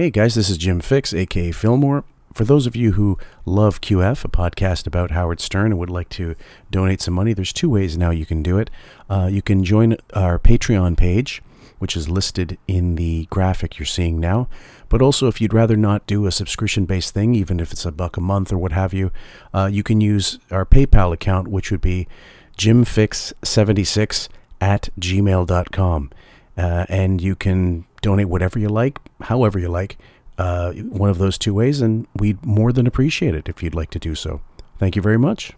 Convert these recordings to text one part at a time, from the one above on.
Hey guys, this is Jim Fixx, aka Fillmore. For those of you who love QF, a podcast about Howard Stern, and would like to donate some money, there's two ways now you can do it. Uh, you can join our Patreon page, which is listed in the graphic you're seeing now. But also, if you'd rather not do a subscription based thing, even if it's a buck a month or what have you, uh, you can use our PayPal account, which would be jimfixx76 at gmail.com. Uh, and you can donate whatever you like, however you like, uh, one of those two ways, and we'd more than appreciate it if you'd like to do so. Thank you very much.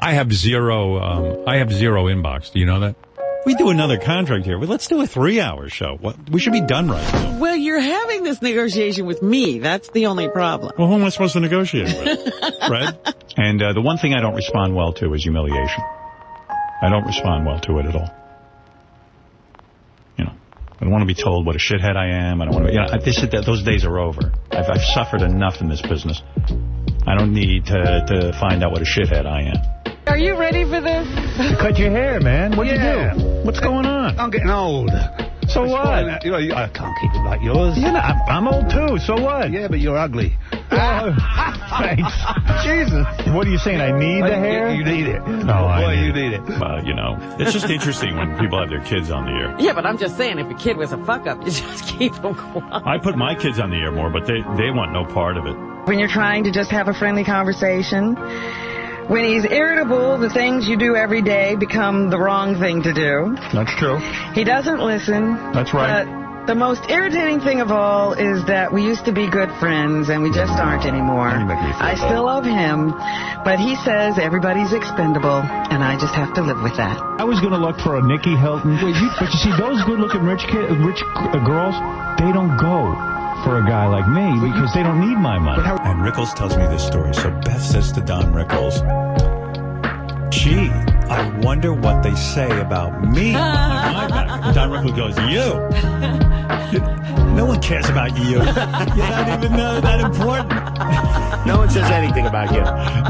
I have zero. Um, I have zero inbox. Do you know that? We do another contract here. Well, let's do a three-hour show. What? We should be done right now. Well, you're having this negotiation with me. That's the only problem. Well, who am I supposed to negotiate with? right? And uh, the one thing I don't respond well to is humiliation. I don't respond well to it at all. You know, I don't want to be told what a shithead I am. I don't want to. Be, you know, this, those days are over. I've, I've suffered enough in this business. I don't need to to find out what a shithead I am. Are you ready for this? Cut your hair, man. What'd Yeah. you do? What's going on? I'm getting old. So what? You know, you- I can't keep it like yours. You know, I'm, I'm old too. So what? Yeah, but you're ugly. Oh, Thanks. Jesus. What are you saying? I need the hair? You, need it. No, I Boy, need you need it. Uh, you know, it's just interesting when people have their kids on the air. Yeah, but I'm just saying, if a kid was a fuck up, you just keep them quiet. I put my kids on the air more, but they, they want no part of it. When you're trying to just have a friendly conversation, when he's irritable, the things you do every day become the wrong thing to do. That's true. He doesn't listen. That's right. But the most irritating thing of all is that we used to be good friends and we just aren't anymore. You make me feel I still love him, but he says everybody's expendable, and I just have to live with that. I was going to look for a Nikki Hilton, but you see, those good-looking rich kid, rich uh, girls, they don't go for a guy like me because they don't need my money. And Rickles tells me this story. So Beth says to Don Rickles, gee, I wonder what they say about me on my back. Don Rickles goes, you. No one cares about you. You're not even uh, that important. No one says anything about you.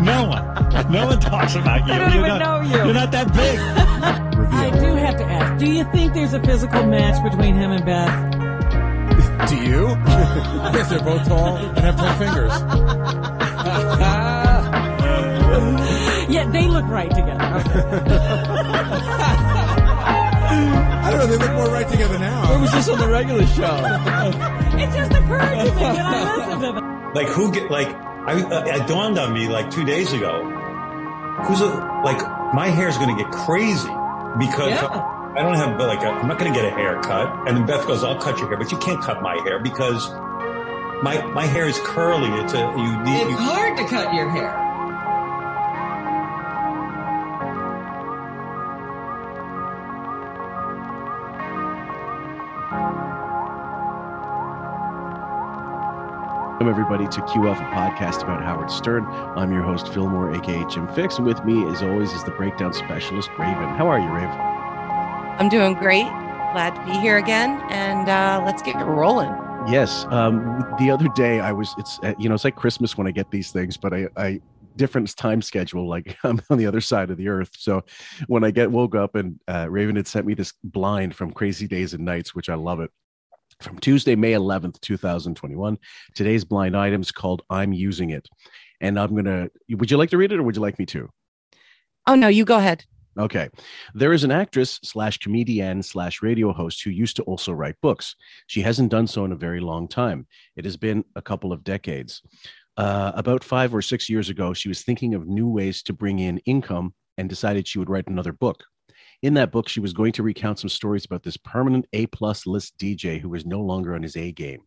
No one. No one talks about you. I don't you're even not, know you. You're not that big. I do have to ask, do you think there's a physical match between him and Beth? Do you? yes, they're both tall and have ten fingers. Yeah, they look right together. I don't know. They look more right together now. Or was this on the regular show? it just occurred to me when I listened to them. Like who get like I uh, it dawned on me like two days ago. Who's a like my hair's gonna get crazy because Yeah. I don't have like i am not gonna get a haircut. And then Beth goes, "I'll cut your hair, but you can't cut my hair because my my hair is curly. It's a you need you, hard to cut your hair. Welcome everybody to QF, a podcast about Howard Stern. I'm your host, Fillmore, aka Jim Fixx, and with me, as always, is the breakdown specialist, Raven. How are you, Raven? I'm doing great. Glad to be here again, and uh, let's get rolling. Yes. Um, the other day, I was. It's uh, you know, it's like Christmas when I get these things, but I, I different time schedule. Like I'm on the other side of the earth, so when I get woke up and uh, Raven had sent me this blind from Crazy Days and Nights, which I love it. From Tuesday, May 11th, 2021. Today's blind item is called "I'm Using It," and I'm gonna. Would you like to read it, or would you like me to? Oh no, you go ahead. Okay. There is an actress slash comedian slash radio host who used to also write books. She hasn't done so in a very long time. It has been a couple of decades. Uh, about five or six years ago, she was thinking of new ways to bring in income and decided she would write another book. In that book, she was going to recount some stories about this permanent A plus list DJ who was no longer on his A game.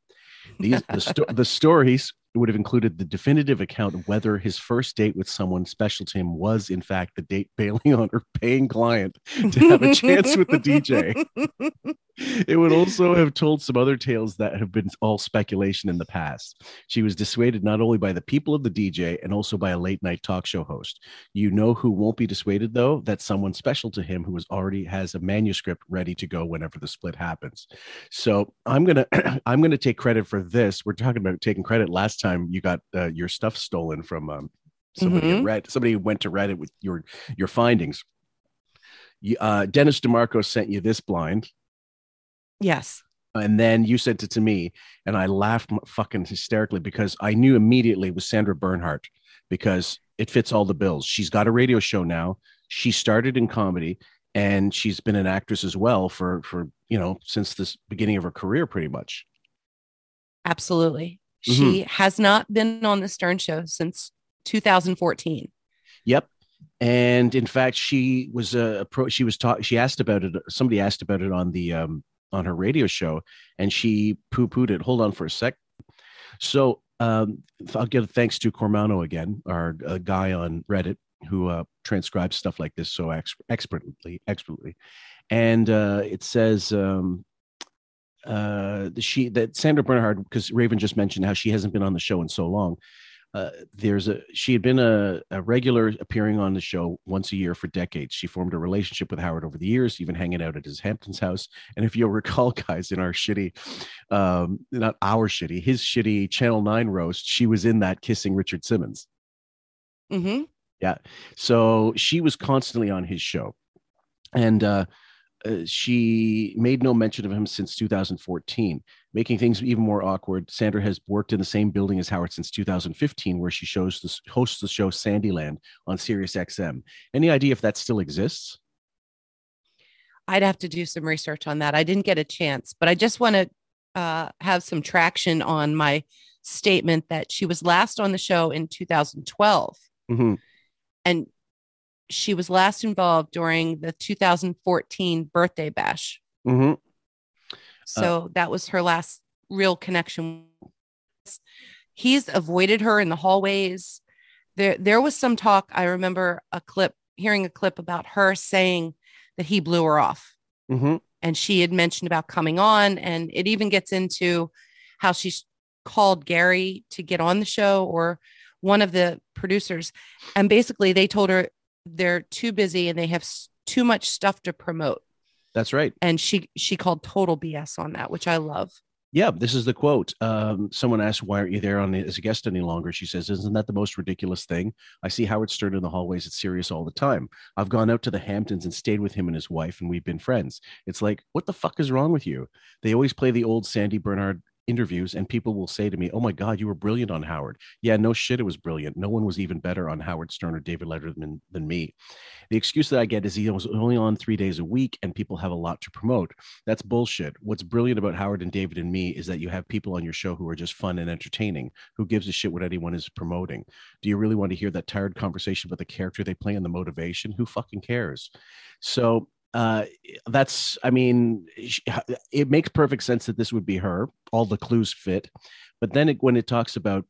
These the, sto- the stories would have included the definitive account of whether his first date with someone special to him was in fact the date bailing on her paying client to have a chance with the DJ. It would also have told some other tales that have been all speculation in the past. She was dissuaded not only by the people of the DJ and also by a late night talk show host. You know who won't be dissuaded though? That's someone special to him who is already has a manuscript ready to go whenever the split happens. So I'm gonna I'm gonna take credit for this. We're talking about taking credit. Last time you got uh, your stuff stolen from um, somebody at Mhm. Reddit. Somebody went to Reddit with your your findings. Uh, Dennis DeMarco sent you this blind. Yes. And then you sent it to me, and I laughed fucking hysterically because I knew immediately it was Sandra Bernhard because it fits all the bills. She's got a radio show now. She started in comedy, and she's been an actress as well for for you know since the beginning of her career, pretty much. Absolutely. Mm-hmm. She has not been on the Stern Show since 2014. Yep. And in fact, she was a pro. She was taught. She asked about it. Somebody asked about it on the um, on her radio show, and she poo pooed it. Hold on for a sec. So um, I'll give thanks to Cormano again, our uh, guy on Reddit who uh, transcribes stuff like this so ex- expertly, expertly. And uh, it says um, uh, she that Sandra Bernhard, because Raven just mentioned how she hasn't been on the show in so long. Uh, there's a she had been a, a regular appearing on the show once a year for decades. She formed a relationship with Howard over the years, even hanging out at his Hamptons house. And if you'll recall, guys, in our shitty, um, not our shitty, his shitty Channel Nine roast, she was in that kissing Richard Simmons. Mm-hmm. Yeah. So she was constantly on his show. And uh, uh, she made no mention of him since 2014, making things even more awkward. Sandra has worked in the same building as Howard since 2015, where she shows this, hosts the show Sandyland on Sirius XM. Any idea if that still exists? I'd have to do some research on that. I didn't get a chance, but I just want to uh, have some traction on my statement that she was last on the show in 2012. Mhm. And she was last involved during the 2014 birthday bash. Mm-hmm. So that was her last real connection. He's avoided her in the hallways. There, there was some talk. I remember a clip, hearing a clip about her saying that he blew her off. Mm-hmm. And she had mentioned about coming on. And it even gets into how she's called Gary to get on the show or one of the producers. And basically, they told her they're too busy and they have s- too much stuff to promote. That's right. And she she called total BS on that, which I love. Yeah, this is the quote. Um, someone asked, "Why aren't you there on the, as a guest any longer?" She says, "Isn't that the most ridiculous thing? I see Howard Stern in the hallways at Sirius all the time. I've gone out to the Hamptons and stayed with him and his wife, and we've been friends. It's like, what the fuck is wrong with you? They always play the old Sandy Bernhard interviews, and people will say to me, "Oh my God, you were brilliant on Howard." Yeah, no shit, it was brilliant. No one was even better on Howard Stern or David Letterman than me. The excuse that I get is he was only on three days a week, and people have a lot to promote. That's bullshit. What's brilliant about Howard and David and me is that you have people on your show who are just fun and entertaining. Who gives a shit what anyone is promoting? Do you really want to hear that tired conversation about the character they play and the motivation? Who fucking cares? So uh that's i mean it makes perfect sense that this would be her all the clues fit but then it, when it talks about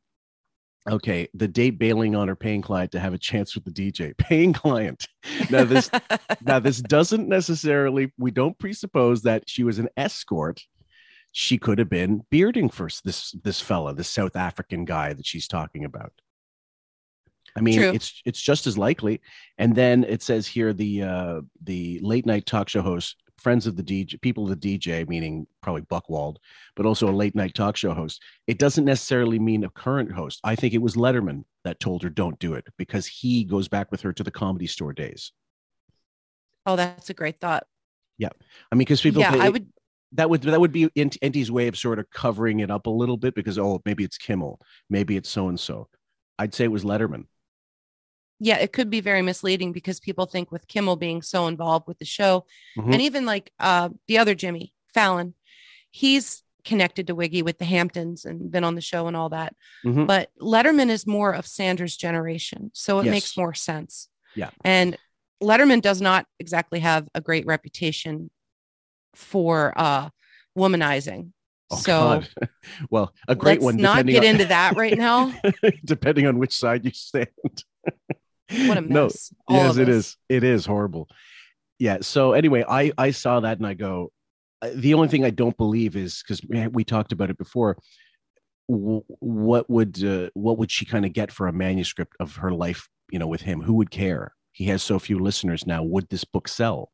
okay the date bailing on her paying client to have a chance with the dj paying client. Now this now this doesn't necessarily we don't presuppose that she was an escort. She could have been bearding for this this fella this south african guy that she's talking about i mean True. it's it's just as likely and then it says here the uh the late night talk show host friends of the dj people of the dj meaning probably Buchwald but also a late night talk show host it doesn't necessarily mean a current host i think it was letterman that told her don't do it because he goes back with her to the comedy store days Oh, that's a great thought. Yeah, I mean because people yeah, think I would that would that would be Ent- way of sort of covering it up a little bit because oh maybe it's Kimmel, maybe it's so and so. I'd say it was Letterman. Yeah, it could be very misleading because people think with Kimmel being so involved with the show, Mhm. and even like uh, the other Jimmy Fallon, he's connected to Wiggy with the Hamptons and been on the show and all that. Mhm. But Letterman is more of Sanders' generation, so it Yes. makes more sense. Yeah. and Letterman does not exactly have a great reputation for uh, womanizing. Oh, so well, a great let's one. not get on- into that right now. depending on which side you stand. What a No, mess. all yes, it is. It is horrible. Yeah. So anyway, I I saw that and I go. uh, The only thing I don't believe is because we talked about it before. w- What would uh, what would she kind of get for a manuscript of her life? You know, with him, who would care? He has so few listeners now. Would this book sell?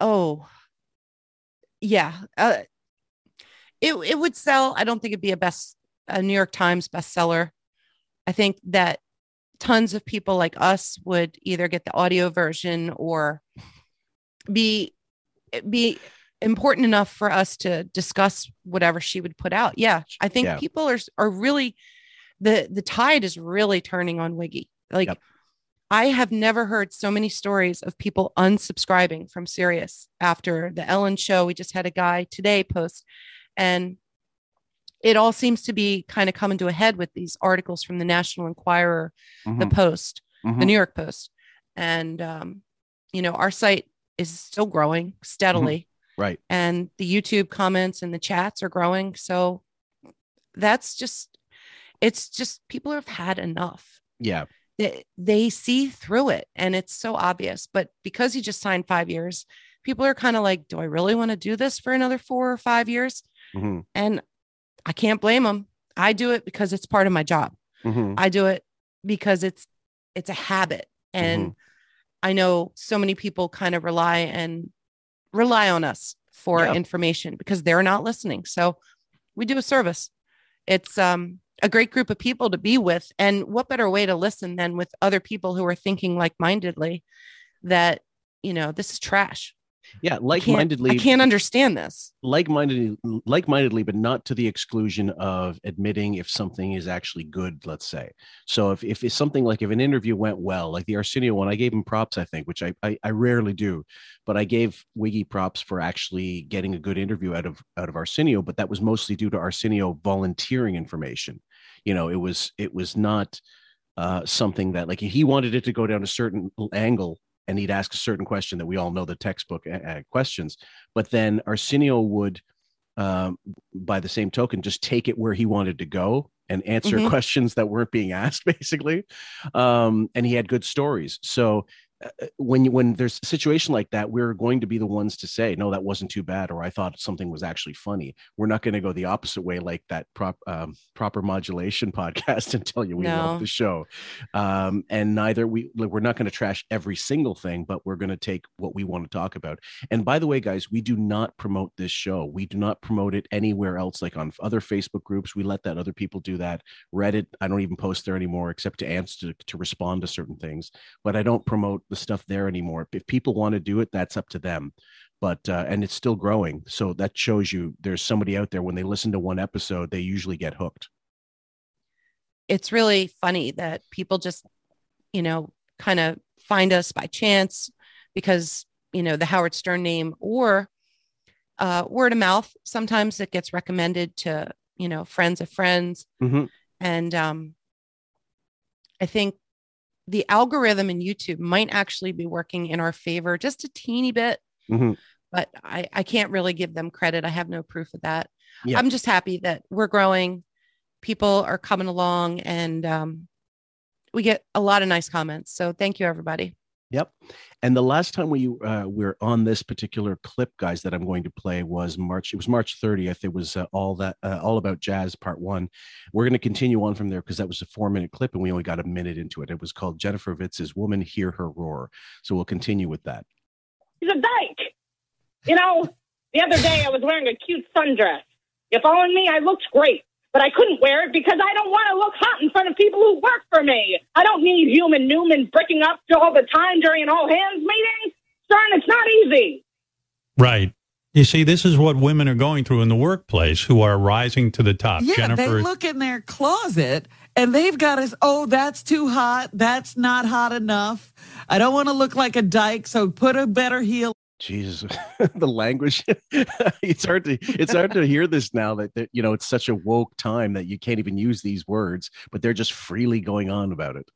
Oh, yeah. Uh, it it would sell. I don't think it'd be a best a New York Times bestseller. I think that tons of people like us would either get the audio version or be be important enough for us to discuss whatever she would put out. Yeah, I think Yeah. people are are really the the tide is really turning on Wiggy. Like Yep. I have never heard so many stories of people unsubscribing from Sirius after the Ellen show. We just had a guy today post and it all seems to be kind of coming to a head with these articles from the National Enquirer, the Mhm. Post, the Mhm. New York Post. And um, you know, our site is still growing steadily Right. and the YouTube comments and the chats are growing. So that's just, it's just people have had enough. Yeah. They, they see through it and it's so obvious. But because he just signed five years, people are kind of like, do I really want to do this for another four or five years? hmm And I can't blame them. I do it because it's part of my job. hmm I do it because it's it's a habit and Mm-hmm. I know so many people kind of rely and rely on us for Yeah. information because they're not listening. So we do a service. It's um a great group of people to be with and what better way to listen than with other people who are thinking like-mindedly that you know this is trash. Yeah. I can't- Like-mindedly. I can't understand this. like-mindedly like-mindedly but not to the exclusion of admitting if something is actually good let's say so if, if it's something like if an interview went well like the arsenio one i gave him props i think which I, I i rarely do but i gave wiggy props for actually getting a good interview out of out of arsenio but that was mostly due to arsenio volunteering information you know it was it was not uh something that like he wanted it to go down a certain angle and he'd ask a certain question that we all know the textbook uh, uh, questions but then Arsenio would, um, by the same token, just take it where he wanted to go and answer Mhm. questions that weren't being asked, basically. Um, and he had good stories. So when you, when there's a situation like that, we're going to be the ones to say, no, that wasn't too bad, or I thought something was actually funny. We're not going to go the opposite way, like that prop, um, proper modulation podcast, and tell you we No. love the show. Um, and neither we we're not going to trash every single thing, but we're going to take what we want to talk about. And by the way, guys, we do not promote this show. We do not promote it anywhere else, like on other Facebook groups. We let that other people do that. Reddit, I don't even post there anymore, except to answer to respond to certain things. But I don't promote the stuff there anymore. If people want to do it, that's up to them. But uh, and it's still growing, so that shows you there's somebody out there. When they listen to one episode, they usually get hooked. it's really funny that people just, you know, kind of find us by chance because, you know, the Howard Stern name or uh, word of mouth. Sometimes it gets recommended to, you know, friends of friends. Mhm. And um, I think the algorithm in YouTube might actually be working in our favor just a teeny bit, Mhm. but I, I can't really give them credit. I have no proof of that. Yeah. I'm just happy that we're growing. People are coming along and um, we get a lot of nice comments. So thank you, everybody. Yep. And the last time we uh, were on this particular clip, guys, that I'm going to play was March. It was March 30th. It was uh, all that uh, all about jazz part one. We're going to continue on from there because that was a four minute clip and we only got a minute into it. It was called Jennifer Witz's "Woman Hear Her Roar." So we'll continue with that. He's a dyke. You know, the other day I was wearing a cute sundress. You following me? I looked great, but I couldn't wear it because I don't want to look hot in front of people who work for me. I don't need human Newman bricking up all the time during an all hands meeting. Stern, it's not easy. Right. You see, this is what women are going through in the workplace who are rising to the top. Yeah, Jennifer, they look in their closet and they've got us. Oh, that's too hot. That's not hot enough. I don't want to look like a dyke, so put a better heel. Jesus, the language. it's hard to it's hard to hear this now that, that you know it's such a woke time that you can't even use these words, but they're just freely going on about it.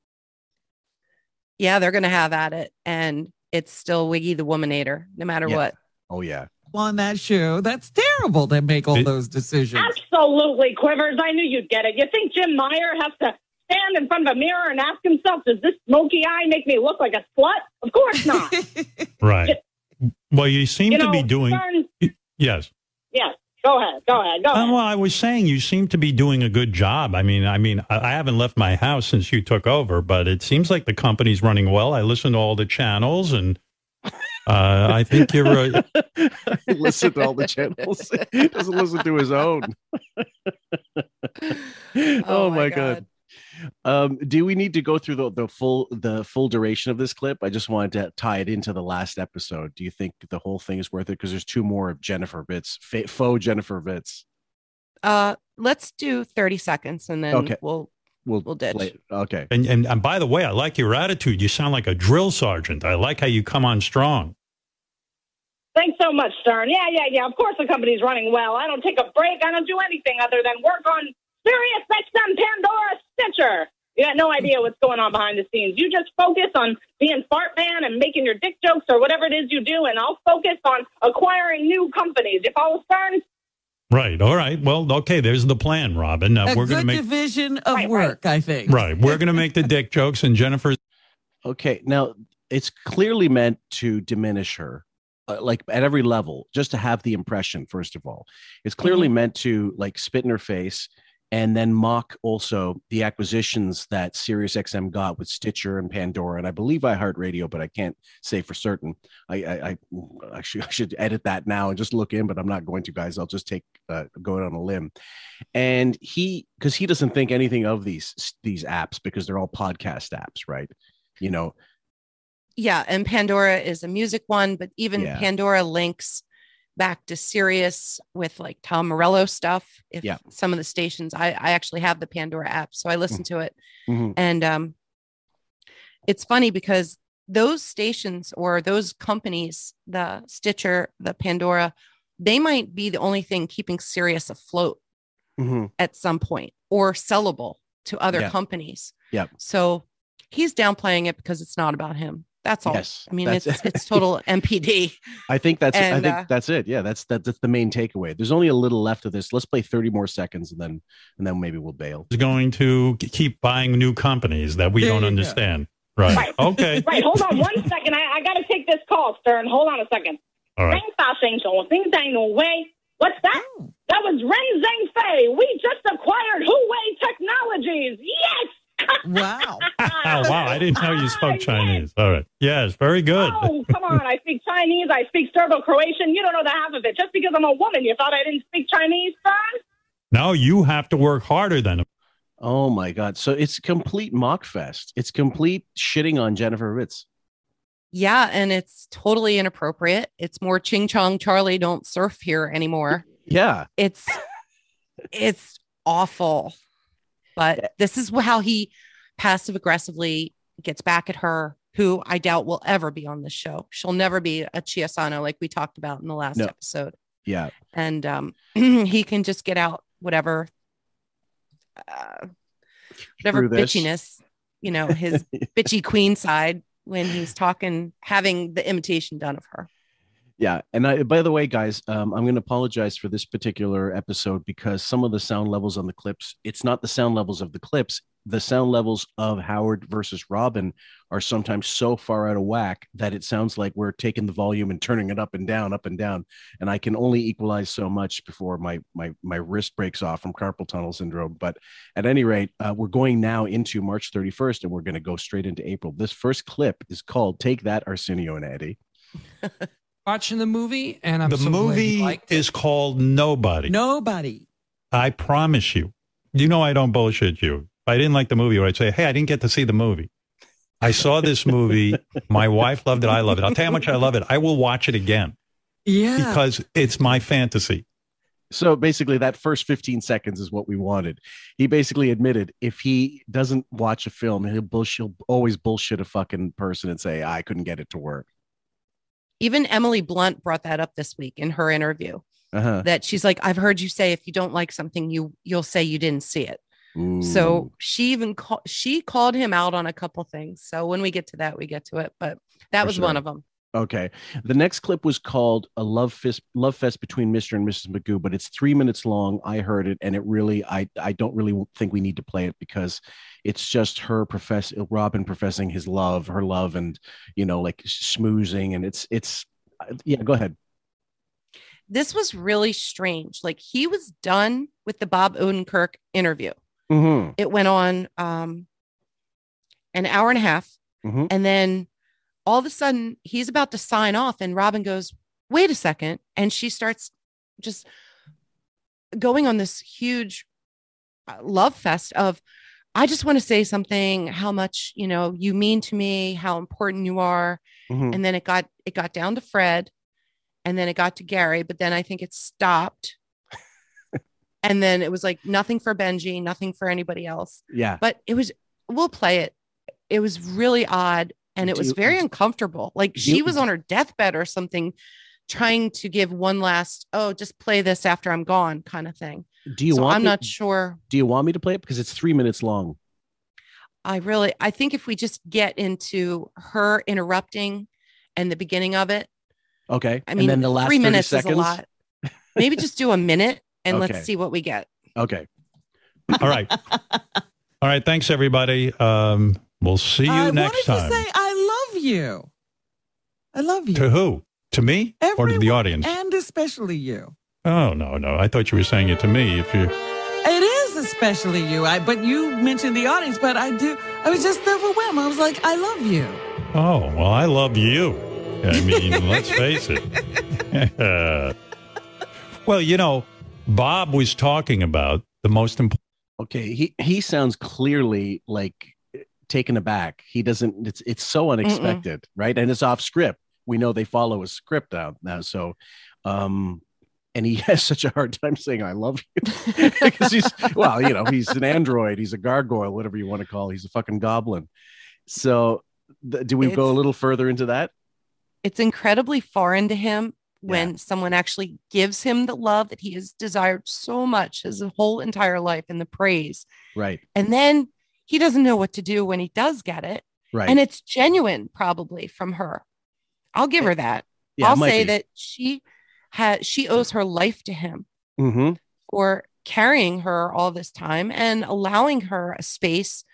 Yeah, they're going to have at it. And it's still Wiggy the Womanator, no matter Yeah. what. Oh yeah. on that show. That's terrible to make all those decisions. Absolutely, Quivers. I knew you'd get it. You think Jim Meyer has to stand in front of a mirror and ask himself, does this smoky eye make me look like a slut? Of course not. right. Well, you seem you to know, be doing. Stern, Yes. yes. Go ahead. Go ahead. Go Uh, ahead. well, I was saying you seem to be doing a good job. I mean, I mean, I I haven't left my house since you took over, but it seems like the company's running well. I listen to all the channels, and uh, I think you're. Uh, listen to all the channels. he doesn't listen to his own. oh, my god. Um, do we need to go through the, the full the full duration of this clip? I just wanted to tie it into the last episode. Do you think the whole thing is worth it? Because there's two more of Jennifer Witz, fa- faux Jennifer Witz. Uh, let's do 30 seconds and then Okay. we'll We'll, we'll ditch. play- Okay. And, and and by the way, I like your attitude. You sound like a drill sergeant. I like how you come on strong. Thanks so much, Stern. Yeah, yeah, yeah. Of course the company's running well. I don't take a break. I don't do anything other than work on Sirius XM, Pandora, Stitcher. You got no idea what's going on behind the scenes. You just focus on being fart man and making your dick jokes or whatever it is you do, and I'll focus on acquiring new companies. If You follow Stern? Right. All right. Well, okay. There's the plan, Robin. Uh, A we're going to good make division of work, I think. right. We're going to make the dick jokes, and Jennifer's Okay. Now it's clearly meant to diminish her, uh, like at every level, just to have the impression. First of all, it's clearly meant to like spit in her face and then mock also the acquisitions that SiriusXM got with Stitcher and Pandora, and I believe iHeartRadio, but I can't say for certain. I I, I, I, should, I should edit that now and just look in, but I'm not going to, guys. I'll just take uh, go out on a limb. And he, because he doesn't think anything of these these apps because they're all podcast apps, right? You know, Yeah, and Pandora is a music one, but even Yeah. Pandora links back to Sirius with like Tom Morello stuff. If Yeah. some of the stations, I, I actually have the Pandora app, so I listen to it. Mhm. And um, it's funny because those stations or those companies, the Stitcher, the Pandora, they might be the only thing keeping Sirius afloat Mhm. at some point or sellable to other Yeah. companies. Yeah. So he's downplaying it because it's not about him. That's all. Yes, I mean, it's it's total NPD. I think that's and, I think uh, that's it. Yeah, that's that, that's the main takeaway. There's only a little left of this. Let's play 30 more seconds and then and then maybe we'll bail. Is going to keep buying new companies that we don't understand. Right. right. Okay. right. Hold on one second. I, I got to take this call, Stern. Hold on a second. All right. Things are. Things ain't no way. What's that? Oh. That was Ren Zhengfei. We just acquired Huawei Technologies. Yes. wow. Oh, wow. I didn't know you spoke Chinese. All right. Yes. Very good. Oh, come on. I speak Chinese. I speak Serbo-Croatian. You don't know the half of it. Just because I'm a woman, you thought I didn't speak Chinese, Stern? Now you have to work harder than Oh my god. So it's complete mock fest. It's complete shitting on Jennifer Witz. Yeah, and it's totally inappropriate. It's more Ching Chong Charlie don't surf here anymore. Yeah. It's it's awful. But this is how he passive aggressively gets back at her, who I doubt will ever be on this show. She'll never be a Chiasano like we talked about in the last No. episode. Yeah. And um, he can just get out whatever uh, whatever bitchiness, you know, his bitchy queen side when he's talking, having the imitation done of her. Yeah, and I, by the way, guys, um, I'm going to apologize for this particular episode because some of the sound levels on the clips, it's not the sound levels of the clips. The sound levels of Howard versus Robin are sometimes so far out of whack that it sounds like we're taking the volume and turning it up and down, up and down. And I can only equalize so much before my my my wrist breaks off from carpal tunnel syndrome. But at any rate, uh, we're going now into March 31st, and we're going to go straight into April. This first clip is called "Take That, Arsenio and Eddie." Watching the movie, and I'm the so glad you movie liked it. is called Nobody. Nobody. I promise you. You know I don't bullshit you. If I didn't like the movie, or I'd say, "Hey, I didn't get to see the movie." I saw this movie. My wife loved it. I love it. I'll tell you how much I love it. I will watch it again Yeah. because it's my fantasy. So basically, that first 15 seconds is what we wanted. He basically admitted if he doesn't watch a film, he'll, bullshit, he'll always bullshit a fucking person and say, I couldn't get it to work. Even Emily Blunt brought that up this week in her interview. Uh-huh. That she's like, I've heard you say if you don't like something, you you'll say you didn't see it. So she even called she called him out on a couple things. So when we get to that, we get to it. But that For was sure. one of them. Okay. The next clip was called a love fest love fest between Mr. and Mrs. Magoo, but it's three minutes long. I heard it and it really I I don't really think we need to play it because it's just her profess Robin professing his love, her love and you know, like schmoozing and it's it's yeah, go ahead. This was really strange. Like he was done with the Bob Odenkirk interview. Mm-hmm. It went on um an hour and a half. Mhm. And then all of a sudden he's about to sign off and Robin goes, "Wait a second. And she starts just going on this huge uh, love fest of I just want to say something, how much, you know, you mean to me, how important you are. Mhm. And then it got it got down to Fred and then it got to Gary, but then I think it stopped. and then it was like nothing for Benji, nothing for anybody else. Yeah. But it was we'll play it. It was really odd and it Do was you- very uncomfortable. Like she you- was on her deathbed or something trying to give one last, oh, just play this after I'm gone kind of thing. Do you So want I'm me- not sure. Do you want me to play it because it's three minutes long? I really, I think if we just get into her interrupting and the beginning of it, Okay. I mean, and then the last three minutes seconds. is a lot. Maybe just do a minute and Okay. let's see what we get. Okay. All right. All right. Thanks, everybody. Um, we'll see you I next wanted time. You. I love you. to who? To me or to the audience? and especially you. Oh no, no. I thought you were saying it to me. If you It is especially you. I but you mentioned the audience, but I do. I was just overwhelmed. I was like, I love you. Oh, well, I love you. I mean, let's face it. well, you know, Bob was talking about the most important. Okay. He he sounds clearly like taken aback. He doesn't. It's it's so unexpected, right? And it's off script. We know they follow a script out now. So, um, and he has such a hard time saying "I love you" because he's well, you know, he's an android, he's a gargoyle, whatever you want to call. it. He's a fucking goblin. So, th- do we go a little further into that? It's incredibly foreign to him when someone actually gives him the love that he has desired so much his whole entire life and the praise. Right. And then he doesn't know what to do when he does get it. Right. And it's genuine, probably from her. I'll give her that. Yeah, I'll say be. that she has she owes her life to him Mm-hmm. for carrying her all this time and allowing her a space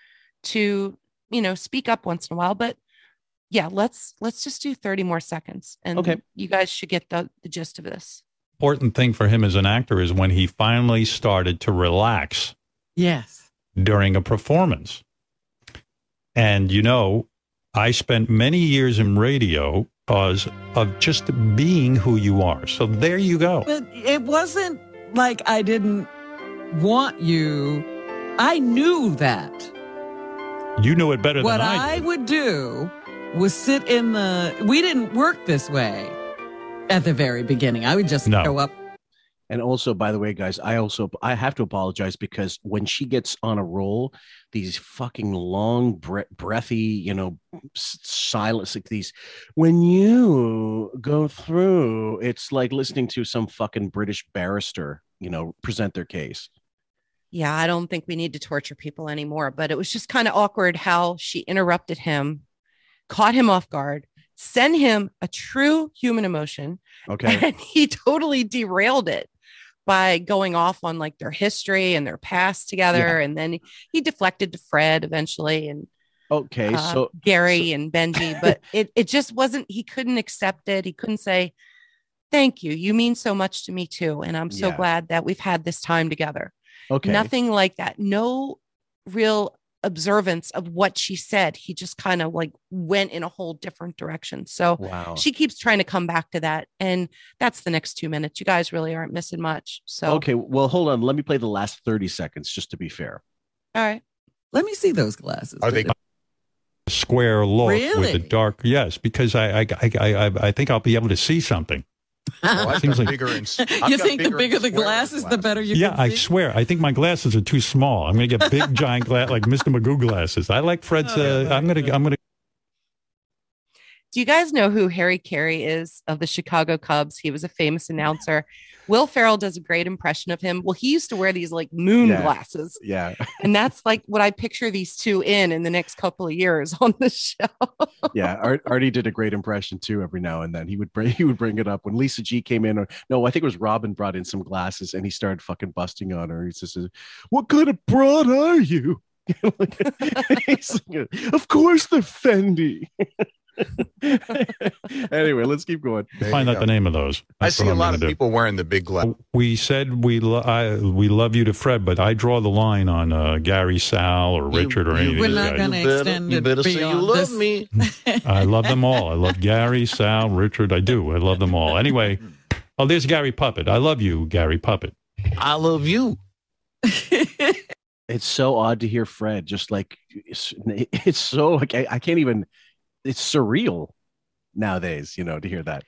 to, you know, speak up once in a while. But yeah, let's let's just do 30 more seconds. And Okay. you guys should get the, the gist of this. important thing for him as an actor is when he finally started to relax Yes. During a performance. And you know, I spent many years in radio because of just being who you are. So there you go. But it wasn't like I didn't want you. I knew that. You knew it better what than I What I, would do was sit in the. We didn't work this way at the very beginning. I would just No. show up. And also, by the way, guys, I also I have to apologize because when she gets on a roll, these fucking long, bre- breathy, you know, silence like these. When you go through, it's like listening to some fucking British barrister, you know, present their case. Yeah, I don't think we need to torture people anymore, but it was just kind of awkward how she interrupted him, caught him off guard, sent him a true human emotion. Okay. And he totally derailed it by going off on like their history and their past together. And then he, he deflected to Fred eventually and Okay, uh, so Gary and Benji, but it, it just wasn't, he couldn't accept it. He couldn't say, Thank you. You mean so much to me too. And I'm so Yeah. glad that we've had this time together. Okay. Nothing like that. No real observance of what she said. He just kind of like went in a whole different direction. So Wow. she keeps trying to come back to that. And that's the next two minutes. You guys really aren't missing much. So, okay, well, hold on. Let me play the last thirty seconds just to be fair. all right. Let me see those glasses. Are they square look with Really? the dark? Yes, because I I, I I I think I'll be able to see something. I've Seems got like bigger you think the bigger the glasses, the better you yeah, can I see? swear. I think my glasses are too small. I'm going to get big, giant glass like Mr. Magoo glasses. I like Fred's. Uh, I'm going to. I'm going to. Do you guys know who Harry Caray is of the Chicago Cubs? He was a famous announcer. Will Ferrell does a great impression of him. Well, he used to wear these like moon Yeah. glasses. Yeah. And that's like what I picture these two in in the next couple of years on the show. yeah, Art, Artie did a great impression too. Every now and then, he would bring he would bring it up when Lisa G came in, or no, I think it was Robin brought in some glasses, and he started fucking busting on her. He says, "What kind of broad are you?" Like, of course, the Fendi. anyway, let's keep going. Find out the name of those. I see what a I'm lot of do. people wearing the big glass. We said we lo- I, we love you to Fred, but I draw the line on uh, Gary, Sal, or Richard, or any of We're these not guys. going to extend it beyond this. me. I love them all. I love Gary, Sal, Richard. I do. I love them all. Anyway, oh, there's Gary Puppet. I love you, Gary Puppet. I love you. It's so odd to hear Fred just like it's, it's so like I, I can't even it's surreal nowadays, you know, to hear that.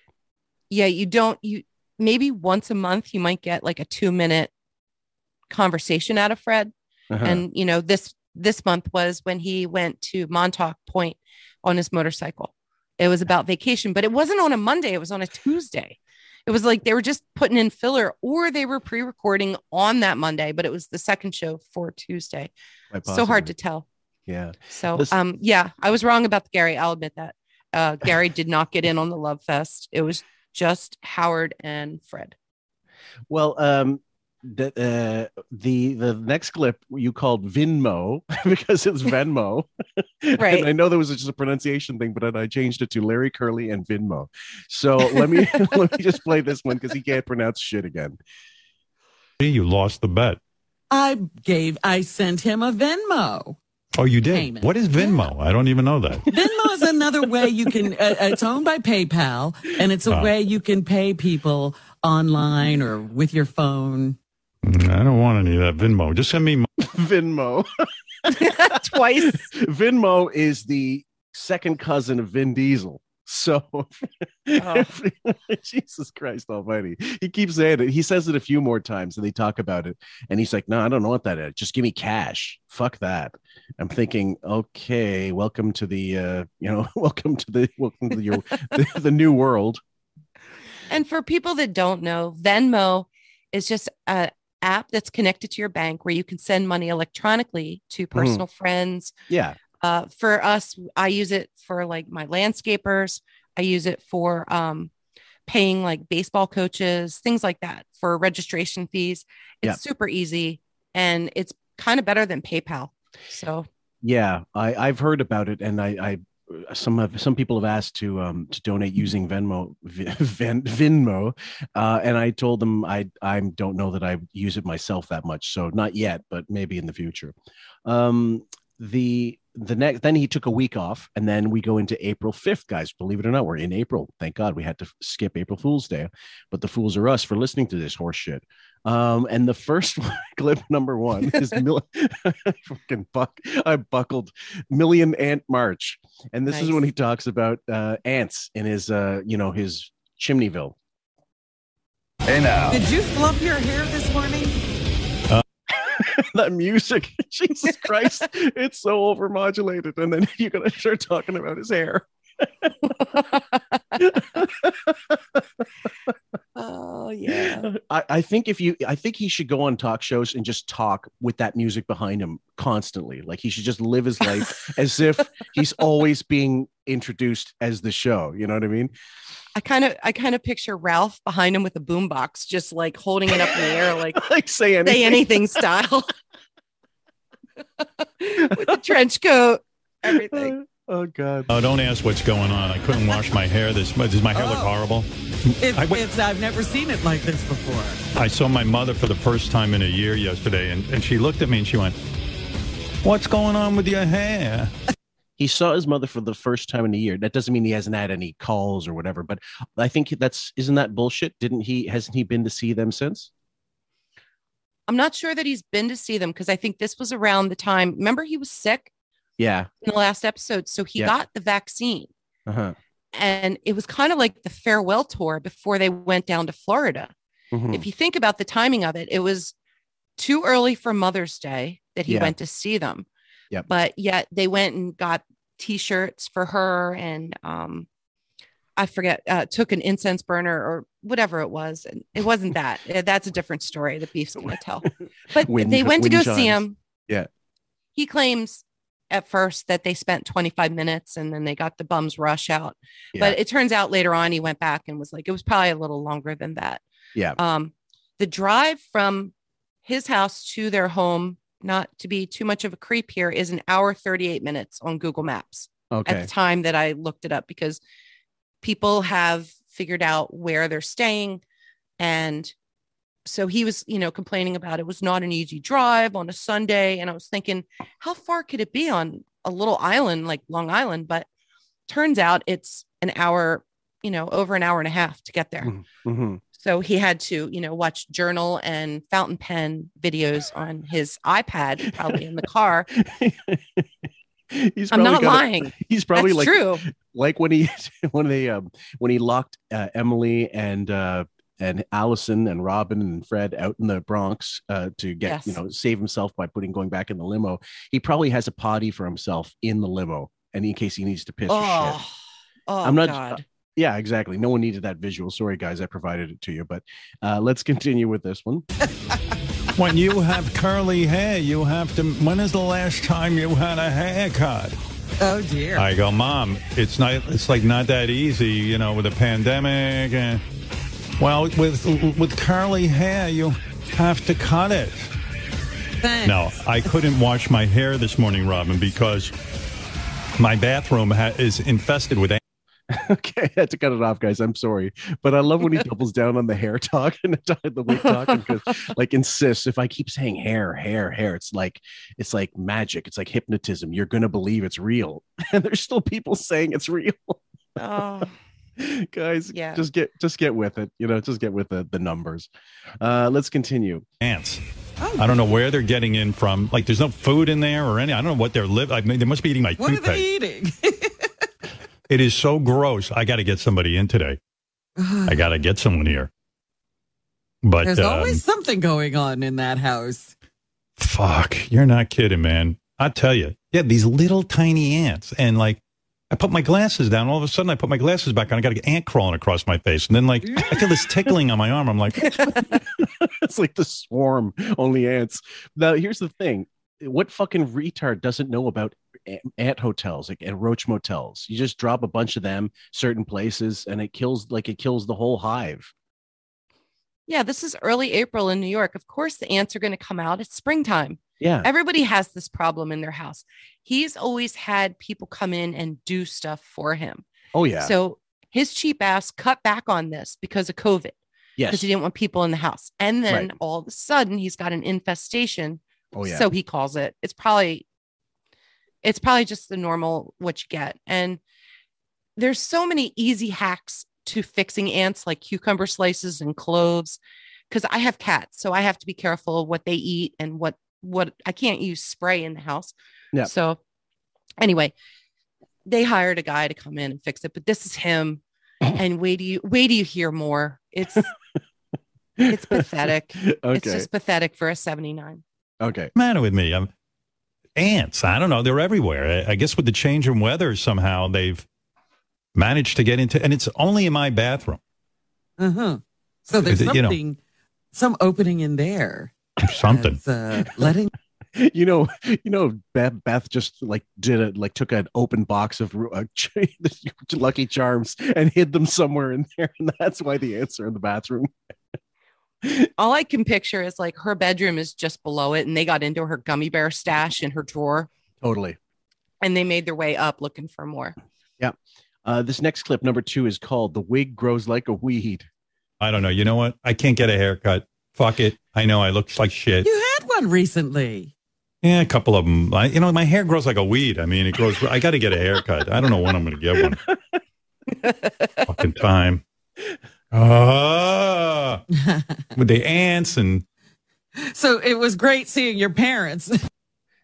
Yeah, you don't you maybe once a month you might get like a 2 minute conversation out of Fred. Uh-huh. And you know, this this month was when he went to Montauk Point on his motorcycle. It was about vacation, but it wasn't on a Monday, it was on a Tuesday. It was like they were just putting in filler or they were pre-recording on that Monday, but it was the second show for Tuesday. So hard to tell. Yeah. So Listen- um yeah, I was wrong about Gary. I'll admit that. Uh Gary did not get in on the Love Fest. It was just Howard and Fred. Well, um, the uh, the the next clip you called Venmo because it's Venmo, Right. And I know there was just a pronunciation thing, but then I changed it to Larry Curly and Venmo. So let me let me just play this one because he can't pronounce shit again. You lost the bet. I gave, I sent him a Venmo. Oh, you did. Payment. What is Venmo? I don't even know that. Venmo is another way you can, uh, it's owned by PayPal, and it's a Oh. way you can pay people online or with your phone. Mm, I don't want any of that Venmo. Just send me. mo- Venmo. Twice. Venmo is the second cousin of Vin Diesel. So, Oh. Jesus Christ Almighty, he keeps saying it. He says it a few more times, and they talk about it. And he's like, "No, I don't know what that is. Just give me cash. Fuck that." I'm thinking, okay, welcome to the, uh, you know, welcome to the, welcome to your, the, the new world. And for people that don't know, Venmo is just a app that's connected to your bank where you can send money electronically to personal friends. Yeah, Uh, for us, I use it for like my landscapers. I use it for um, paying like baseball coaches, things like that for registration fees. It's Yeah. super easy and it's kind of better than PayPal. So yeah, I, I've heard about it, and I, I some have some people have asked to um to donate using Venmo Vin, Venmo, uh, and I told them I I don't know that I use it myself that much, so not yet, but maybe in the future. Um, the the next then he took a week off, and then we go into April fifth, guys. Believe it or not, we're in April. Thank God we had to skip April Fool's Day, but the fools are us for listening to this horse shit. Um, and the first one, clip number one is mil- fucking buck. I buckled Million Ant March, and this is when he talks about uh, ants in his, uh, you know, his Chimneyville. Hey now. Did you fluff your hair this morning? that music, Jesus Christ, it's so overmodulated, and then you're gonna start talking about his hair. Oh yeah. Uh, I, I think if you, I think he should go on talk shows and just talk with that music behind him constantly. Like he should just live his life as if he's always being introduced as the show. You know what I mean? I kind of I kind of picture Ralph behind him with a boombox, just like holding it up in the air, like like say anything. say anything style. with the trench coat, everything. Uh, Oh God. Oh, don't ask what's going on. I couldn't wash my hair. This does my hair look Oh. horrible? It, I went- it's, I've never seen it like this before. I saw my mother for the first time in a year yesterday, and, and she looked at me and she went, "What's going on with your hair?" He saw his mother for the first time in a year. That doesn't mean he hasn't had any calls or whatever, but I think that's isn't that bullshit? Didn't he? Hasn't he been to see them since? I'm not sure that he's been to see them because I think this was around the time. Remember, he was sick Yeah. in the last episode, so he Yeah. got the vaccine, Uh huh. and it was kind of like the farewell tour before they went down to Florida. Mm-hmm. If you think about the timing of it, it was too early for Mother's Day that he Yeah. went to see them. Yep. But yet they went and got t-shirts for her and um I forget, uh, took an incense burner or whatever it was. And it wasn't that. Uh, That's a different story the beef's gonna tell. But Wind- they went to go see him. Yeah. He claims at first that they spent 25 minutes and then they got the bums rush out. But it turns out later on he went back and was like, it was probably a little longer than that. Yeah. Um, the drive from his house to their home, not to be too much of a creep here, is an hour 38 minutes on Google Maps at the time that I looked it up because people have figured out where they're staying. And so he was, you know, complaining about it was not an easy drive on a Sunday. And I was thinking, how far could it be on a little island like Long Island? But turns out it's an hour, you know, over an hour and a half to get there. hmm So he had to, you know, watch journal and fountain pen videos on his iPad, probably in the car. He's I'm not lying. he's probably That's like true. like when he when they um when he locked uh, Emily and uh and Allison and Robin and Fred out in the Bronx uh, to get Yes. you know save himself by putting going back in the limo. He probably has a potty for himself in the limo, and in case he needs to piss or shit. Oh, oh I'm not- God. Yeah, exactly. No one needed that visual. Sorry, guys, I provided it to you. But uh, let's continue with this one. When you have curly hair, you have to. When is the last time you had a haircut? Oh dear. I go, Mom. It's not. It's like not that easy, you know, with a pandemic. And well, with with curly hair, you have to cut it. Thanks. No, I couldn't wash my hair this morning, Robin, because my bathroom ha- is infested with. okay, I had to cut it off, guys. I'm sorry, but I love when he doubles down on the hair talk and the wig talk because, like, insists. If I keep saying hair, hair, hair, it's like it's like magic. It's like hypnotism. You're gonna believe it's real, and there's still people saying it's real. Oh, guys, Yeah. just get just get with it. You know, just get with the the numbers. Uh, let's continue. ants. I don't know where they're getting in from. Like, there's no food in there or any. I don't know what they're living. I mean, they must be eating my What are they eating? It is so gross. I got to get somebody in today. I got to get someone here. But There's um, always something going on in that house. fuck, you're not kidding, man. I tell you, yeah, these little tiny ants, and like, I put my glasses down. All of a sudden, I put my glasses back on. I got an ant crawling across my face, and then like, I feel this tickling on my arm. I'm like, it's like the swarm, only ants. Now, here's the thing: what fucking retard doesn't know about ant hotels like and roach motels? You just drop a bunch of them certain places, and it kills like it kills the whole hive. Yeah. This is early April in New York. Of course, the ants are going to come out. It's springtime. Yeah, Everybody has this problem in their house. He's always had people come in and do stuff for him. oh yeah, So his cheap ass cut back on this because of COVID, yes, because he didn't want people in the house. And then Right. all of a sudden, he's got an infestation. oh yeah. So he calls it. It's probably, it's probably just the normal what you get. And there's so many easy hacks to fixing ants, like cucumber slices and cloves. Because I have cats, so I have to be careful of what they eat and what what I can't use spray in the house. Yeah. So anyway, they hired a guy to come in and fix it, but this is him. and wait do you wait do you hear more? It's it's pathetic. It's just pathetic for a 79. okay. matter with me? I'm, ants. I don't know. They're everywhere. I, I guess with the change in weather, somehow they've managed to get into, and it's only in my bathroom. Uh huh. So there's Is it, you know- something, some opening in there. Something. uh, letting. You know, you know, Beth, Beth just like did it, like took an open box of uh, Lucky Charms and hid them somewhere in there, and that's why the answer in the bathroom. All I can picture is like her bedroom is just below it, and they got into her gummy bear stash in her drawer, Totally. and they made their way up looking for more. Uh, this next clip, number two, is called "The Wig Grows Like a Weed." I don't know. You know what? I can't get a haircut. Fuck it. I know I look like shit. You had one recently. Yeah, a couple of them. I, you know, my hair grows like a weed. I mean, it grows. I got to get a haircut. I don't know when I'm going to get one. Fucking time. Ah, with the ants and So it was great seeing your parents.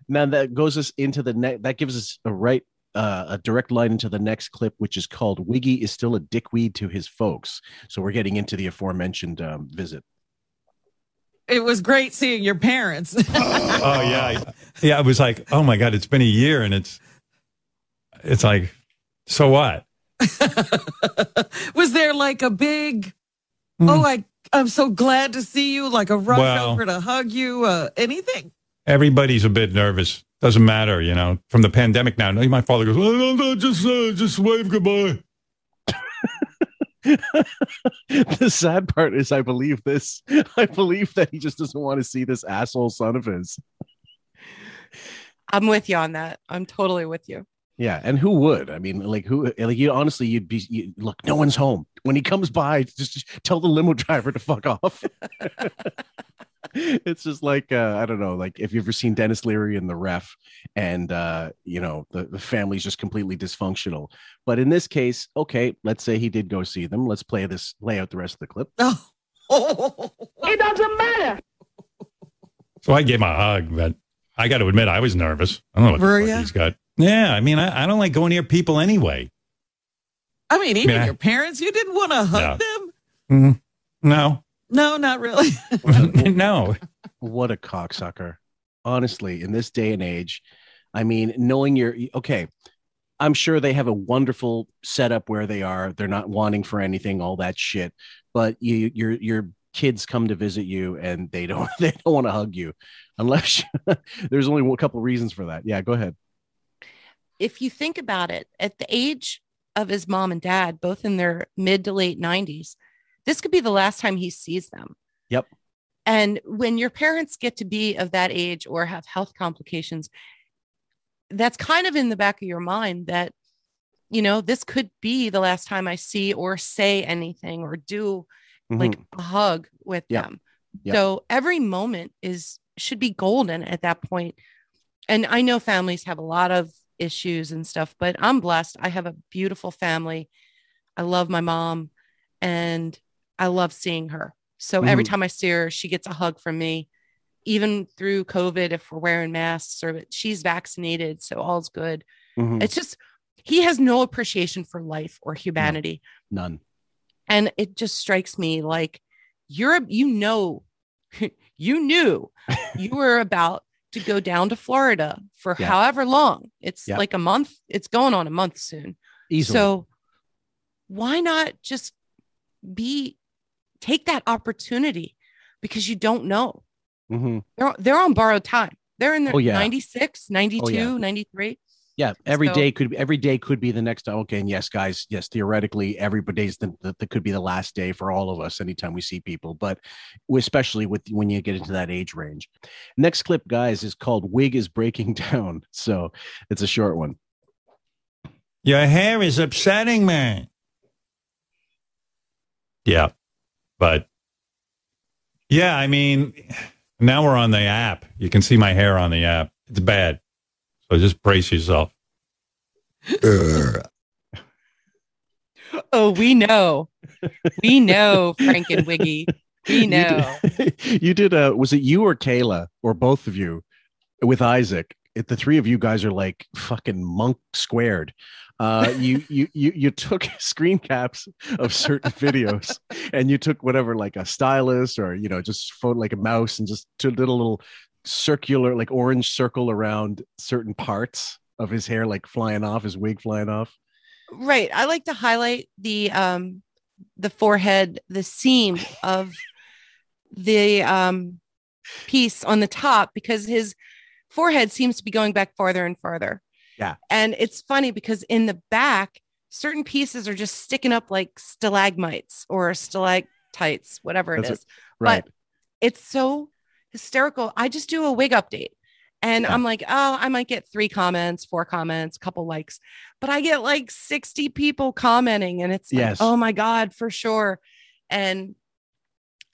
Now that goes us into the next. That gives us a right, uh, a direct line into the next clip, which is called "Wiggy is still a dickweed to his folks." So we're getting into the aforementioned um, visit. It was great seeing your parents. oh yeah, yeah. I was like, oh my god, it's been a year, and it's it's like, so what? was there like a big, oh, I, I'm so glad to see you, like a rush Well- over to hug you, uh, anything? Everybody's a bit nervous. Doesn't matter, you know. From the pandemic now, my father goes, oh, no, no, just uh, just wave goodbye. the sad part is, I believe this. I believe that he just doesn't want to see this asshole son of his. I'm with you on that. I'm totally with you. Yeah, and who would? I mean, like who? Like you honestly, you'd be you, look. No one's home when he comes by. Just, just tell the limo driver to fuck off. it's just like uh, I don't know. Like if you've ever seen Denis Leary in The Ref, and uh, you know the, the family's just completely dysfunctional. But in this case, okay, let's say he did go see them. Let's play this. Lay out the rest of the clip. Oh, It doesn't matter. So I gave him a hug, but I got to admit, I was nervous. I don't know what the he's got. Yeah, I mean, I, I don't like going near people anyway. I mean, even Yeah. your parents, you didn't want to hug Yeah. them? Mm, no, No, not really. no. What a cocksucker. Honestly, in this day and age, I mean, knowing you're okay, I'm sure they have a wonderful setup where they are. They're not wanting for anything, all that shit. But you, your your kids come to visit you and they don't they don't want to hug you unless there's only a couple reasons for that. Yeah, go ahead. if you think about it, at the age of his mom and dad, both in their mid to late 90s, this could be the last time he sees them. Yep. And when your parents get to be of that age or have health complications, that's kind of in the back of your mind that, you know, this could be the last time I see or say anything or do like Mhm. a hug with them. Yeah. So every moment is should be golden at that point. And I know families have a lot of issues and stuff, but I'm blessed. I have a beautiful family. I love my mom and I love seeing her. So every Mhm. time I see her, she gets a hug from me. Even through COVID, if we're wearing masks or she's vaccinated, so all's good. Mhm. It's just he has no appreciation for life or humanity None. and it just strikes me like you're you know you knew you were about to go down to Florida for Yeah. however long it's Yeah. like a month it's going on a month soon Easily. so why not just be take that opportunity because you don't know Mhm. they're they're on borrowed time they're in their Oh, yeah. 96 92 Oh, yeah. 93 Yeah, every So- day could every day could be the next. Okay, and yes, guys, yes, theoretically, every day's the, the, the could be the last day for all of us anytime we see people, but especially with when you get into that age range. Next clip, guys, is called "Wig is Breaking Down," so it's a short one. Your hair is upsetting me. Yeah, but yeah, I mean, now we're on the app. You can see my hair on the app. It's bad. So just brace yourself. oh we know we know frank and wiggy we know You did, you did uh was it you or Kayla or both of you with Isaac? It, the three of you guys are like fucking monk squared. Uh, you you you you took screen caps of certain videos and you took whatever like a stylus or you know just photo like a mouse and just did a little circular like orange circle around certain parts of his hair like flying off his wig flying off. Right. I like to highlight the um the forehead, the seam of the um piece on the top because his forehead seems to be going back farther and farther. Yeah. And it's funny because in the back, certain pieces are just sticking up like stalagmites or stalactites, whatever it That's is. it. Right. But it's so hysterical. I just do a wig update. And Yeah. I'm like, oh, I might get three comments, four comments, couple likes, but I get like 60 people commenting, and it's like, oh my God, for sure. And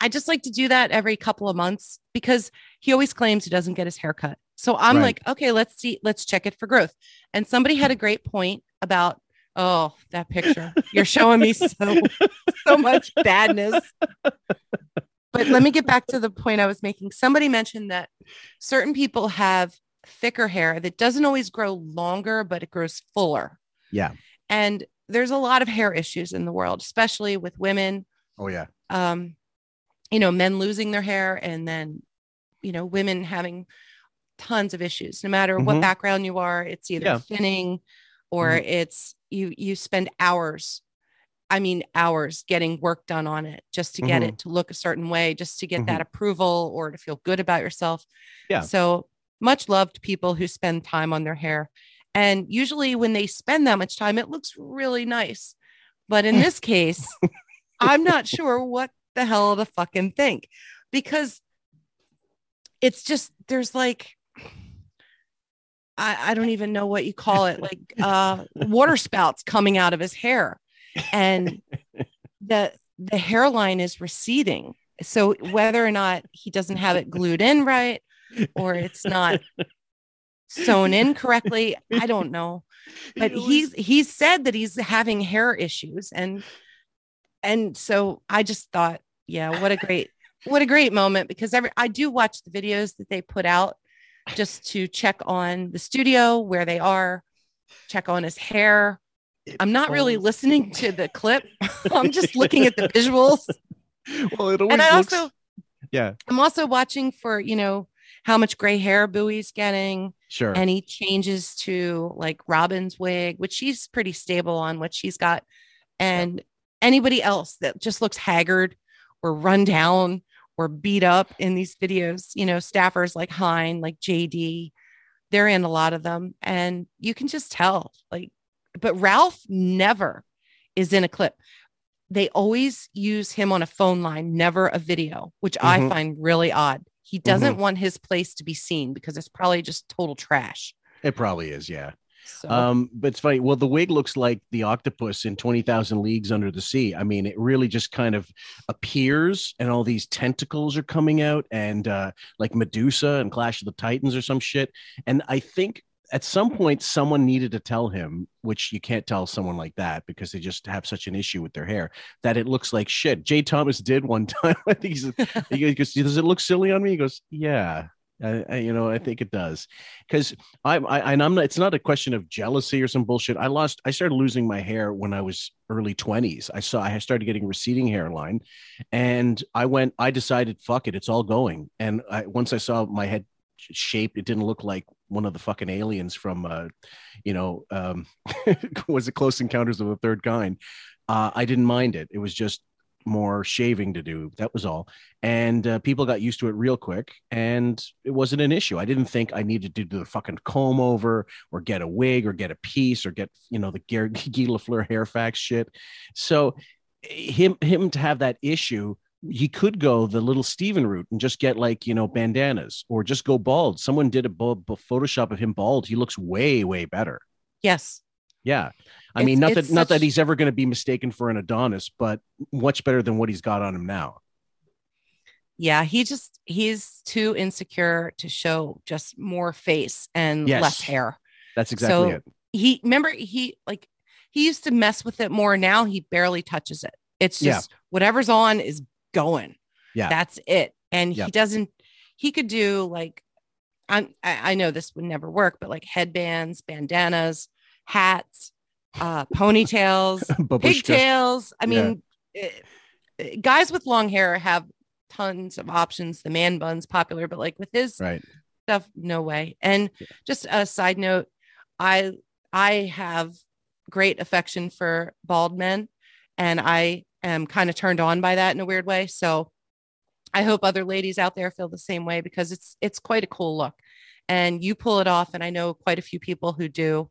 I just like to do that every couple of months because he always claims he doesn't get his hair cut. So I'm Right. like, okay, let's see, let's check it for growth. And somebody had a great point about, oh, that picture. You're showing me so so much badness. But let me get back to the point I was making. Somebody mentioned that certain people have thicker hair that doesn't always grow longer, but it grows fuller. Yeah. And there's a lot of hair issues in the world, especially with women. Oh yeah. Um, you know, men losing their hair and then, you know, women having tons of issues. No matter what Mhm. background you are, it's either Yeah. thinning or Mhm. it's you you spend hours I mean, hours getting work done on it just to get Mhm. it to look a certain way, just to get that approval or to feel good about yourself. Yeah. So much loved people who spend time on their hair. And usually when they spend that much time, it looks really nice. But in this case, I'm not sure what the hell to fucking think because it's just there's like I, I don't even know what you call it, like uh water spouts coming out of his hair. And the the hairline is receding. So whether or not he doesn't have it glued in right or it's not sewn in correctly, I don't know. But he's he's said that he's having hair issues and and so I just thought yeah, what a great what a great moment because every I do watch the videos that they put out just to check on the studio where they are, check on his hair. I'm not really listening to the clip. I'm just looking at the visuals. Well, it always And I looks. also yeah, I'm also watching for, you know, how much gray hair Booey's getting. Sure. Any changes to like Robin's wig, which she's pretty stable on what she's got. And anybody else that just looks haggard or run down or beat up in these videos, you know, staffers like Hein, like JD, they're in a lot of them. And you can just tell, like, but Ralph never is in a clip. They always use him on a phone line, never a video, which I Mhm. find really odd. He doesn't Mhm. want his place to be seen because it's probably just total trash. it probably is. Yeah. So Um, but it's funny. Well, the wig looks like the octopus in 20,000 Leagues Under the Sea. I mean, it really just kind of appears and all these tentacles are coming out and uh, like Medusa and Clash of the Titans or some shit. And I think at some point someone needed to tell him, which you can't tell someone like that because they just have such an issue with their hair, that it looks like shit. Jay Thomas did one time. I think he's, he goes, Does it look silly on me? He goes, Yeah. I, I, you know, I think it does because I'm, I, and I'm not, it's not a question of jealousy or some bullshit. I lost, I started losing my hair when I was early 20s. I saw, I started getting receding hairline and I went, I decided, fuck it, it's all going. And I, once I saw my head shape, it didn't look like one of the fucking aliens from, uh, you know, um, was it Close Encounters of the Third Kind? Uh, I didn't mind it. It was just more shaving to do. That was all. And uh, people got used to it real quick, and it wasn't an issue. I didn't think I needed to do the fucking comb over or get a wig or get a piece or get you know the Guy Guy Lafleur hair fax shit. So him him to have that issue. He could go the little Steven route and just get like you know bandanas or just go bald. Someone did a Photoshop of him bald. He looks way way better. yes, Yeah. I It's- mean, not that not that he's ever going to be mistaken for an Adonis, but much better than what he's got on him now. yeah, he just he's too insecure to show just more face and Yes. less hair. That's exactly So it. He remember he like he used to mess with it more. Now he barely touches it. It's Yeah. just whatever's on is going. Yeah. That's it. And Yeah. he doesn't he could do like I'm, I I know this would never work, but like headbands, bandanas, hats, uh, ponytails, pigtails. I mean, eh, eh, guys with long hair have tons of options. The man bun's popular, but like with his Right. stuff, no way. And just a side note, I I have great affection for bald men, and I am kind of turned on by that in a weird way. So I hope other ladies out there feel the same way because it's it's quite a cool look. And you pull it off, and I know quite a few people who do.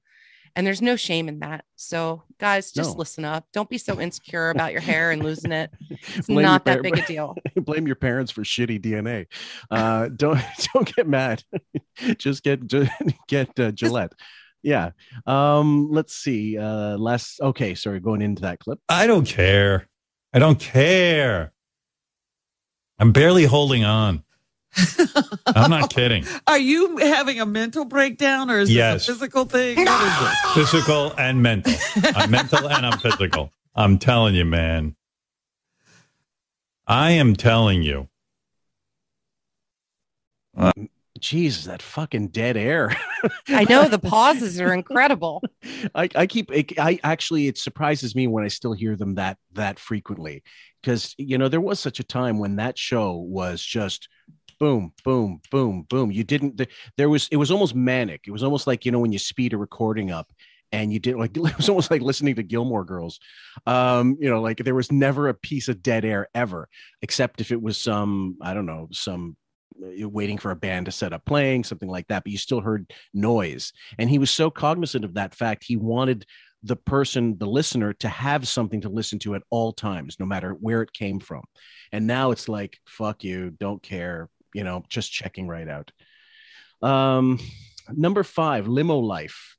And there's no shame in that. So, guys, just No. listen up. Don't be so insecure about your hair and losing it. It's Blame not your that par- big a deal. Blame your parents for shitty DNA. Uh, don't don't get mad. Just get ju- get uh, Gillette. Yeah. Um. Let's see. Uh. Last. Okay. Sorry. Going into that clip. I don't care. I don't care. I'm barely holding on. I'm not kidding. Are you having a mental breakdown or is Yes. this a physical thing? What is this? Physical and mental. I'm mental and I'm physical. I'm telling you, man. I am telling you. Um, Jesus, that fucking dead air. I know the pauses are incredible. I, I keep I actually it surprises me when I still hear them that that frequently because you know there was such a time when that show was just boom boom boom boom. You didn't there was it was almost manic. It was almost like you know when you speed a recording up and you did like it was almost like listening to Gilmore Girls. Um you know like there was never a piece of dead air ever except if it was some I don't know some uh, waiting for a band to set up playing something like that but you still heard noise. And he was so cognizant of that fact he wanted the person the listener to have something to listen to at all times no matter where it came from. And now it's like fuck you don't care you know just checking right out um number five limo life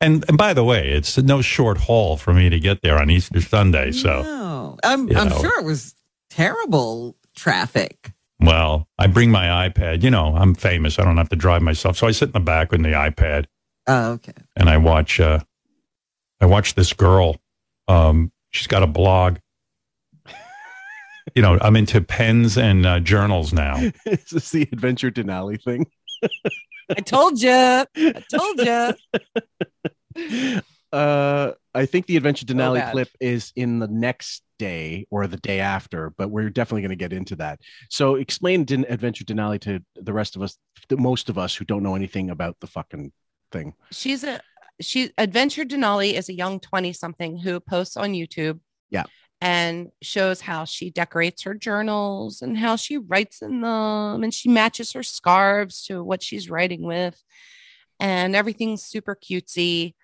And, and by the way, it's no short haul for me to get there on Easter Sunday. So, No, I'm, I'm know. sure it was terrible traffic. well, I bring my iPad. You know, I'm famous. I don't have to drive myself. So I sit in the back with the iPad Oh, okay. and I watch, uh, I watch this girl. Um, she's got a blog you know, I'm into pens and uh, journals now. Is this the Adventure Denali thing? I told you. I told you. Uh, I think the Adventure Denali bad. clip is in the next day or the day after, but we're definitely going to get into that. So explain Den- Adventure Denali to the rest of us, the most of us who don't know anything about the fucking thing. She's a she Adventure Denali is a young 20 something who posts on YouTube Yeah. And shows how she decorates her journals and how she writes in them and she matches her scarves to what she's writing with and everything's super cutesy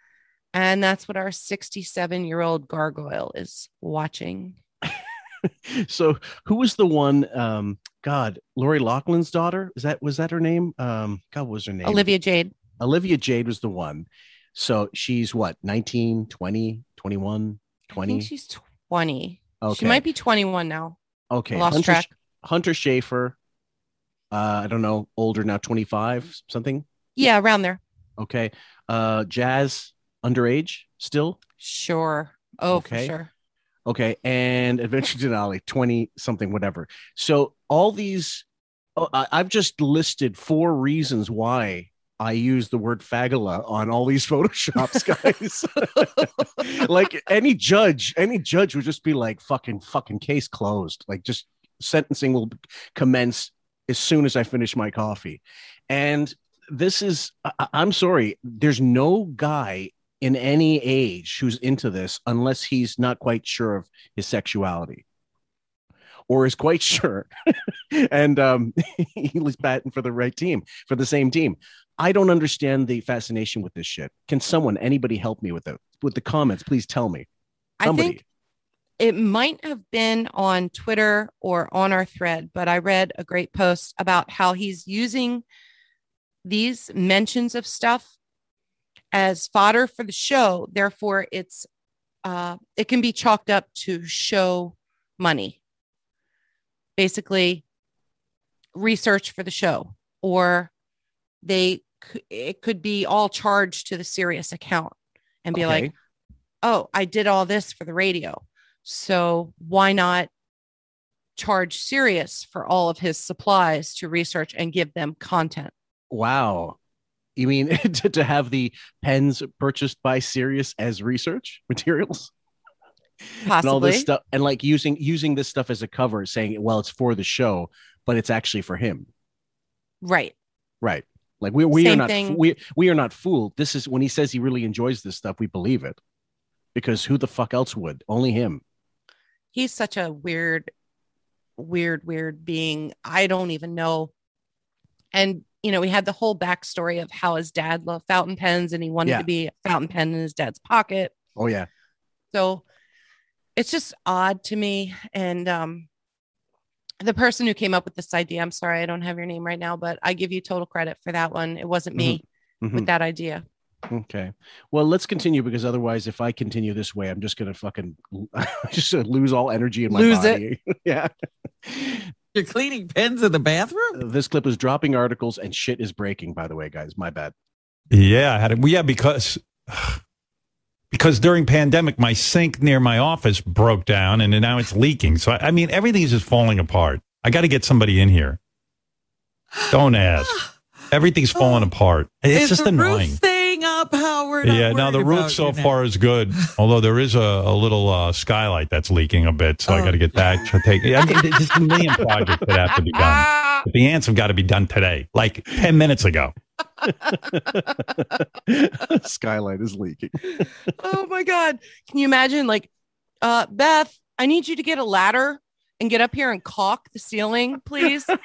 and that's what our 67 year old gargoyle is watching. So who was the one um god lori loughlin's daughter? Is that was that her name? Um god what was her name? Olivia jade. Olivia jade was the one. So she's what 19 20 21 i 20 think she's 20 okay she might be 21 now. Okay lost hunter, track. hunter schafer uh i don't know older now 25 something? Yeah around there. Okay uh jazz underage still? Sure. Oh Okay. for sure. Okay, and Adventure Denali, twenty something, whatever. So all these, oh, I've just listed four reasons why I use the word fagula on all these photoshops, guys. like any judge, any judge would just be like, "Fucking, fucking case closed." Like just sentencing will commence as soon as I finish my coffee, and this is. I- I'm sorry, there's no guy in any age who's into this unless he's not quite sure of his sexuality or is quite sure and um he was batting for the right team for the same team i don't understand the fascination with this shit can someone anybody help me with it with the comments please tell me Somebody. I think it might have been on Twitter or on our thread, but I read a great post about how he's using these mentions of stuff as fodder for the show. Therefore, it's uh, it can be chalked up to show money, basically research for the show, or they it could be all charged to the Sirius account and be like, oh, I did all this for the radio. So why not charge Sirius for all of his supplies to research and give them content? wow you mean to, to have the pens purchased by Sirius as research materials and all this stuff and like using using this stuff as a cover saying well it's for the show but it's actually for him Right. Right. Like we we are not thing. we we are not fooled. This is when he says he really enjoys this stuff, we believe it. Because who the fuck else would? Only him. He's such a weird, weird, weird being. I don't even know. And, you know, we had the whole backstory of how his dad loved fountain pens and he wanted Yeah. to be a fountain pen in his dad's pocket. Oh yeah. So it's just odd to me. And um, the person who came up with this idea, I'm sorry, I don't have your name right now, but I give you total credit for that one. It wasn't me Mhm. with that idea. Okay. Well, let's continue because otherwise, if I continue this way, I'm just gonna fucking just lose all energy in my Lose it. yeah. You're cleaning pens in the bathroom? This clip is dropping articles and shit is breaking. By the way, guys, my bad. Yeah, I had it. Well, yeah, because because during pandemic, my sink near my office broke down, and now it's leaking. So I, I mean, everything's just falling apart. I got to get somebody in here. Don't ask. Everything's falling apart. It's Is just the annoying. roof staying up, Howard? Yeah, now the roof so far is good. Although there is a, a little uh, skylight that's leaking a bit, so I Oh. got to get that. To take, I mean, there's just a million projects that have to be done. But the ants have got to be done today, like ten minutes ago. Skylight is leaking. oh my God. Can you imagine? Like, uh, Beth, I need you to get a ladder and get up here and caulk the ceiling, please.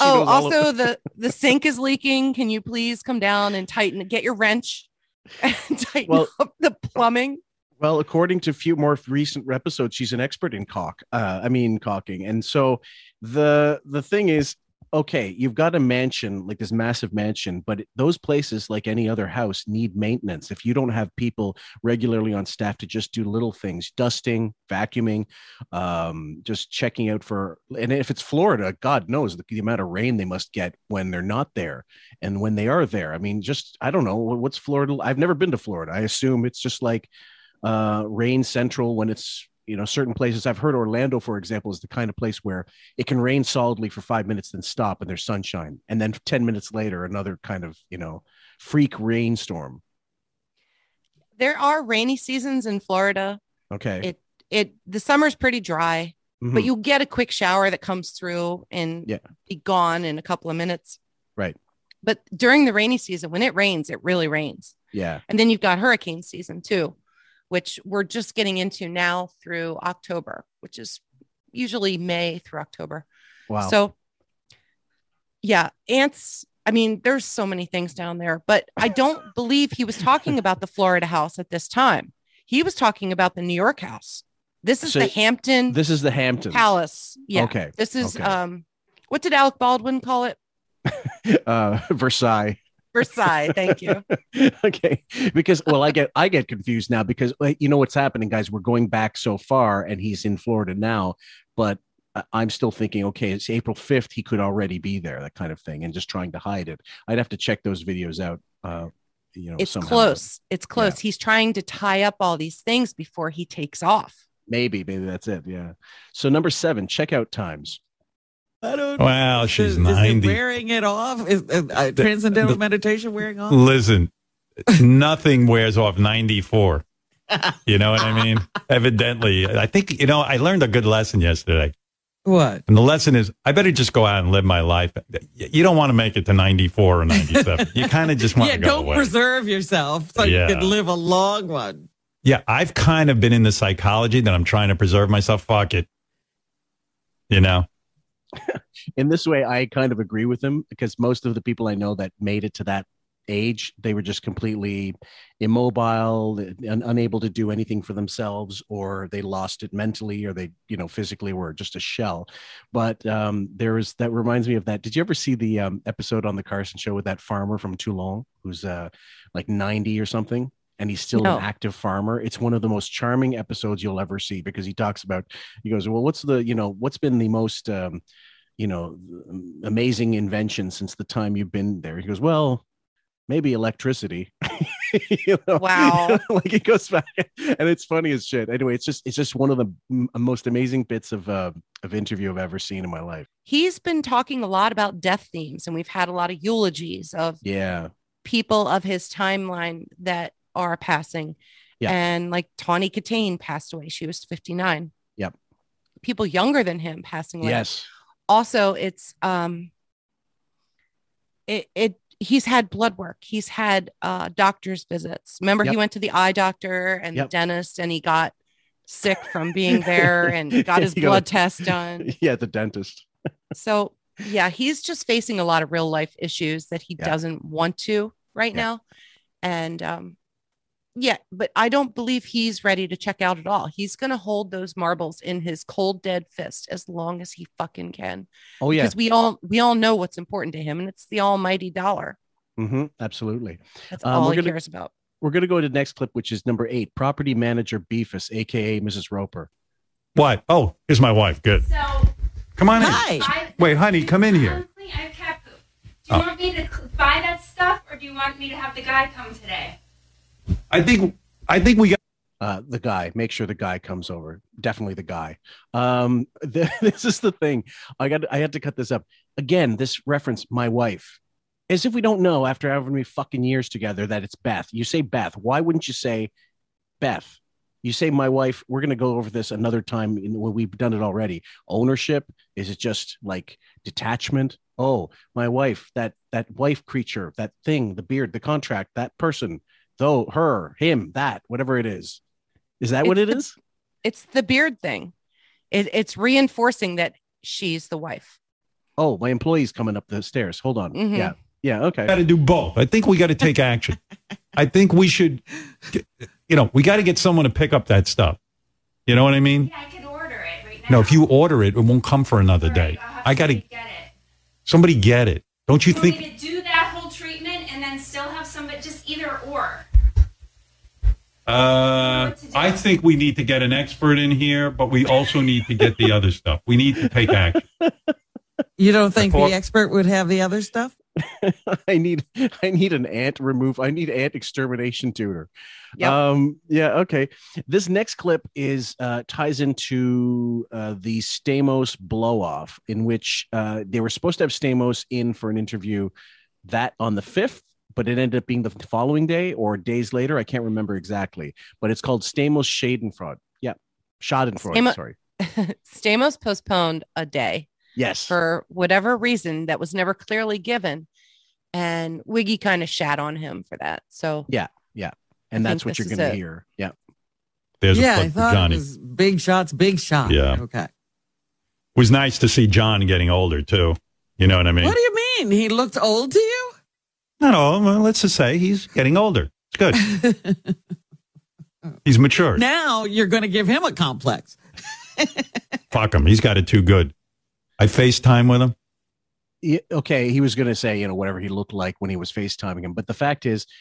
Oh, knows all of- also the the sink is leaking. Can you please come down and tighten it? Get your wrench and tighten Well- up the plumbing. Well, according to a few more recent episodes, she's an expert in caulk. Uh, I mean, caulking. And so the the thing is, okay, you've got a mansion like this massive mansion, but those places, like any other house, need maintenance. If you don't have people regularly on staff to just do little things, dusting, vacuuming, um, just checking out for, and if it's Florida, God knows the, the amount of rain they must get when they're not there and when they are there. I mean, just I don't know what's Florida. I've never been to Florida. I assume it's just like uh rain central when it's you know certain places i've heard orlando for example is the kind of place where it can rain solidly for five minutes then stop and there's sunshine and then 10 minutes later another kind of you know freak rainstorm There are rainy seasons in Florida. okay It it the summer's pretty dry, Mhm. but you'll get a quick shower that comes through and Yeah. be gone in a couple of minutes. right But during the rainy season, when it rains, it really rains. yeah And then you've got hurricane season too, which we're just getting into now through October, which is usually May through October. wow So, yeah, ants. I mean, there's so many things down there, but I don't believe he was talking about the Florida house at this time. He was talking about the New York house. This is So the Hampton this is the Hampton Palace. Yeah. Okay, This is okay. um, what did Alec Baldwin call it? uh versailles Versailles. Thank you. okay because well i get i get confused now because you know what's happening guys we're going back so far and he's in florida now but i'm still thinking okay it's april 5th he could already be there that kind of thing and just trying to hide it i'd have to check those videos out uh you know It's somehow, close. It's close. He's trying to tie up all these things before he takes off. maybe maybe that's it yeah so number seven checkout times I don't. Wow, she's is, is it 90. wearing it off? Is uh, uh, transcendental the- meditation wearing off? Listen, nothing wears off 94. You know what I mean? Evidently, I think, you know, I learned a good lesson yesterday. What? And the lesson is I better just go out and live my life. You don't want to make it to 94 or 97. you kind of just want Yeah, to go don't away. preserve yourself so Yeah. you can live a long one. yeah, I've kind of been in the psychology that I'm trying to preserve myself. Fuck it. You know? In this way i kind of agree with him because most of the people i know that made it to that age they were just completely immobile un- unable to do anything for themselves or they lost it mentally or they you know physically were just a shell. But um there is that reminds me of that. Did you ever see the um, episode on the carson show with that farmer from toulon who's uh like 90 or something and he's still No. an active farmer. It's one of the most charming episodes you'll ever see because he talks about he goes, Well, what's the, you know, what's been the most um, you know, amazing invention since the time you've been there? He goes, Well, maybe electricity. You know? Wow. like he goes back and it's funny as shit. Anyway, it's just it's just one of the m- most amazing bits of uh, of interview I've ever seen in my life. He's been talking a lot about death themes, and we've had a lot of eulogies of Yeah. people of his timeline that are passing. Yeah. And like Tawny Kitaen passed away. She was 59. Yep. People younger than him passing away. Yes. Also, it's um it it he's had blood work. He's had uh doctor's visits. Remember he went to the eye doctor and Yep. the dentist and he got sick from being there and got his He got blood test done. Yeah, the dentist. So yeah, he's just facing a lot of real life issues that he Yeah. doesn't want to right Yeah. now. And um yeah, but I don't believe he's ready to check out at all. He's gonna hold those marbles in his cold dead fist as long as he fucking can. Oh yeah. Because we all we all know what's important to him, and it's the almighty dollar. hmm Absolutely. That's Um, all he gonna- cares about. We're going to go to the next clip, which is number eight property manager Beefus, AKA Mrs. Roper. What? Oh, here's my wife. Good. So, Come on in. I, Wait, honey, come in here. I have cat poop. Do you Oh. want me to buy that stuff, or do you want me to have the guy come today? I think I think we got Uh, the guy, make sure the guy comes over. Definitely the guy. Um, the, this is the thing. I got. I had to cut this up again. This reference, my wife, as if we don't know after having many fucking years together that it's Beth. You say Beth. Why wouldn't you say Beth? You say my wife. We're gonna go over this another time when we've done it already. Ownership is it just like detachment? Oh, my wife. That that wife creature. That thing. The beard. The contract. That person. Though her, him, that, whatever it is. Is that what It's it the- is? It's the beard thing. It, it's reinforcing that she's the wife. Oh, my employee's coming up the stairs. Hold on. Mhm. Yeah. Yeah. Okay. got to do both. I think we got to take action. I think we should, you know, we got to get someone to pick up that stuff. You know what I mean? Yeah, I could order it right now. No, if you order it, it won't come for another day. I'll have I got to somebody get it. somebody get it. Don't you You want think? Uh, I think we need to get an expert in here, but we also need to get the other stuff. We need to take action. You don't think Before- the expert would have the other stuff? I need I need an ant remove. I need ant extermination tutor. Yep. Um yeah, okay. This next clip is uh ties into uh the Stamos blow off in which uh they were supposed to have Stamos in for an interview that on the 5th but it ended up being the following day or days later. I can't remember exactly, but it's called Stamos Schadenfreude. Yeah. Schadenfreude, Stamo- sorry. Stamos postponed a day Yes. for whatever reason that was never clearly given. And Wiggy kind of shat on him for that. So Yeah, yeah. And I that's what you're going to hear. Yeah. There's yeah, a I thought Johnny. it was big shots, big shot. Yeah. Okay. It was nice to see John getting older too. You know what I mean? What do you mean? He looked old to you? No, no. Well, let's just say he's getting older. It's good. he's mature. Now you're going to give him a complex. Fuck him. He's got it too good. I FaceTime with him. Yeah, okay, he was going to say, you know, whatever he looked like when he was FaceTiming him. But the fact is, J-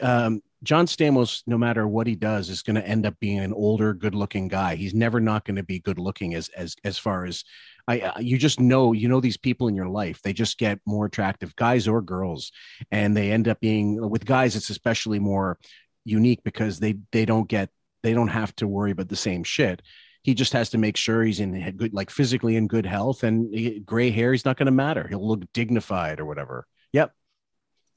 um, John Stamos, no matter what he does, is going to end up being an older, good-looking guy. He's never not going to be good-looking as as as far as I. Uh, you just know, you know, these people in your life, they just get more attractive, guys or girls, and they end up being with guys. It's especially more unique because they they don't get they don't have to worry about the same shit. He just has to make sure he's in good, like physically in good health, and he- gray hair. He's not going to matter. He'll look dignified or whatever. Yep.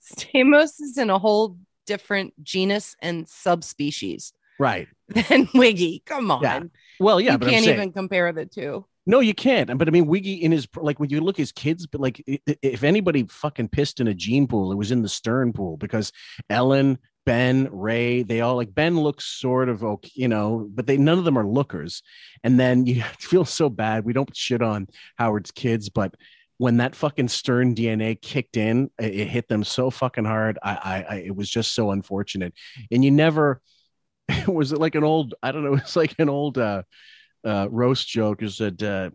Stamos is in a whole different genus and subspecies Right. than Wiggy. Come on. Yeah. Well, yeah, you can't saying- even compare the two. No, you can't. But I mean, Wiggy in his like when you look at his kids, but like if anybody fucking pissed in a gene pool, it was in the Stern pool because Ellen, Ben, Ray, they all like Ben looks sort of okay, you know, but they none of them are lookers. And then you feel so bad. We don't shit on Howard's kids, but when that fucking Stern DNA kicked in, it, it hit them so fucking hard. I, I, I, it was just so unfortunate. And you never was it like an old, I don't know, it's like an old uh uh roast joke is that uh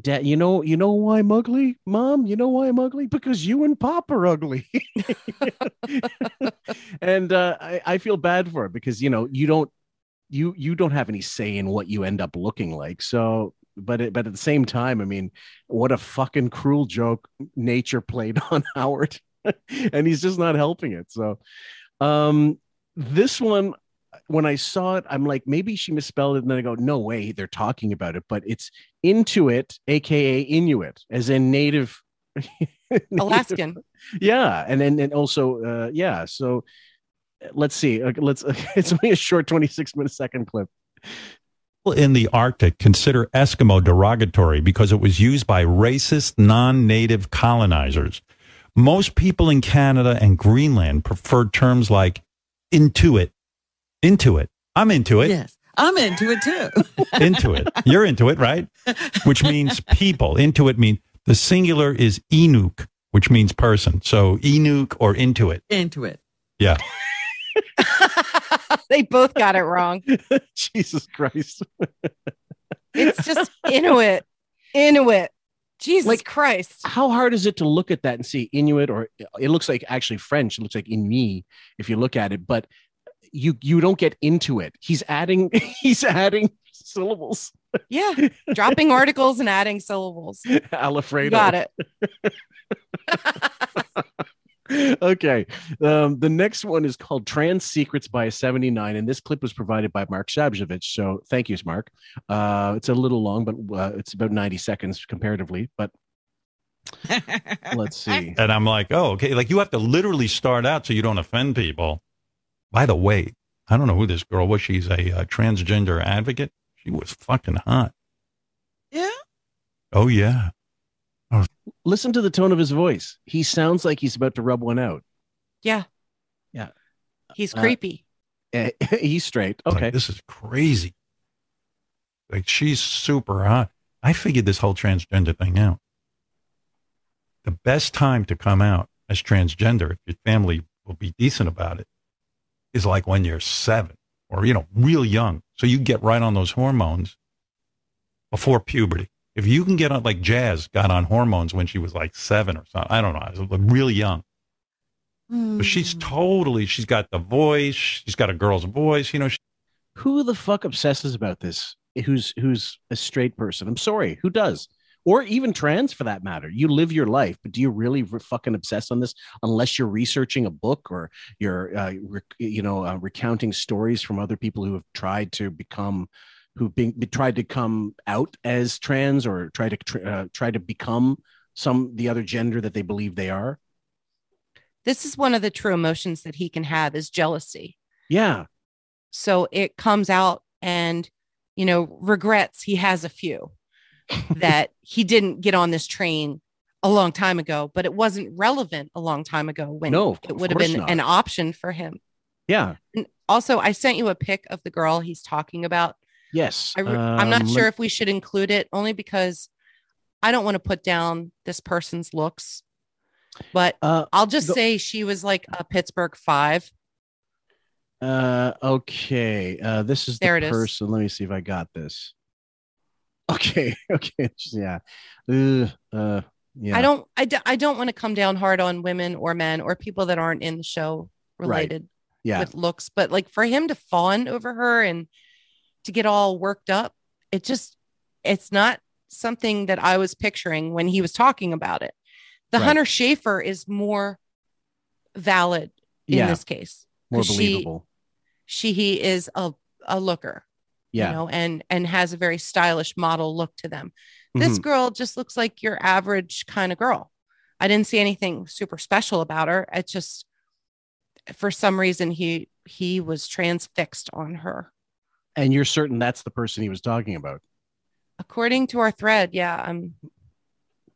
Dad, you know, you know why I'm ugly, Mom. You know why I'm ugly because you and Pop are ugly, and uh, I, I feel bad for it because you know you don't you you don't have any say in what you end up looking like. So, but it, but at the same time, I mean, what a fucking cruel joke nature played on Howard, and he's just not helping it. So, um, this one when I saw it, I'm like, maybe she misspelled it. And then I go, no way, they're talking about it. But it's Intuit, aka Inuit, as in native Alaskan. yeah. And then and also, uh, yeah. So let's see. Uh, Let's it's only a short 26 minute second clip. People in the Arctic consider Eskimo derogatory because it was used by racist non-native colonizers. Most people in Canada and Greenland prefer terms like intuit. Into it. I'm into it. Yes. I'm into it too. into it. You're into it, right? Which means people. Into it means the singular is Inuk, which means person. So Inuk or into it. into it. Yeah. they both got it wrong. Jesus Christ. It's just Inuit. Inuit. Jesus Like- Christ. How hard is it to look at that and see Inuit or it looks like actually French? It looks like Inuit if you look at it, but you you don't get into it. He's adding he's adding syllables. Yeah. Dropping articles and adding syllables. Alfredo. You got it. Okay. Um, the next one is called Trans Secrets by 79, and this clip was provided by Mark Shabjevich. So thank you, Mark. Uh, it's a little long, but uh, it's about 90 seconds comparatively. But let's see. And I'm like, oh, okay. Like you have to literally start out so you don't offend people. By the way, I don't know who this girl was. She's a uh, transgender advocate. She was fucking hot. Yeah. Oh, yeah. Listen to the tone of his voice. He sounds like he's about to rub one out. Yeah. Yeah. He's Uh, creepy. Eh, he's straight. Like, Okay. this is crazy. Like she's super hot. I figured this whole transgender thing out. The best time to come out as transgender, if your family will be decent about it, is like when you're seven or, you know, real young. So you get right on those hormones before puberty. If you can get on, like Jazz got on hormones when she was like seven or something. I don't know. I was real young. But she's totally, she's got the voice. She's got a girl's voice. You know, she, Who the fuck obsesses about this? Who's who's a straight person? I'm sorry. Who does? or even trans for that matter. You live your life, but do you really re- fucking obsess on this unless you're researching a book or you're, uh, re- you know, uh, recounting stories from other people who have tried to become, who've been tried to come out as trans or try to uh, try to become some the other gender that they believe they are. This is one of the true emotions that he can have is jealousy. Yeah, So it comes out and, you know, regrets he has a few that he didn't get on this train a long time ago, but it wasn't relevant a long time ago when No, it would have been not. an option for him. yeah, And also, I sent you a pic of the girl he's talking about. Yes. I re- I'm not Um, sure if we should include it only because I don't want to put down this person's looks, but Uh, I'll just the- say she was like a Pittsburgh five. Uh, okay. Uh, this is There the it is. person. Let me see if I got this. Okay. Okay. Yeah. Uh, uh, yeah. I don't, I, d- I don't want to come down hard on women or men or people that aren't in the show Right. related Yeah. with looks, but like for him to fawn over her and to get all worked up, it just, it's not something that I was picturing when he was talking about it. The Right. Hunter Schafer is more valid in Yeah. this case. More believable. she he is a, a looker Yeah. you know and and has a very stylish model look to them this Mhm. girl just looks like your average kind of girl i didn't see anything super special about her it just for some reason he he was transfixed on her And you're certain that's the person he was talking about. according to our thread yeah i'm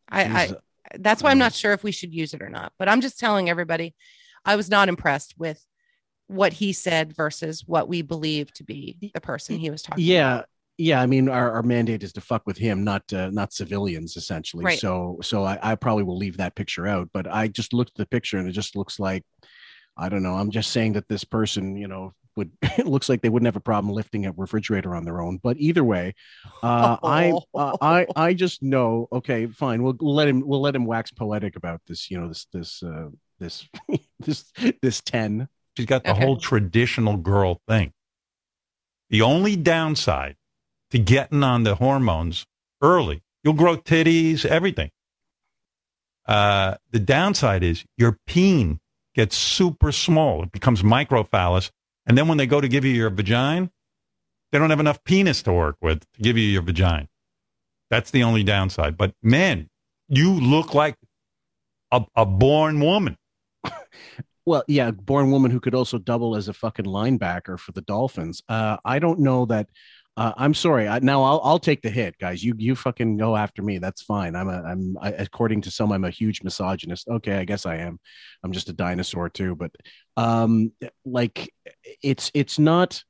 i i that's why i'm not sure if we should use it or not but i'm just telling everybody i was not impressed with what he said versus what we believe to be the person he was talking yeah. Yeah. I mean, our, our mandate is to fuck with him, not uh, not civilians, essentially. Right. So so I, I probably will leave that picture out. But I just looked at the picture and it just looks like I don't know. I'm just saying that this person, you know, would it looks like they wouldn't have a problem lifting a refrigerator on their own. But either way, uh, I uh, I I just know. Okay, fine. We'll, we'll let him we'll let him wax poetic about this. You know, this this uh, this this this ten. She's got the Okay. whole traditional girl thing. The only downside to getting on the hormones early, you'll grow titties, everything. Uh, the downside is your peen gets super small. It becomes microphallus. And then when they go to give you your vagina, they don't have enough penis to work with to give you your vagina. That's the only downside. But man, you look like a, a born woman. Well, yeah, a born woman who could also double as a fucking linebacker for the Dolphins. Uh, I don't know that. Uh, I'm sorry. I, now I'll I'll take the hit, guys. You you fucking go after me. That's fine. I'm a I'm I, according to some I'm a huge misogynist. Okay, I guess I am. I'm just a dinosaur too. But um, like it's it's not.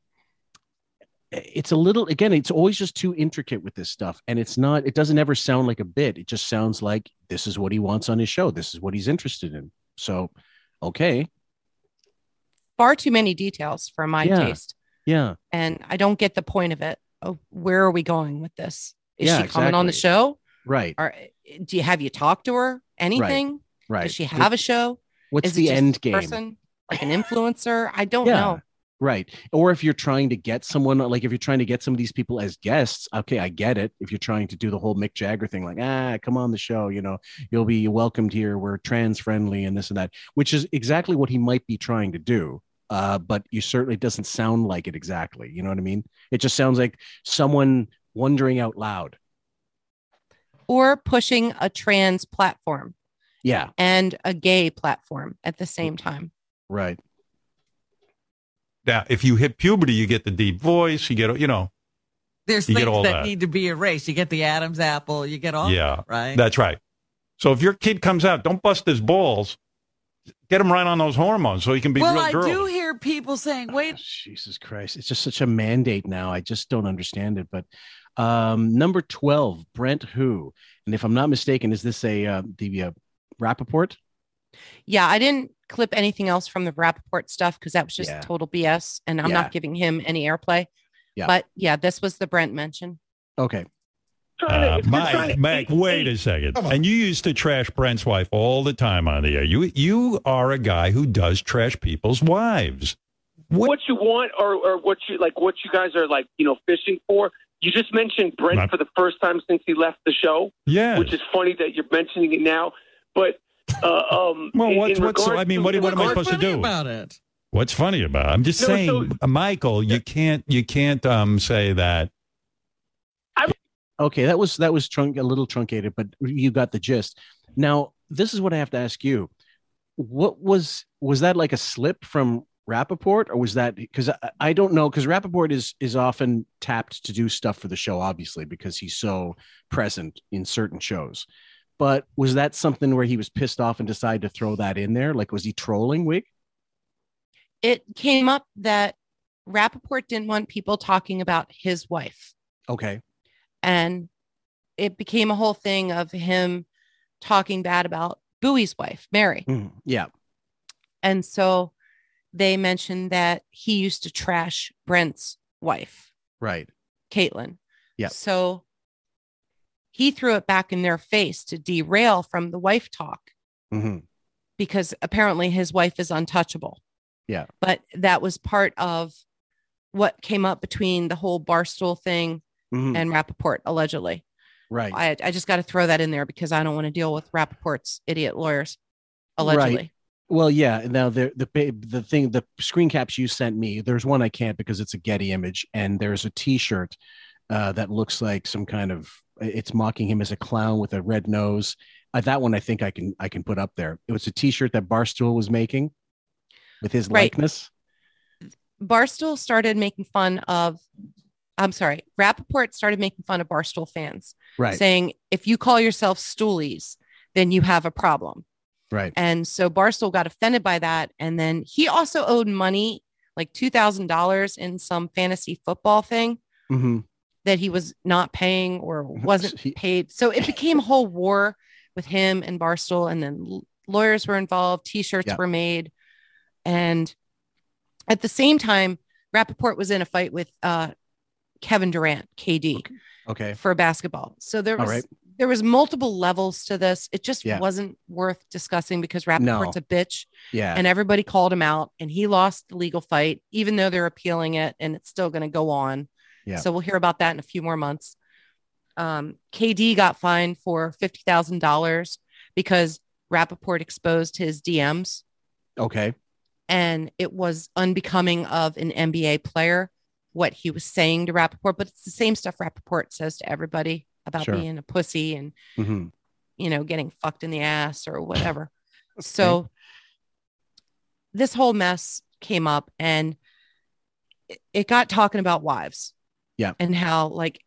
It's a little again. It's always just too intricate with this stuff, and it's not. It doesn't ever sound like a bit. It just sounds like this is what he wants on his show. This is what he's interested in. So, okay, far too many details for my Yeah. taste yeah. and i don't get the point of it oh where are we going with this is Yeah, she coming on the show Right. or do you have you talked to her anything Right. does she have a show What's Is the end game? person like an influencer i don't Yeah. know Right. Or if you're trying to get someone, like if you're trying to get some of these people as guests, okay, I get it. If you're trying to do the whole Mick Jagger thing, like, ah, come on the show, you know, you'll be welcomed here. We're trans friendly and this and that, which is exactly what he might be trying to do. Uh, but you certainly doesn't sound like it exactly. You know what I mean? It just sounds like someone wondering out loud. or pushing a trans platform Yeah. and a gay platform at the same time Right. Now, if you hit puberty, you get the deep voice. You get, you know, There's You get things all that, that. need to be erased. You get the Adam's apple. You get all yeah, right. That's right. So if your kid comes out, don't bust his balls. Get him right on those hormones so he can be well, real I girly. do hear people saying, "Wait, Jesus Christ. It's just such a mandate now. I just don't understand it. But um, number 12, Brent Who. And if I'm not mistaken, is this a uh, the uh, Rappaport? yeah i didn't clip anything else from the rappaport stuff because that was just Yeah. total bs and i'm Yeah. not giving him any airplay Yeah. but yeah this was the brent mention Okay. Uh, Mike, Mike, wait a second. And you used to trash Brent's wife all the time on the air. You you are a guy who does trash people's wives. what you want or, or what you like what you guys are like you know fishing for you just mentioned Brent Not- for the first time since he left the show. Yeah, Which is funny that you're mentioning it now. But uh, um, Well, what's in what's regards I mean, to- what, what am I supposed to do about it? What's funny about? it? I'm just No, saying, so- uh, Michael, you can't you can't um say that. Okay, that was that was trunk a little truncated, but you got the gist. Now, this is what I have to ask you. What was was that like a slip from Rappaport, or was that because I, I don't know because Rappaport is is often tapped to do stuff for the show, obviously, because he's so present in certain shows. But was that something where he was pissed off and decided to throw that in there? Like, was he trolling Wig? It came up that Rappaport didn't want people talking about his wife. Okay. And it became a whole thing of him talking bad about Booey's wife, Mary. Mhm. Yeah. And so they mentioned that he used to trash Brent's wife, Right. Caitlin. Yeah. So he threw it back in their face to derail from the wife talk hmm because apparently his wife is untouchable. Yeah. But that was part of what came up between the whole Barstool thing Mhm. and Rappaport, allegedly. Right. I, I just got to throw that in there because I don't want to deal with Rappaport's idiot lawyers, allegedly. Right. Well, yeah. Now the the the thing the screen caps you sent me. There's one I can't because it's a Getty image, and there's a T-shirt uh, that looks like some kind of. It's mocking him as a clown with a red nose. Uh, that one I think I can I can put up there. It was a T-shirt that Barstool was making with his Right. likeness. Barstool started making fun of, I'm sorry, Rappaport started making fun of Barstool fans, Right. saying, if you call yourself Stoolies, then you have a problem. Right. And so Barstool got offended by that. And then he also owed money, like $2,000 in some fantasy football thing hmm that he was not paying or wasn't paid. So it became a whole war with him and Barstool. And then lawyers were involved, t shirts Yeah. were made. And at the same time, Rappaport was in a fight with uh, Kevin Durant, KD, Okay. for basketball. So there was right. there was multiple levels to this. It just Yeah. wasn't worth discussing because No. Rappaport's a bitch. Yeah. And everybody called him out and he lost the legal fight, even though they're appealing it and it's still going to go on. Yeah. So we'll hear about that in a few more months. Um, KD got fined for $50,000 because Rappaport exposed his DMs Okay. and it was unbecoming of an NBA player what he was saying to Rappaport, but it's the same stuff Rappaport says to everybody about Sure. being a pussy and, hmm you know, getting fucked in the ass or whatever. So this whole mess came up and it, it got talking about wives Yeah. and how like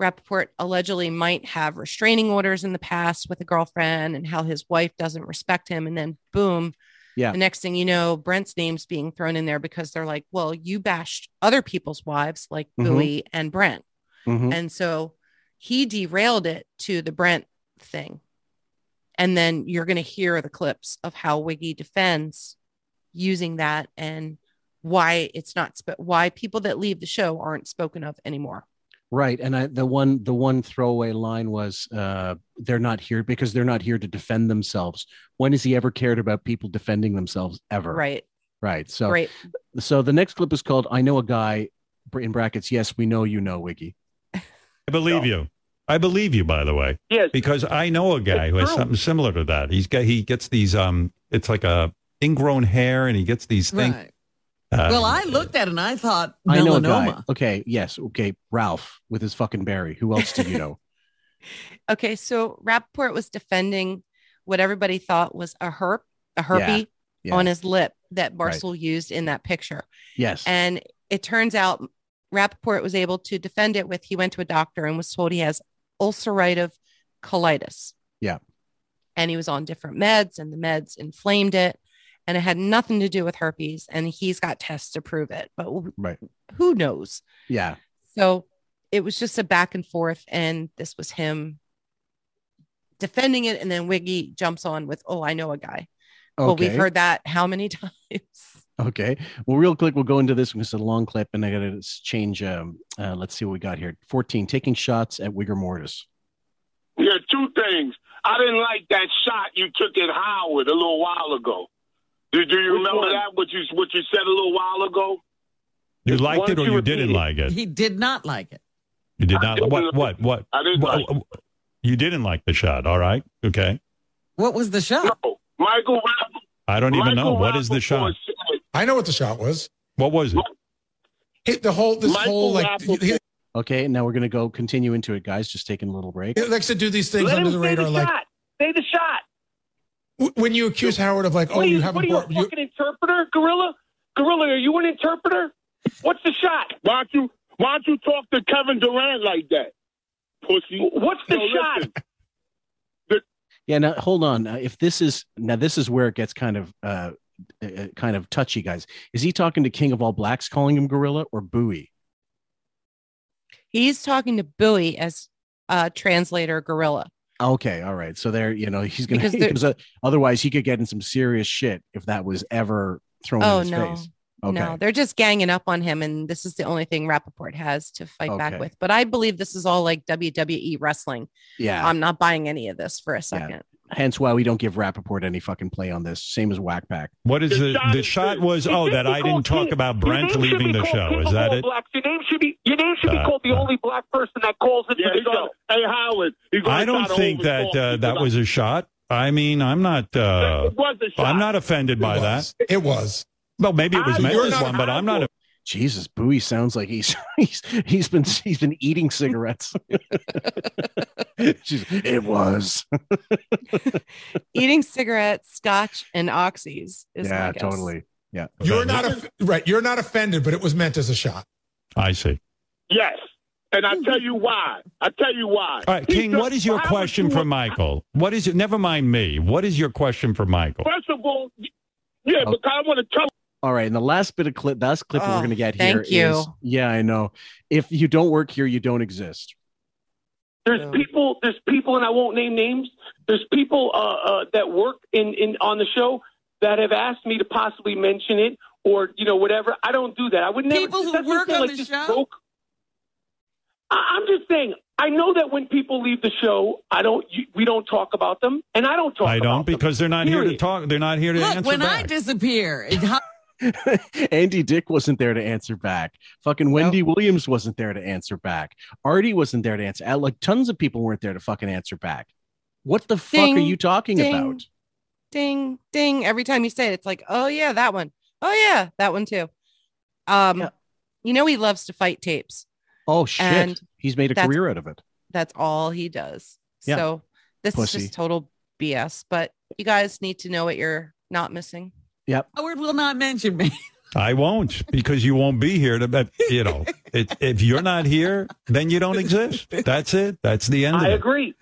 Rappaport allegedly might have restraining orders in the past with a girlfriend and how his wife doesn't respect him. And then boom, Yeah. the next thing you know, Brent's name's being thrown in there because they're like, well, you bashed other people's wives like Mhm. Booey and Brent. Mhm. And so he derailed it to the Brent thing. And then you're going to hear the clips of how Wiggy defends using that and why it's not sp- why people that leave the show aren't spoken of anymore. Right. And I, the one the one throwaway line was uh, they're not here because they're not here to defend themselves. When has he ever cared about people defending themselves ever? Right. Right. So right. so the next clip is called I know a guy in brackets, yes, we know you know Wiggy. I believe you. I believe you, by the way. Yes. Because I know a guy who has true. something similar to that. He's got he gets these um it's like a ingrown hair and he gets these things. Right. Uh, well, I looked at it and I thought I know a guy. melanoma. Okay, yes, okay. Ralph with his fucking berry. Who else do you know? Okay, so Rappaport was defending what everybody thought was a herp, a herpy yeah. on his lip that Right. Barstool used in that picture. yes. And it turns out Rappaport was able to defend it with he went to a doctor and was told he has ulcerative colitis. Yeah. And he was on different meds and the meds inflamed it. And it had nothing to do with herpes. And he's got tests to prove it. But Right. who knows? Yeah. So it was just a back and forth. And this was him defending it. And then Wiggy jumps on with, Oh, I know a guy. okay. Well, we've heard that how many times? Okay. Well, real quick, we'll go into this because it's a long clip, and I got to change. Um, uh, let's see what we got here. Fourteen, taking shots at Wigger Mortis. Yeah, two things. I didn't like that shot you took at Howard a little while ago. Do, do you Which remember one? that? What you what you said a little while ago? you liked it or you you didn't it? like it? He did not like it. You did not. What? like- What? What? I didn't what- like You didn't like the shot. All right. Okay. What was the shot? No, Michael Rappaport. I don't even know. Michael What is the shot? Said- I know what the shot was. What was it? Hit the whole this Michael whole like Rappaport- Okay, now we're gonna go continue into it, guys. Just taking a little break. he likes to do these things Let under the radar. the Like. Say the shot. W- when you accuse Howard of like, oh, you, you, haven't what are you, brought a you, interpreter, Gorilla? Gorilla, are you an interpreter? What's the shot? Why don't you Why don't you talk to Kevin Durant like that, pussy? What's the Yo, shot? listen, Yeah, now hold on. Uh, if this is now, this is where it gets kind of uh, uh, kind of touchy, guys. Is he talking to King of All Blacks, calling him gorilla or Booey? He's talking to Booey as a translator gorilla. Okay, all right. So there, you know, he's gonna. Because uh, otherwise, he could get in some serious shit if that was ever thrown Oh, in his no. face. Okay. No, they're just ganging up on him, and this is the only thing Rappaport has to fight back with. But I believe this is all like WWE wrestling. Yeah. I'm not buying any of this for a second. Hence why we don't give Rappaport any fucking play on this. Same as Whack Pack. What is The the shot the shot was? Oh, that I didn't talk King- about Brent leaving the show. King Is that it? Blacks. Your name should be your name should be Uh, called the uh. only black person that calls into yeah, the show. gonna, hey Howard, I don't think that uh, that was a shot. I mean, I'm not. Uh, It was a shot. I'm not offended by it that. It was. Well, maybe it was meant as one, but I'm not. A, Jesus, Booey sounds like he's he's he's been he's been eating cigarettes. She's, it was. Eating cigarettes, scotch, and oxys is my yeah, guess. totally. Yeah. You're not a, right. You're not offended, but it was meant as a shot. I see. Yes, and I tell you why. I tell you why. All right, He King. just- What is your question you- for Michael? What is it? Never mind me. What is your question for Michael? First of all, yeah, Oh. because I want to tell. All right, and the last bit of clip, last clip that Oh, we're going to get thank here is- you. yeah, I know. If you don't work here, you don't exist. There's Yeah. people, there's people, and I won't name names. There's people uh, uh, that work in, in on the show that have asked me to possibly mention it or you know whatever. I don't do that. I would never. People who work on like the show? broke. I, I'm just saying. I know that when people leave the show, I don't. You, we don't talk about them, and I don't talk. About them. I about don't them. because they're not here to talk. They're not here to Look, answer when I disappear, it- how- Andy Dick wasn't there to answer back. Fucking Wendy Williams wasn't there to answer back. Artie wasn't there to answer. uh, Like tons of people weren't there to fucking answer back. What the fuck are you talking ding. about? Ding, ding. Every time you say it, it's like, oh yeah, that one. Oh yeah, that one too. Um, Yeah. you know he loves to fight tapes. Oh shit. And He's made a career out of it. That's all he does. Yeah. So this Pussy. is just total BS. But you guys need to know what you're not missing. Yep. Howard will not mention me. I won't because you won't be here to. But you know, it, if you're not here, then you don't exist. That's it. That's the end of I it. agree.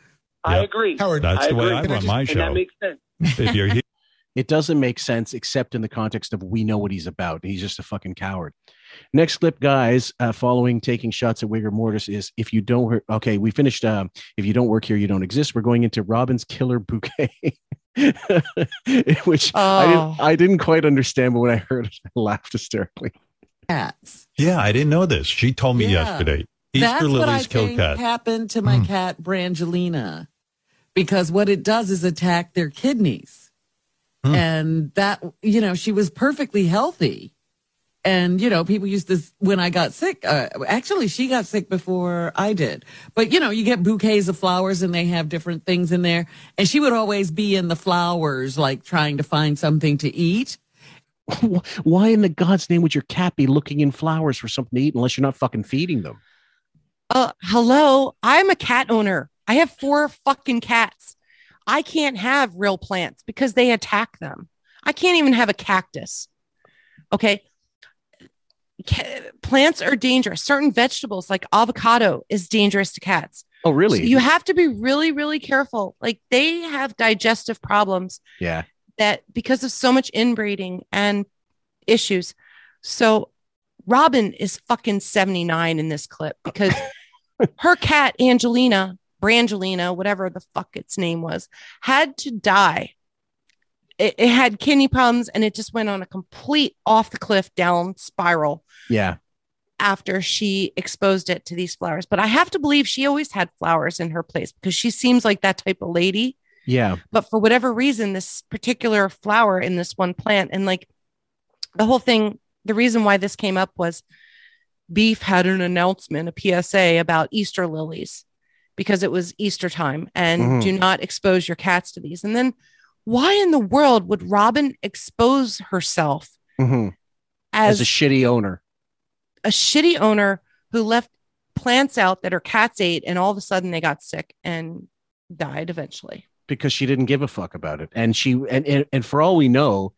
I Yeah. agree. Howard, That's I the way. I Can I run just- my And show. that makes sense. If you're here, It doesn't make sense except in the context of we know what he's about. He's just a fucking coward. Next clip, guys, uh, following taking shots at Wigger Mortis is if you don't work. Okay, we finished. Um, if you don't work here, you don't exist. We're going into Robin's Killer Bouquet, which I, Oh. didn't, I didn't quite understand, but when I heard it, I laughed hysterically. Cats. yeah, I didn't know this. She told me Yeah. yesterday. Easter That's what I kill think cats. happened to my Hmm. cat Brangelina, because what it does is attack their kidneys, Hmm. and that you know she was perfectly healthy, and you know people used to when I got sick. Uh, actually, she got sick before I did, but you know you get bouquets of flowers and they have different things in there, and she would always be in the flowers like trying to find something to eat. Why in the God's name would your cat be looking in flowers for something to eat unless you're not fucking feeding them? Uh, hello. I'm a cat owner. I have four fucking cats. I can't have real plants because they attack them. I can't even have a cactus. Okay. Plants are dangerous. Certain vegetables like avocado is dangerous to cats. Oh, really? So you have to be really, really careful. Like they have digestive problems yeah. that because of so much inbreeding and issues. So Robin is fucking 79 in this clip because her cat, Angelina, Brangelina, whatever the fuck its name was, had to die. It, it had kidney problems and it just went on a complete off the cliff down spiral Yeah. after she exposed it to these flowers. But I have to believe she always had flowers in her place because she seems like that type of lady Yeah. but for whatever reason this particular flower in this one plant and like the whole thing the reason why this came up was Beef had an announcement, a PSA about Easter lilies because it was Easter time and Mhm. do not expose your cats to these. And then why in the world would Robin expose herself Mhm. as, As a shitty owner. a shitty owner who left plants out that her cats ate and all of a sudden they got sick and died eventually? because she didn't give a fuck about it. And she and, and and for all we know,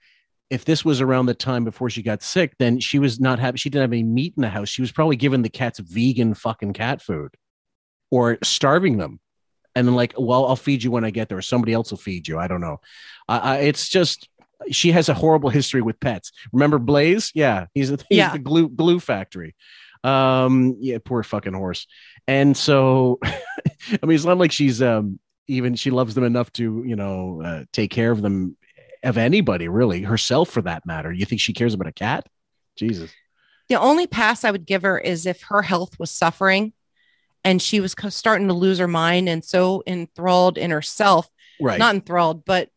if this was around the time before she got sick, then she was not happy. She didn't have any meat in the house. She was probably giving the cats vegan fucking cat food or starving them. And then like, well, I'll feed you when I get there, or somebody else will feed you. I don't know. I, it's just she has a horrible history with pets. Remember Blaze? Yeah, he's, he's Yeah. the glue glue factory. Um, yeah, poor fucking horse. And so, I mean, it's not like she's um even she loves them enough to you know uh, take care of them of anybody really herself for that matter. You think she cares about a cat? Jesus. The only pass I would give her is if her health was suffering and she was starting to lose her mind and so enthralled in herself, Right. not enthralled, but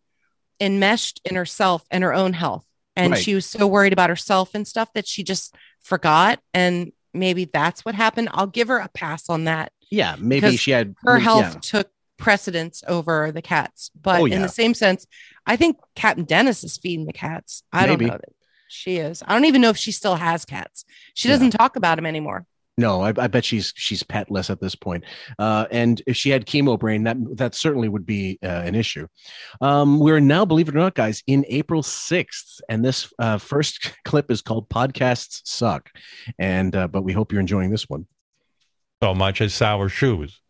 enmeshed in herself and her own health. And Right. she was so worried about herself and stuff that she just forgot. And maybe that's what happened. I'll give her a pass on that. Yeah, maybe she had her yeah. health took precedence over the cats. But Oh, in the same sense, I think Captain Dennis is feeding the cats. I Maybe. don't know that she is. I don't even know if she still has cats. She doesn't talk about them anymore. No, I, I bet she's she's petless at this point. Uh, and if she had chemo brain, that that certainly would be uh, an issue. Um, we're now, believe it or not, guys, in April sixth, and this uh, first clip is called "Podcasts Suck," and uh, but we hope you're enjoying this one. So much as sour shoes.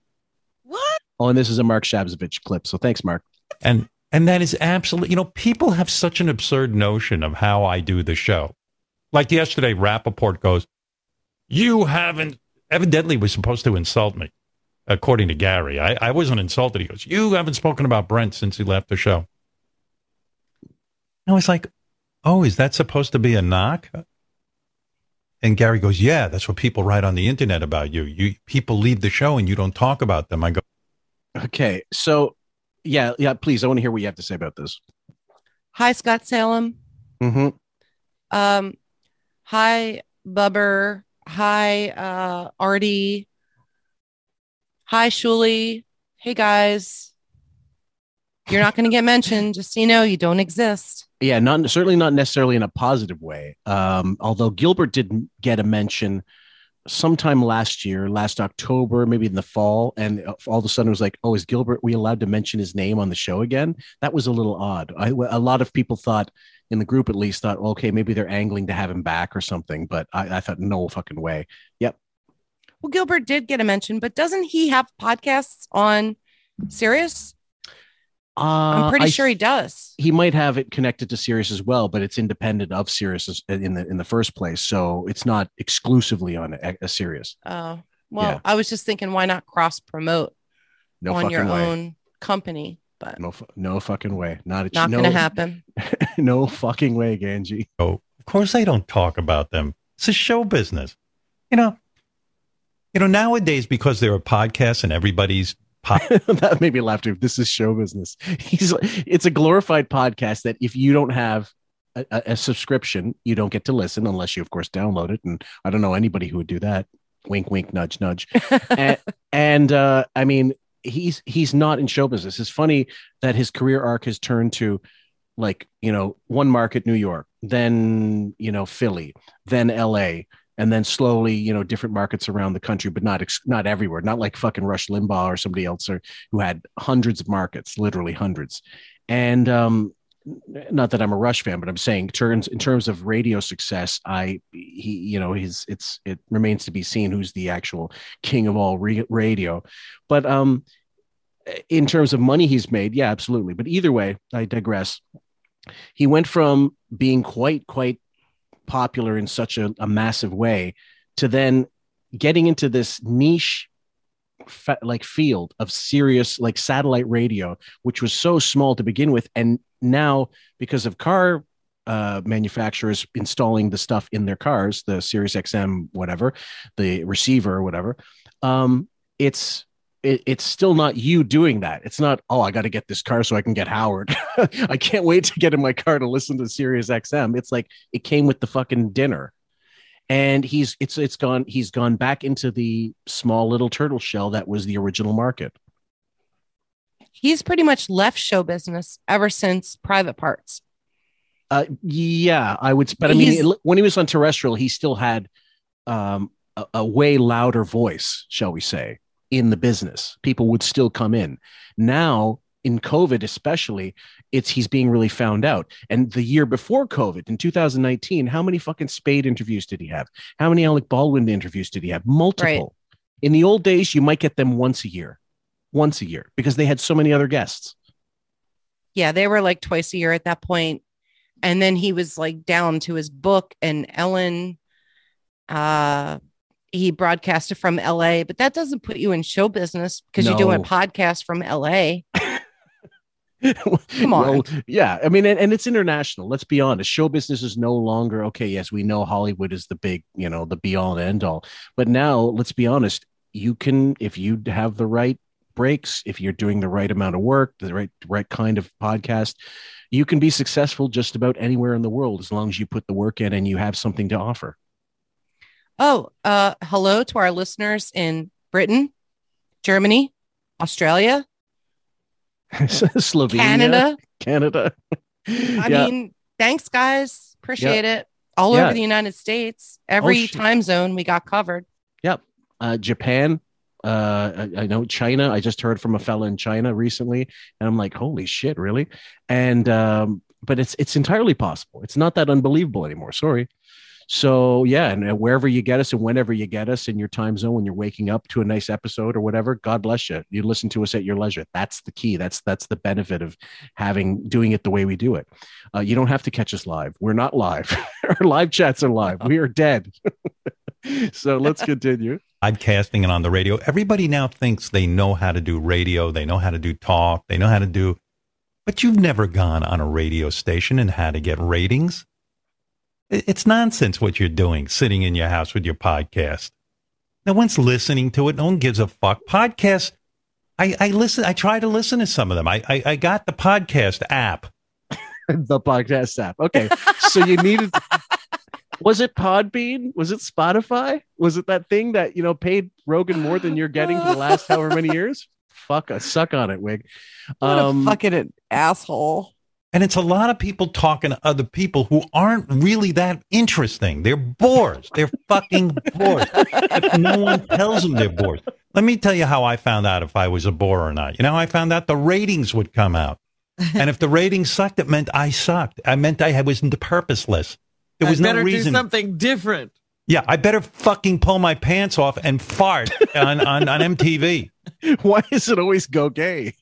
What? Oh, and this is a Mark Shabzovich clip. So thanks, Mark. And and that is absolutely, you know, people have such an absurd notion of how I do the show. Like yesterday, Rappaport goes, You haven't, evidently was supposed to insult me, according to Gary. I, I wasn't insulted. He goes, You haven't spoken about Brent since he left the show. I was like, Oh, is that supposed to be a knock? And Gary goes, Yeah, that's what people write on the internet about you. You people leave the show and you don't talk about them. I go, Okay, so yeah, yeah. Please, I want to hear what you have to say about this. Hi, Scott Salem. Mm-hmm. Um, hi, Bubber. Hi, uh, Artie. Hi, Shuli. Hey, guys. You're not going to get mentioned. Just so you know, you don't exist. Yeah, not certainly not necessarily in a positive way. Um, although Gilbert didn't get a mention sometime last year, last October, maybe in the fall, and uh, all of a sudden it was like, "Oh, is Gilbert? We allowed to mention his name on the show again?" That was a little odd. I, a lot of people thought, in the group at least, thought, well, "Okay, maybe they're angling to have him back or something." But I, I thought, no fucking way. Yep. Well, Gilbert did get a mention, but doesn't he have podcasts on Sirius? Uh, I'm pretty I sure he does. he might have it connected to Sirius as well, but it's independent of Sirius in the in the first place, so it's not exclusively on a, a Sirius. Oh, well, Yeah. I was just thinking, why not cross promote No on your way. own company? But No, no fucking way. Not a not no, going to happen. no fucking way, Ganji. Oh, of course they don't talk about them. It's a show business. You know, you know, nowadays because there are podcasts and everybody's that made me laugh too. This is show business. He's it's a glorified podcast that if you don't have a, a, a subscription, you don't get to listen unless you, of course, download it. And I don't know anybody who would do that. Wink, wink, nudge, nudge. and and uh, I mean, he's he's not in show business. It's funny that his career arc has turned to like you know one market, New York, then you know Philly, then L.A. And then slowly, you know, different markets around the country, but not ex- not everywhere. Not like fucking Rush Limbaugh or somebody else, or who had hundreds of markets, literally hundreds. And um, not that I'm a Rush fan, but I'm saying turns in terms of radio success, I he you know his it's it remains to be seen who's the actual king of all re- radio. But um, in terms of money he's made, yeah, absolutely. But either way, I digress. He went from being quite quite popular in such a, a massive way to then getting into this niche like field of Sirius like satellite radio which was so small to begin with. And now because of car uh, manufacturers installing the stuff in their cars the Sirius XM whatever the receiver or whatever um, it's it, it's still not you doing that. It's not, oh, I got to get this car so I can get Howard. I can't wait to get in my car to listen to Sirius XM. It's like it came with the fucking dinner. and he's it's it's gone he's gone back into the small little turtle shell that was the original market. He's pretty much left show business ever since Private Parts. Uh, yeah, I would. But I mean, He's- when he was on terrestrial, he still had um, a, a way louder voice, shall we say, in the business. People would still come in. Now, in COVID, especially, it's he's being really found out. And the year before COVID, in 2019, how many fucking Spade interviews did he have? How many Alec Baldwin interviews did he have? Multiple. In the old days, you might get them once a year, once a year, because they had so many other guests. Yeah, they were like twice a year at that point. And then he was like down to his book and Ellen uh he broadcasted from LA, but that doesn't put you in show business because you're doing a podcast from LA. Come on. Well, yeah. I mean, and, and it's international. Let's be honest. Show business is no longer okay. Yes, we know Hollywood is the big, you know, the be all and end all. But now, let's be honest. You can, if you have the right breaks, if you're doing the right amount of work, the right right kind of podcast, you can be successful just about anywhere in the world as long as you put the work in and you have something to offer. Oh, uh hello to our listeners in Britain, Germany, Australia, Slovenia, Canada. Canada. I Yeah. mean, thanks guys. Appreciate it. All Yeah. over the United States. Every sh- time zone we got covered. Yep. Uh, Japan. Uh, I, I know China. I just heard from a fella in China recently, and I'm like, holy shit, really? And um, but it's it's entirely possible. It's not that unbelievable anymore. Sorry. So yeah, and wherever you get us and whenever you get us in your time zone when you're waking up to a nice episode or whatever, God bless you. You listen to us at your leisure. That's the key. That's that's the benefit of having doing it the way we do it. Uh, you don't have to catch us live. We're not live. Our live chats are live. We are dead. so let's continue. podcasting and on the radio. Everybody now thinks they know how to do radio, they know how to do talk, they know how to do, but you've never gone on a radio station and had to get ratings. I- It's nonsense what you're doing, sitting in your house with your podcast. No one's listening to it. No one gives a fuck. Podcasts. I, I listen. I try to listen to some of them. I, I, I got the podcast app. the podcast app. Okay. So you needed was it Podbean? Was it Spotify? Was it that thing that you know paid Rogan more than you're getting for the last however many years? Fuck I suck on it, Wig. What a um, fucking asshole. And it's a lot of people talking to other people who aren't really that interesting. They're bores. They're fucking bores. But no one tells them they're bores. Let me tell you how I found out if I was a bore or not. You know, how I found out the ratings would come out. And if the ratings sucked, it meant I sucked. I meant I was purposeless. There was I no better reason. do something different. Yeah, I better fucking pull my pants off and fart on, on, on MTV. Why does it always go gay?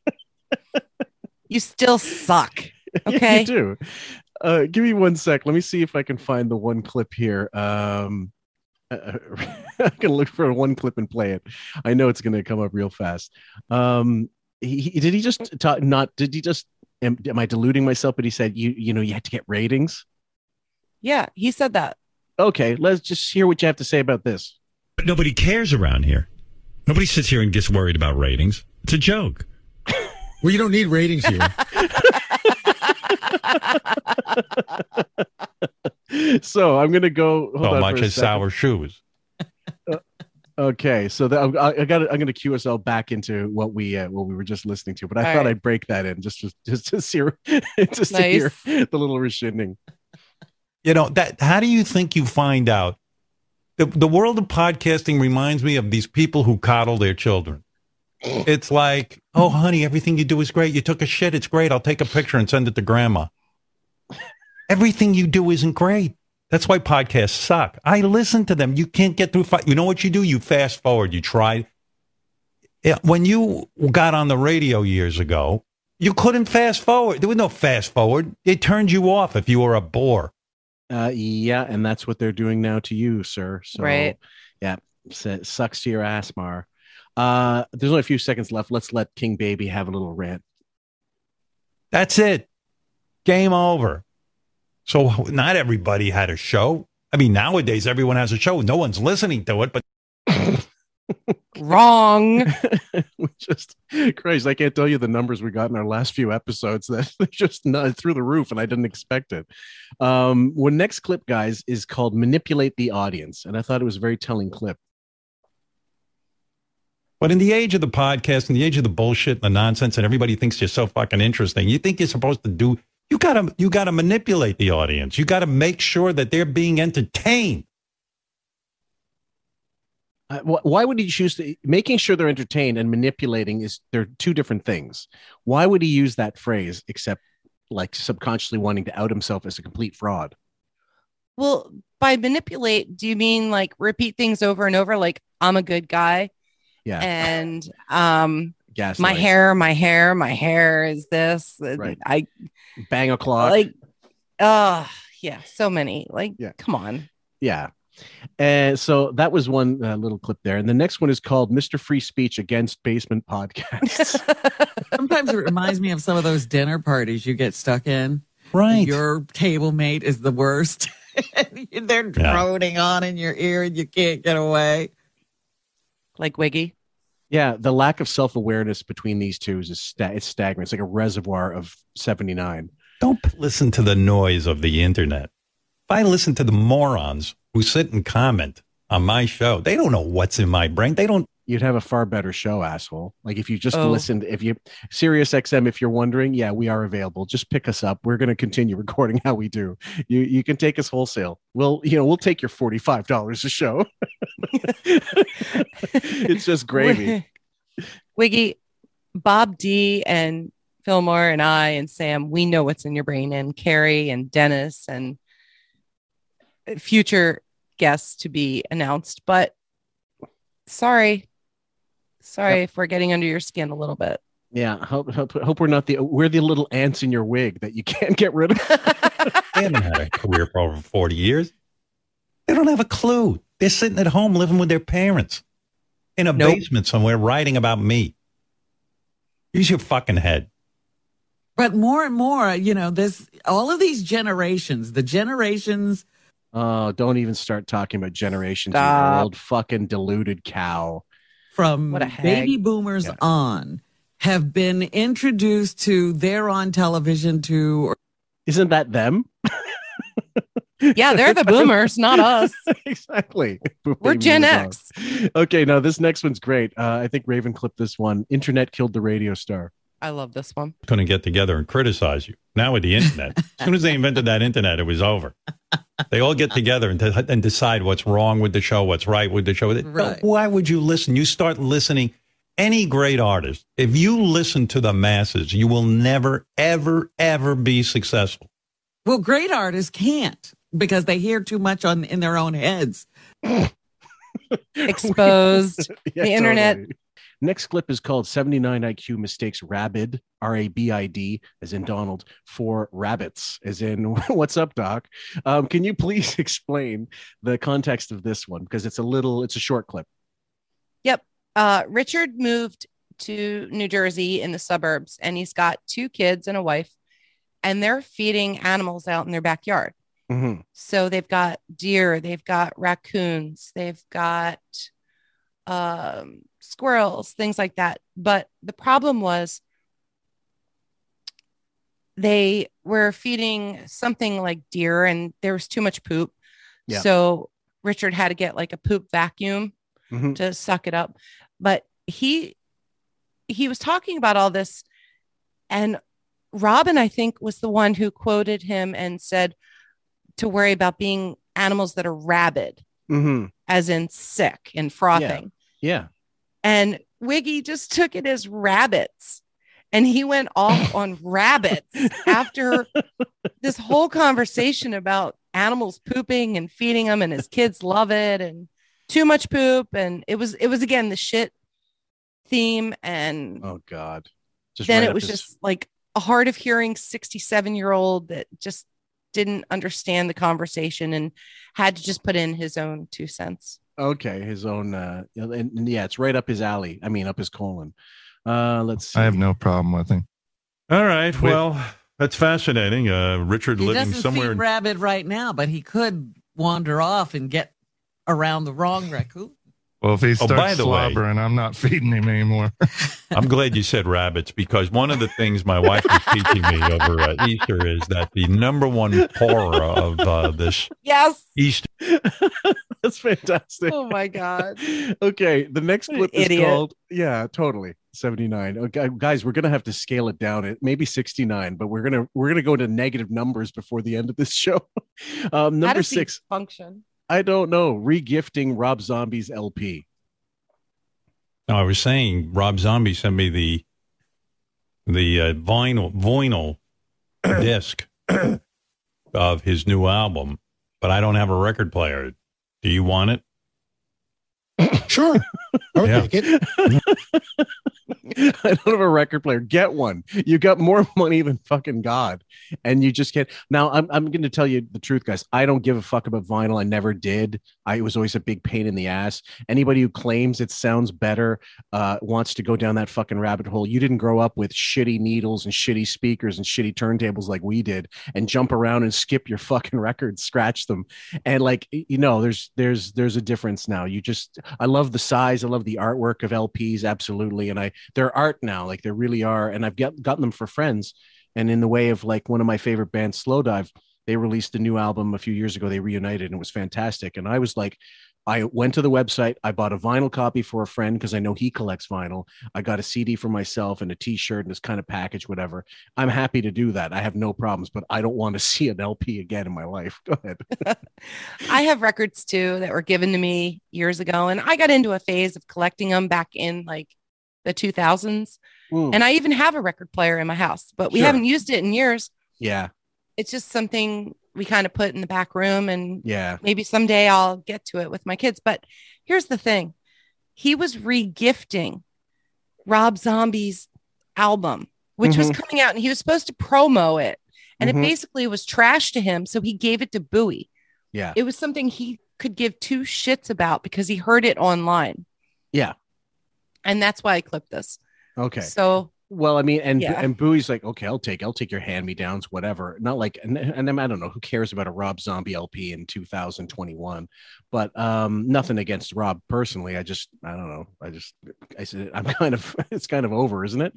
You still suck. Yeah, Okay. you do. Uh, give me one sec. Let me see if I can find the one clip here. Um, uh, I'm gonna look for one clip and play it. I know it's gonna come up real fast. Um, he, he- did he just talk, not? Did he just? Am, am I deluding myself? But he said you you know you had to get ratings. Yeah, he said that. Okay, let's just hear what you have to say about this. But nobody cares around here. Nobody sits here and gets worried about ratings. It's a joke. Well, you don't need ratings here. so I'm gonna go. Hold So on much as second. sour shoes. Okay, so that, I, I got. I'm going to cue us all back into what we uh, what we were just listening to, but I All thought right. I'd break that in just just just to see just to hear the little rescinding. You know that. How do you think you find out? The the world of podcasting reminds me of these people who coddle their children. It's like, oh, honey, everything you do is great. You took a shit. It's great. I'll take a picture and send it to grandma. Everything you do isn't great. That's why podcasts suck. I listen to them. You can't get through. Fi- you know what you do? You fast forward. You try. Yeah, when you got on the radio years ago, you couldn't fast forward. There was no fast forward. They turned you off if you were a bore. Uh, yeah, and that's what they're doing now to you, sir. So, Right. Yeah, so sucks to your ass, Mar. Uh, there's only a few seconds left. Let's let King Baby have a little rant. That's it. Game over. So not everybody had a show. I mean, nowadays everyone has a show. No one's listening to it, but Wrong. we just crazy. I can't tell you the numbers we got in our last few episodes. That just not through the roof, and I didn't expect it. Um, when next clip, guys, is called "Manipulate the Audience," and I thought it was a very telling clip. But in the age of the podcast, in the age of the bullshit and the nonsense, and everybody thinks you're so fucking interesting, you think you're supposed to do. You gotta, you gotta manipulate the audience. You gotta make sure that they're being entertained. Uh, wh- why would he choose to making sure they're entertained and manipulating is they're two different things. Why would he use that phrase except like subconsciously wanting to out himself as a complete fraud? Well, by manipulate, do you mean like repeat things over and over? Like I'm a good guy, Yeah. and um, Gaslight. my hair, my hair, my hair is this. Right. I Bang o'clock. like, uh yeah, so many. Like, Yeah. come on. Yeah. And so that was one uh, little clip there. And the next one is called Mr. Free Speech Against Basement Podcasts. Sometimes it reminds me of some of those dinner parties you get stuck in. Right. Your table mate is the worst. They're droning on in your ear and you can't get away. Like Wiggy. yeah. The lack of self awareness between these two is sta- it's staggering. It's like a reservoir of 79. Don't listen to the noise of the internet. If I listen to the morons who sit and comment on my show, they don't know what's in my brain. They don't. You'd have a far better show, asshole. Like if you just Oh. listened, if you Sirius XM, if you're wondering, yeah, we are available. Just pick us up. We're going to continue recording how we do. You you can take us wholesale. We'll you know we'll take your forty five dollars a show. it's just gravy. Wiggy, Bob D and Fillmore and I and Sam, we know what's in your brain, and Carrie and Dennis and uh, future guests to be announced. But sorry, sorry if we're getting under your skin a little bit. Yeah, hope, hope hope we're not the we're the little ants in your wig that you can't get rid of. They haven't had a career for over 40 years. They don't have a clue. They're sitting at home living with their parents in a Nope. basement somewhere writing about me. Use your fucking head. But more and more, you know, this all of these generations, the generations Oh, don't even start talking about generations. You old fucking deluded cow. From What a hag. baby boomers Yeah. on have been introduced to they're on television to Isn't that them? Yeah, they're the boomers, not us. exactly. We're Gen X. Okay, now this next one's great. Uh, I think Raven clipped this one. Internet killed the radio star. I love this one. Couldn't get together and criticize you. Now with the internet, as soon as they invented that internet, it was over. They all get together and, and decide what's wrong with the show, what's right with the show. Oh, right. Why would you listen? You start listening. Any great artist, if you listen to the masses, you will never, ever, ever be successful. well, great artists can't because they hear too much on in their own heads. Exposed. Yeah, The internet- totally. Next clip is called 79 IQ mistakes rabid, R A B I D, as in Donald, for rabbits, as in what's up, Doc? Um, can you please explain the context of this one? Because it's a little, it's a short clip. Yep. Uh, Richard moved to New Jersey in the suburbs and he's got two kids and a wife, and they're feeding animals out in their backyard. Mm-hmm. So they've got deer, they've got raccoons, they've got um, squirrels, things like that. But the problem was they were feeding something like deer and there was too much poop. Yeah. So Richard had to get like a poop vacuum Mhm. to suck it up. But he he was talking about all this and Robin, I think, was the one who quoted him and said to worry about being animals that are rabid, Mm-hmm. as in sick and frothing. Yeah. And Wiggy just took it as rabbits. And he went off on rabbits after this whole conversation about animals pooping and feeding them, and his kids love it, and too much poop. And it was, it was again the shit theme. And Oh God. Just then it was his- just like a hard of hearing 67 year old that just didn't understand the conversation and had to just put in his own two cents. Okay. His own, uh, and, and yeah, it's right up his alley. I mean, up his colon. Uh, let's see. I have no problem with him. All right. Well, that's fascinating. Uh, Richard He living doesn't somewhere. feed in- rabid right now, but he could wander off and get around the wrong raccoon. Well, if he Oh, starts by the way- slobbering, I'm not feeding him anymore. I'm glad you said rabbits because one of the things my wife was teaching me over uh, Easter is that the number one horror of uh, this Yes. Easter That's fantastic. Oh my god. okay, the next What clip is idiot. called yeah, totally. 79. Okay, guys, we're going to have to scale it down at maybe 69, but we're going to we're going to go to negative numbers before the end of this show. Um number 6. function. I don't know. Regifting Rob Zombie's LP. No, I was saying Rob Zombie sent me the the uh, vinyl vinyl disc of his new album, but I don't have a record player. Do you want it? Sure. I would Yeah. take it. I don't have a record player. Get one. You got more money than fucking God, and you just can't. Now, I'm I'm going to tell you the truth, guys. I don't give a fuck about vinyl. I never did. I it was always a big pain in the ass. Anybody who claims it sounds better uh, wants to go down that fucking rabbit hole. You didn't grow up with shitty needles and shitty speakers and shitty turntables like we did, and jump around and skip your fucking records, scratch them, and like you know, there's there's there's a difference now. You just I love the size. I love the artwork of LPs, absolutely, and I they're art now, like they really are. And I've got gotten them for friends. And in the way of like one of my favorite bands, Slowdive, they released a new album a few years ago. They reunited and it was fantastic. And I was like, I went to the website. I bought a vinyl copy for a friend because I know he collects vinyl. I got a CD for myself and a T-shirt and this kind of package, whatever. I'm happy to do that. I have no problems, but I don't want to see an LP again in my life. Go ahead. I have records too that were given to me years ago, and I got into a phase of collecting them back in like the 2000s. Mm. And I even have a record player in my house, but we Sure. haven't used it in years. Yeah, It's just something we kind of put in the back room, and yeah. maybe someday I'll get to it with my kids. But here's the thing he was regifting Rob Zombie's album, which was Mhm. coming out, and he was supposed to promo it. And Mhm. it basically was trash to him. So he gave it to Booey. Yeah. It was something he could give two shits about because he heard it online. Yeah. And that's why I clipped this. Okay. So Well, I mean, and Yeah. and Booey's like, okay, I'll take, I'll take your hand me downs, whatever. Not like, and, and I don't know who cares about a Rob Zombie LP in 2021, but um, nothing against Rob personally. I just, I don't know. I just, I said, I'm kind of, it's kind of over, isn't it?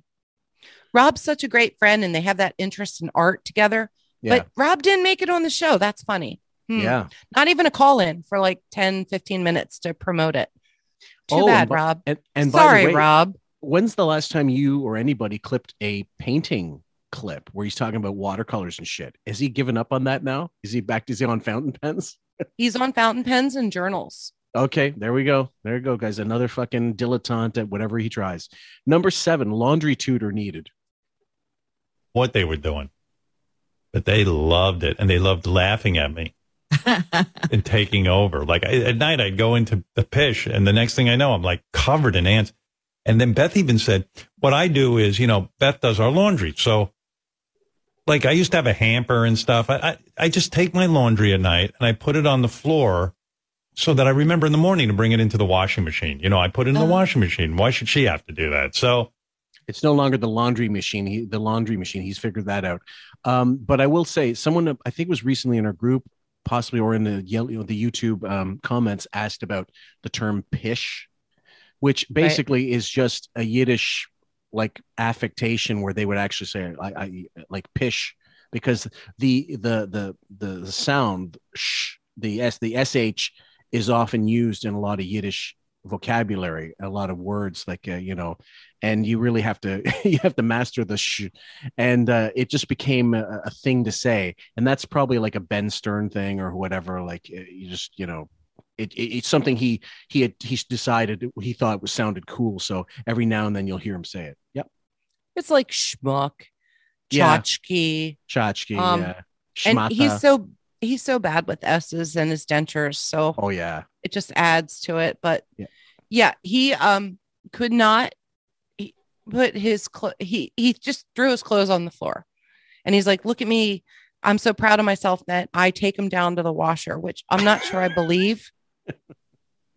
Rob's such a great friend and they have that interest in art together. Yeah. But Rob didn't make it on the show. That's funny. Hmm. Yeah. Not even a call in for like 10, 15 minutes to promote it. Too Oh, bad, and Rob. And, and by the Sorry, way, Rob. When's the last time you or anybody clipped a painting clip where he's talking about watercolors and shit? Is he given up on that now? Is he back? Is he on fountain pens? He's on fountain pens and journals. Okay, there we go. There you go, guys. Another fucking dilettante at whatever he tries. Number seven, laundry tutor needed. what they were doing. But they loved it and they loved laughing at me and taking over. Like I, at night, I'd go into the pish, and the next thing I know, I'm like covered in ants. And then Beth even said, What I do is, you know, Beth does our laundry. So, like, I used to have a hamper and stuff. I, I, I just take my laundry at night and I put it on the floor so that I remember in the morning to bring it into the washing machine. You know, I put it in the washing machine. Why should she have to do that? So, It's no longer the laundry machine. He, the laundry machine. He's figured that out. Um, but I will say, someone I think was recently in our group, possibly or in the you know, the YouTube um, comments, asked about the term "pish," which basically is just a Yiddish like affectation where they would actually say I, I like pish because the the the the, the sound sh the s the sh is often used in a lot of Yiddish vocabulary, a lot of words like uh, you know, and you really have to you have to master the sh, and uh, it just became a, a thing to say, and that's probably like a Ben Stern thing or whatever. Like uh, you just you know. It, it, it's something he he had he's decided he thought was sounded cool so every now and then you'll hear him say it yep It's like schmuck, Yeah. tchotchke. Tchotchke, Um, yeah. And he's so he's so bad with S's and his dentures. So oh yeah it just adds to it. But Yeah. yeah, he um could not put his clo- he he just threw his clothes on the floor, and he's like, "Look at me." I'm so proud of myself that I take him down to the washer, which I'm not sure I believe.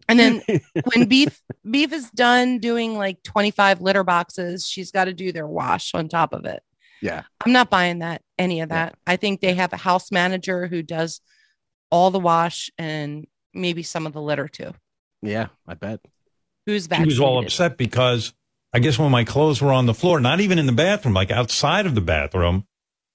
And then when beef beef is done doing like 25 litter boxes, she's got to do their wash on top of it. yeah I'm not buying that any of that. I think they have a house manager who does all the wash and maybe some of the litter too. yeah i bet Who's she vaccinated? was all upset because I guess when my clothes were on the floor, not even in the bathroom, like outside of the bathroom,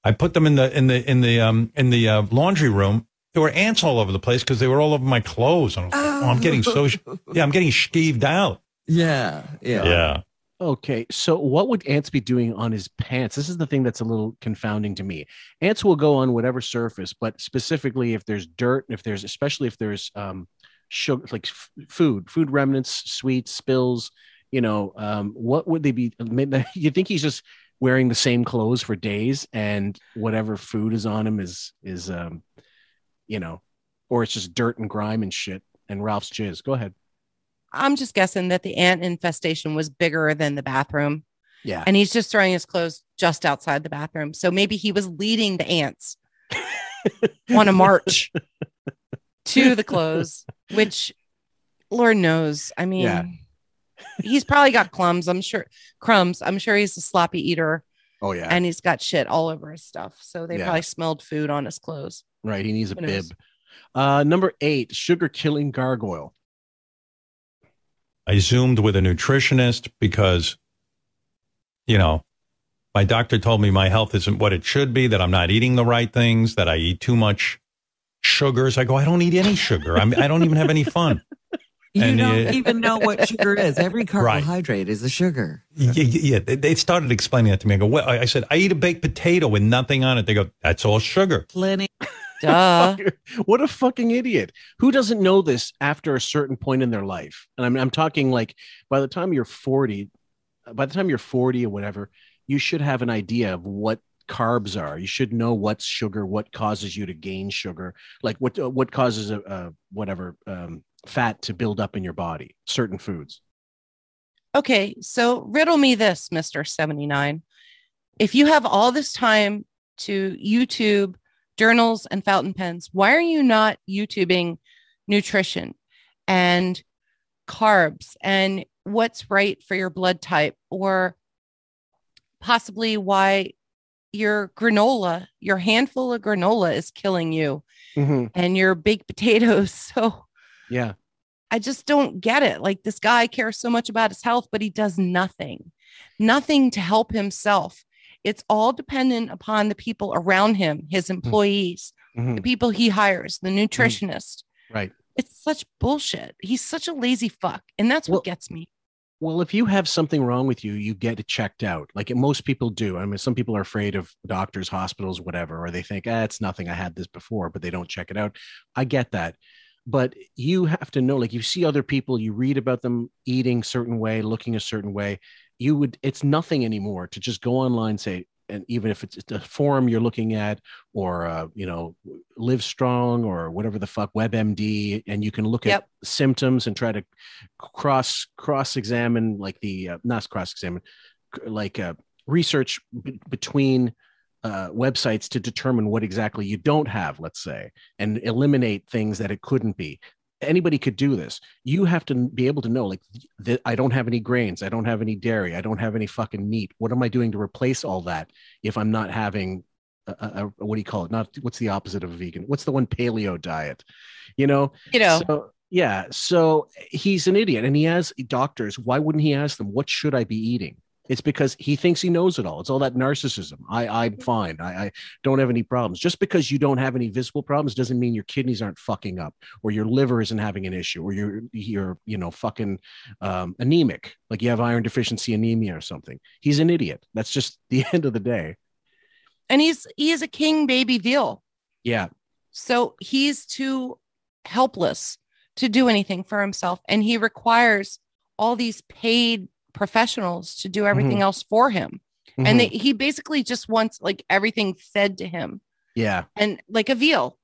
I put them in the in the in the um in the uh, laundry room. There were ants all over the place because they were all over my clothes. And I was like, oh, I'm getting so yeah, I'm getting skeeved out. Yeah, yeah, yeah. Okay, so what would ants be doing on his pants? This is the thing that's a little confounding to me. Ants will go on whatever surface, but specifically if there's dirt, if there's especially if there's um sugar like f- food, food remnants, sweets, spills, you know, um what would they be you think he's just wearing the same clothes for days and whatever food is on him is is um you know, or it's just dirt and grime and shit and Ralph's jizz. Go ahead. I'm just guessing that the ant infestation was bigger than the bathroom. Yeah. And he's just throwing his clothes just outside the bathroom. So maybe he was leading the ants on a march to the clothes, which Lord knows. I mean, Yeah. He's probably got crumbs. I'm sure crumbs. I'm sure he's a sloppy eater Oh yeah. and he's got shit all over his stuff. So they Yeah. probably smelled food on his clothes. Right. He needs a bib. Uh, number eight, sugar killing gargoyle. I zoomed with a nutritionist because, you know, my doctor told me my health isn't what it should be, that I'm not eating the right things, that I eat too much sugars. I go, I don't eat any sugar. I'm, I don't even have any fun. You And, don't uh, even know what sugar is. Every carbohydrate is a sugar. Yeah, yeah, yeah. They, they started explaining that to me. I go, well, I said, I eat a baked potato with nothing on it. They go, that's all sugar. Plenty. Duh. what a fucking idiot. Who doesn't know this after a certain point in their life? And I'm, I'm talking like by the time you're 40, by the time you're 40 or whatever, you should have an idea of what carbs are. You should know what's sugar, what causes you to gain sugar, like what uh, what causes a, a whatever um, fat to build up in your body. Certain foods. Okay, so riddle me this, Mr. 79. If you have all this time to YouTube journals and fountain pens, why are you not YouTubing nutrition and carbs and what's right for your blood type or possibly why your granola, your handful of granola is killing you mm-hmm. and your baked potatoes. So Yeah. I just don't get it. Like this guy cares so much about his health, but he does nothing, nothing to help himself. It's all dependent upon the people around him, his employees, Mhm. the people he hires, the nutritionist. Right. It's such bullshit. He's such a lazy fuck. And that's what gets me. Well, if you have something wrong with you, you get it checked out. Like most people do. I mean, some people are afraid of doctors, hospitals, whatever, or they think, ah, it's nothing. I had this before, but they don't check it out. I get that. But you have to know, like you see other people, you read about them eating certain way, looking a certain way. You would, it's nothing anymore to just go online, say, and even if it's a forum you're looking at, or uh, you know, Live Strong or whatever the fuck, WebMD, and you can look Yep. at symptoms and try to cross cross examine like the uh, not cross examine like uh, research b- between uh, websites to determine what exactly you don't have let's say and eliminate things that it couldn't be. Anybody could do this. You have to be able to know like th- i don't have any grains i don't have any dairy i don't have any fucking meat. What am i doing to replace all that if i'm not having a, a, a- what do you call it? Not what's the opposite of a vegan? What's the one paleo diet? You know? You know. so yeah so he's an idiot and he has doctors. Why wouldn't he ask them what should i be eating it's because he thinks he knows it all. It's all that narcissism. I i'm fine. I, I don't have any problems. Just because you don't have any visible problems doesn't mean your kidneys aren't fucking up or your liver isn't having an issue or you're you're you know fucking um, anemic. Like you have iron deficiency anemia or something. He's an idiot. That's just the end of the day. And he's he is a king baby veal. yeah. So he's too helpless to do anything for himself. And he requires all these paid professionals to do everything Mhm. else for him. Mhm. And they, he basically just wants like everything fed to him yeah and like a veal.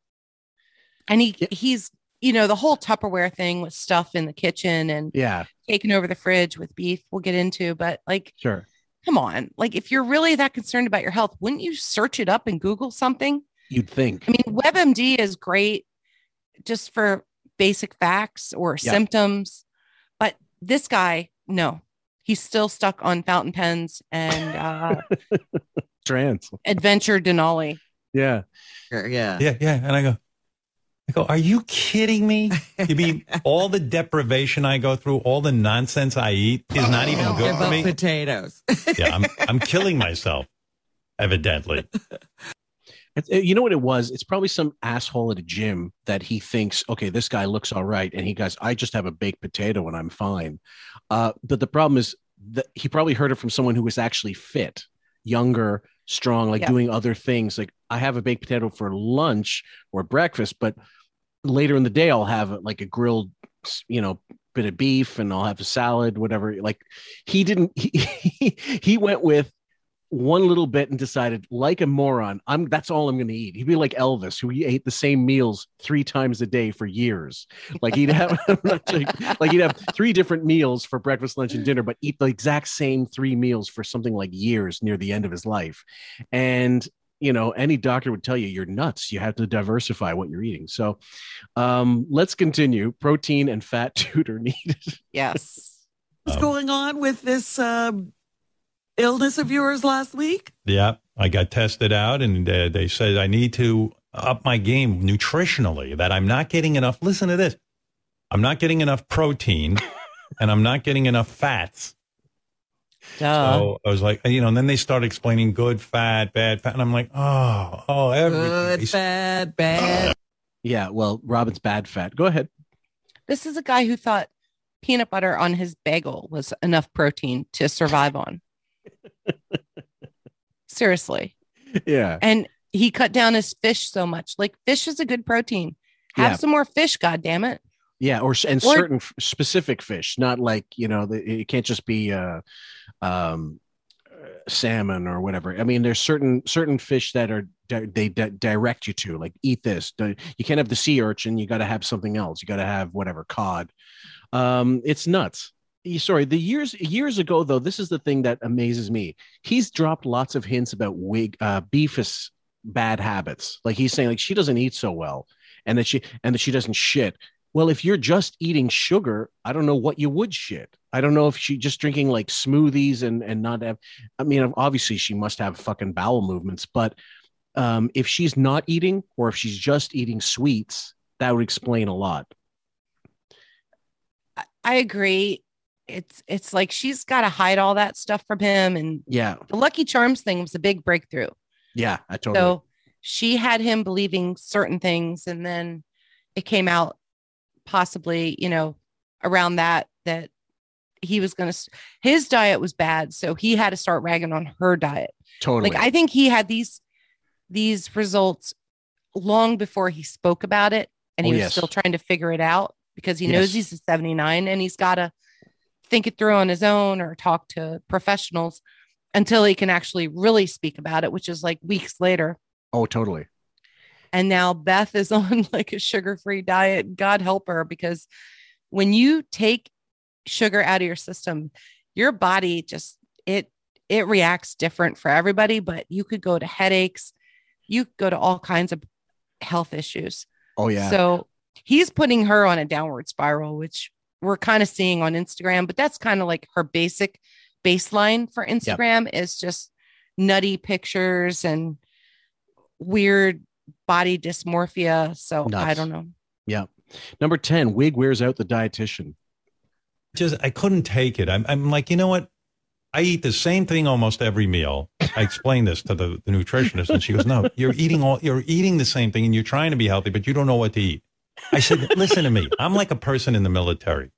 And he he's, you know, the whole Tupperware thing with stuff in the kitchen and yeah taking over the fridge with beef, we'll get into, but like, sure come on. Like, if you're really that concerned about your health, wouldn't you search it up and Google something? you'd think I mean, WebMD is great just for basic facts or Yeah. symptoms, but this guy, no, he's still stuck on fountain pens and uh, trans adventure Denali. yeah yeah Yeah, yeah. And I go, I go, are you kidding me? You mean all the deprivation I go through, all the nonsense I eat is not even Don't good for me? potatoes. Yeah, I'm, I'm killing myself, evidently. You know what it was? It's probably some asshole at a gym that he thinks, okay, this guy looks all right, and he goes, I just have a baked potato and I'm fine. Uh, but the problem is that he probably heard it from someone who was actually fit, younger, strong, like Yeah. doing other things. Like I have a baked potato for lunch or breakfast, but later in the day I'll have like a grilled, you know, bit of beef and I'll have a salad, whatever. Like he didn't. He, he went with one little bit and decided, like a moron, I'm that's all I'm going to eat. He'd be like Elvis, who he ate the same meals three times a day for years. Like he'd have like, like he'd have three different meals for breakfast, lunch, and dinner, but eat the exact same three meals for something like years near the end of his life. And you know, any doctor would tell you you're nuts. You have to diversify what you're eating. So um, let's continue. Protein and fat tutor needed. Yes. What's going on with this um, illness of yours last week? Yeah, I got tested out, and uh, they said I need to up my game nutritionally. That I'm not getting enough. Listen to this: I'm not getting enough protein, and I'm not getting enough fats. Duh. So I was like, you know, and then they started explaining good fat, bad fat, and I'm like, oh, oh, everything. Good, bad, bad. Yeah, well, Robin's bad fat. Go ahead. This is a guy who thought peanut butter on his bagel was enough protein to survive on. Seriously. Yeah. And he cut down his fish so much. Like fish is a good protein. Have Yeah. some more fish, god damn it. Yeah, or and Or- certain f- specific fish, not like you know, the, it can't just be uh, um, uh, salmon or whatever. I mean, there's certain certain fish that are di- they di- direct you to like eat this. You can't have the sea urchin. You got to have something else. You got to have whatever cod. Um, it's nuts. Sorry, the years years ago though, this is the thing that amazes me. He's dropped lots of hints about wig uh, beefus bad habits. Like he's saying, like she doesn't eat so well, and that she and that she doesn't shit. Well, if you're just eating sugar, I don't know what you would shit. I don't know if she just drinking like smoothies and and not have. I mean, obviously she must have fucking bowel movements, but um, if she's not eating or if she's just eating sweets, that would explain a lot. I agree. It's it's like she's got to hide all that stuff from him. And Yeah, the Lucky Charms thing was a big breakthrough. yeah, I totally. So she had him believing certain things, and then it came out possibly, you know, around that that he was going to his diet was bad, so he had to start ragging on her diet. Totally. Like I think he had these these results long before he spoke about it, and he Oh, was yes. still trying to figure it out because he knows he's a 79 and he's got to think it through on his own or talk to professionals until he can actually really speak about it, which is like weeks later. oh, totally. And now Beth is on like a sugar free diet. God help her, because when you take sugar out of your system, your body just it it reacts different for everybody, but you could go to headaches, you could go to all kinds of health issues. Oh yeah. So he's putting her on a downward spiral, which we're kind of seeing on Instagram, but that's kind of like her basic baseline for Instagram is just nutty pictures and weird body dysmorphia. So I don't know. yeah. Number ten, wig wears out the dietitian. just I couldn't take it. I'm, I'm like, you know what? I eat the same thing almost every meal. I explained this to the, the nutritionist, and she goes, "No, you're eating all you're eating the same thing, and you're trying to be healthy, but you don't know what to eat." I said, "Listen to me. I'm like a person in the military.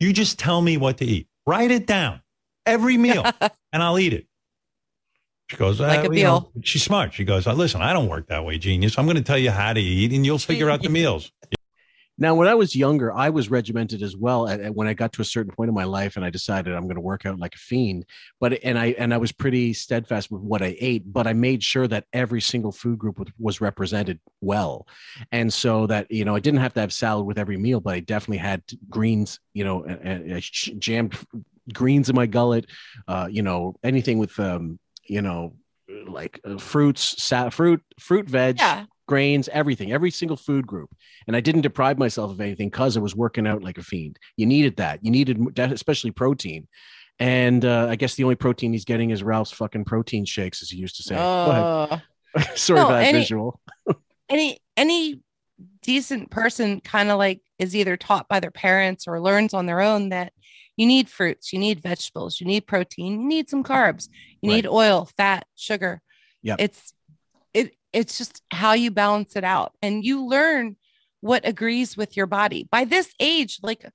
You just tell me what to eat. Write it down every meal, and I'll eat it." She goes, Like uh, a you know, meal. she's smart. She goes, "Listen, I don't work that way, genius. I'm going to tell you how to eat, and you'll figure out the meals." Now, when I was younger, I was regimented as well. At, at- when I got to a certain point in my life, and I decided I'm going to work out like a fiend. But and I and I was pretty steadfast with what I ate. But I made sure that every single food group was, was represented well, and so that you know I didn't have to have salad with every meal, but I definitely had greens. You know, uh, sh- jammed greens in my gullet. Uh, you know, anything with um, you know, like uh, fruits, sa- fruit, fruit, veg Yeah. Grains, everything, every single food group. And I didn't deprive myself of anything because I was working out like a fiend. You needed that. You needed that, especially protein. And uh, I guess the only protein he's getting is Ralph's fucking protein shakes, as he used to say. Uh. Sorry No, about that any- visual. any any decent person kind of like is either taught by their parents or learns on their own that you need fruits, you need vegetables, you need protein, you need some carbs, you need oil, fat, sugar. Yeah. It's it it's just how you balance it out and you learn what agrees with your body. By this age, like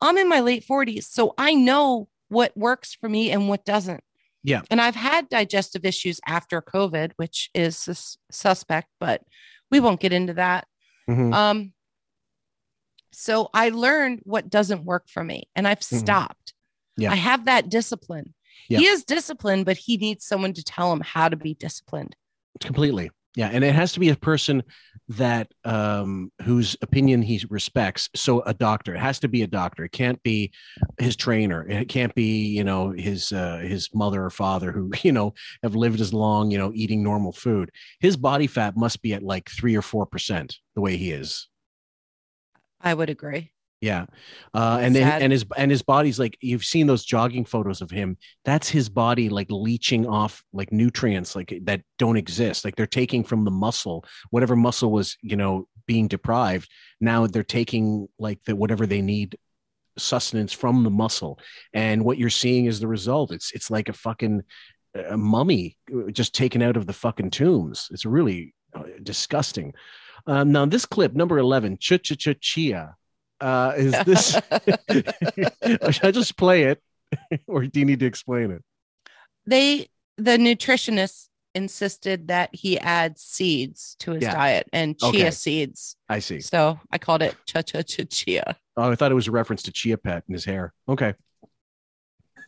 I'm in my late 40s, so I know what works for me and what doesn't. Yeah. And I've had digestive issues after COVID, which is sus- suspect, but we won't get into that. Mhm. Um, so I learned what doesn't work for me and I've Mhm. stopped. Yeah. I have that discipline. Yeah. He is disciplined, but he needs someone to tell him how to be disciplined. completely yeah and it has to be a person that um whose opinion he respects. So a doctor it has to be a doctor. It can't be his trainer. It can't be you know his uh his mother or father who you know have lived as long you know eating normal food. His body fat must be at like three or four percent the way he is. I would agree. Yeah. Uh and then and his and his body's like you've seen those jogging photos of him. That's his body like leaching off like nutrients like that don't exist. Like they're taking from the muscle. Whatever muscle was you know being deprived now they're taking like the whatever they need sustenance from the muscle. And what you're seeing is the result. It's it's like a fucking a mummy uh, just taken out of the fucking tombs. It's really uh, disgusting. Um, now this clip number 11 ch ch ch chia uh, is this should I just play it or do you need to explain it They the nutritionist insisted that he add seeds to his Yeah. diet and chia Okay. seeds. I see So I called it cha cha cha chia. oh I thought it was a reference to chia pet in his hair okay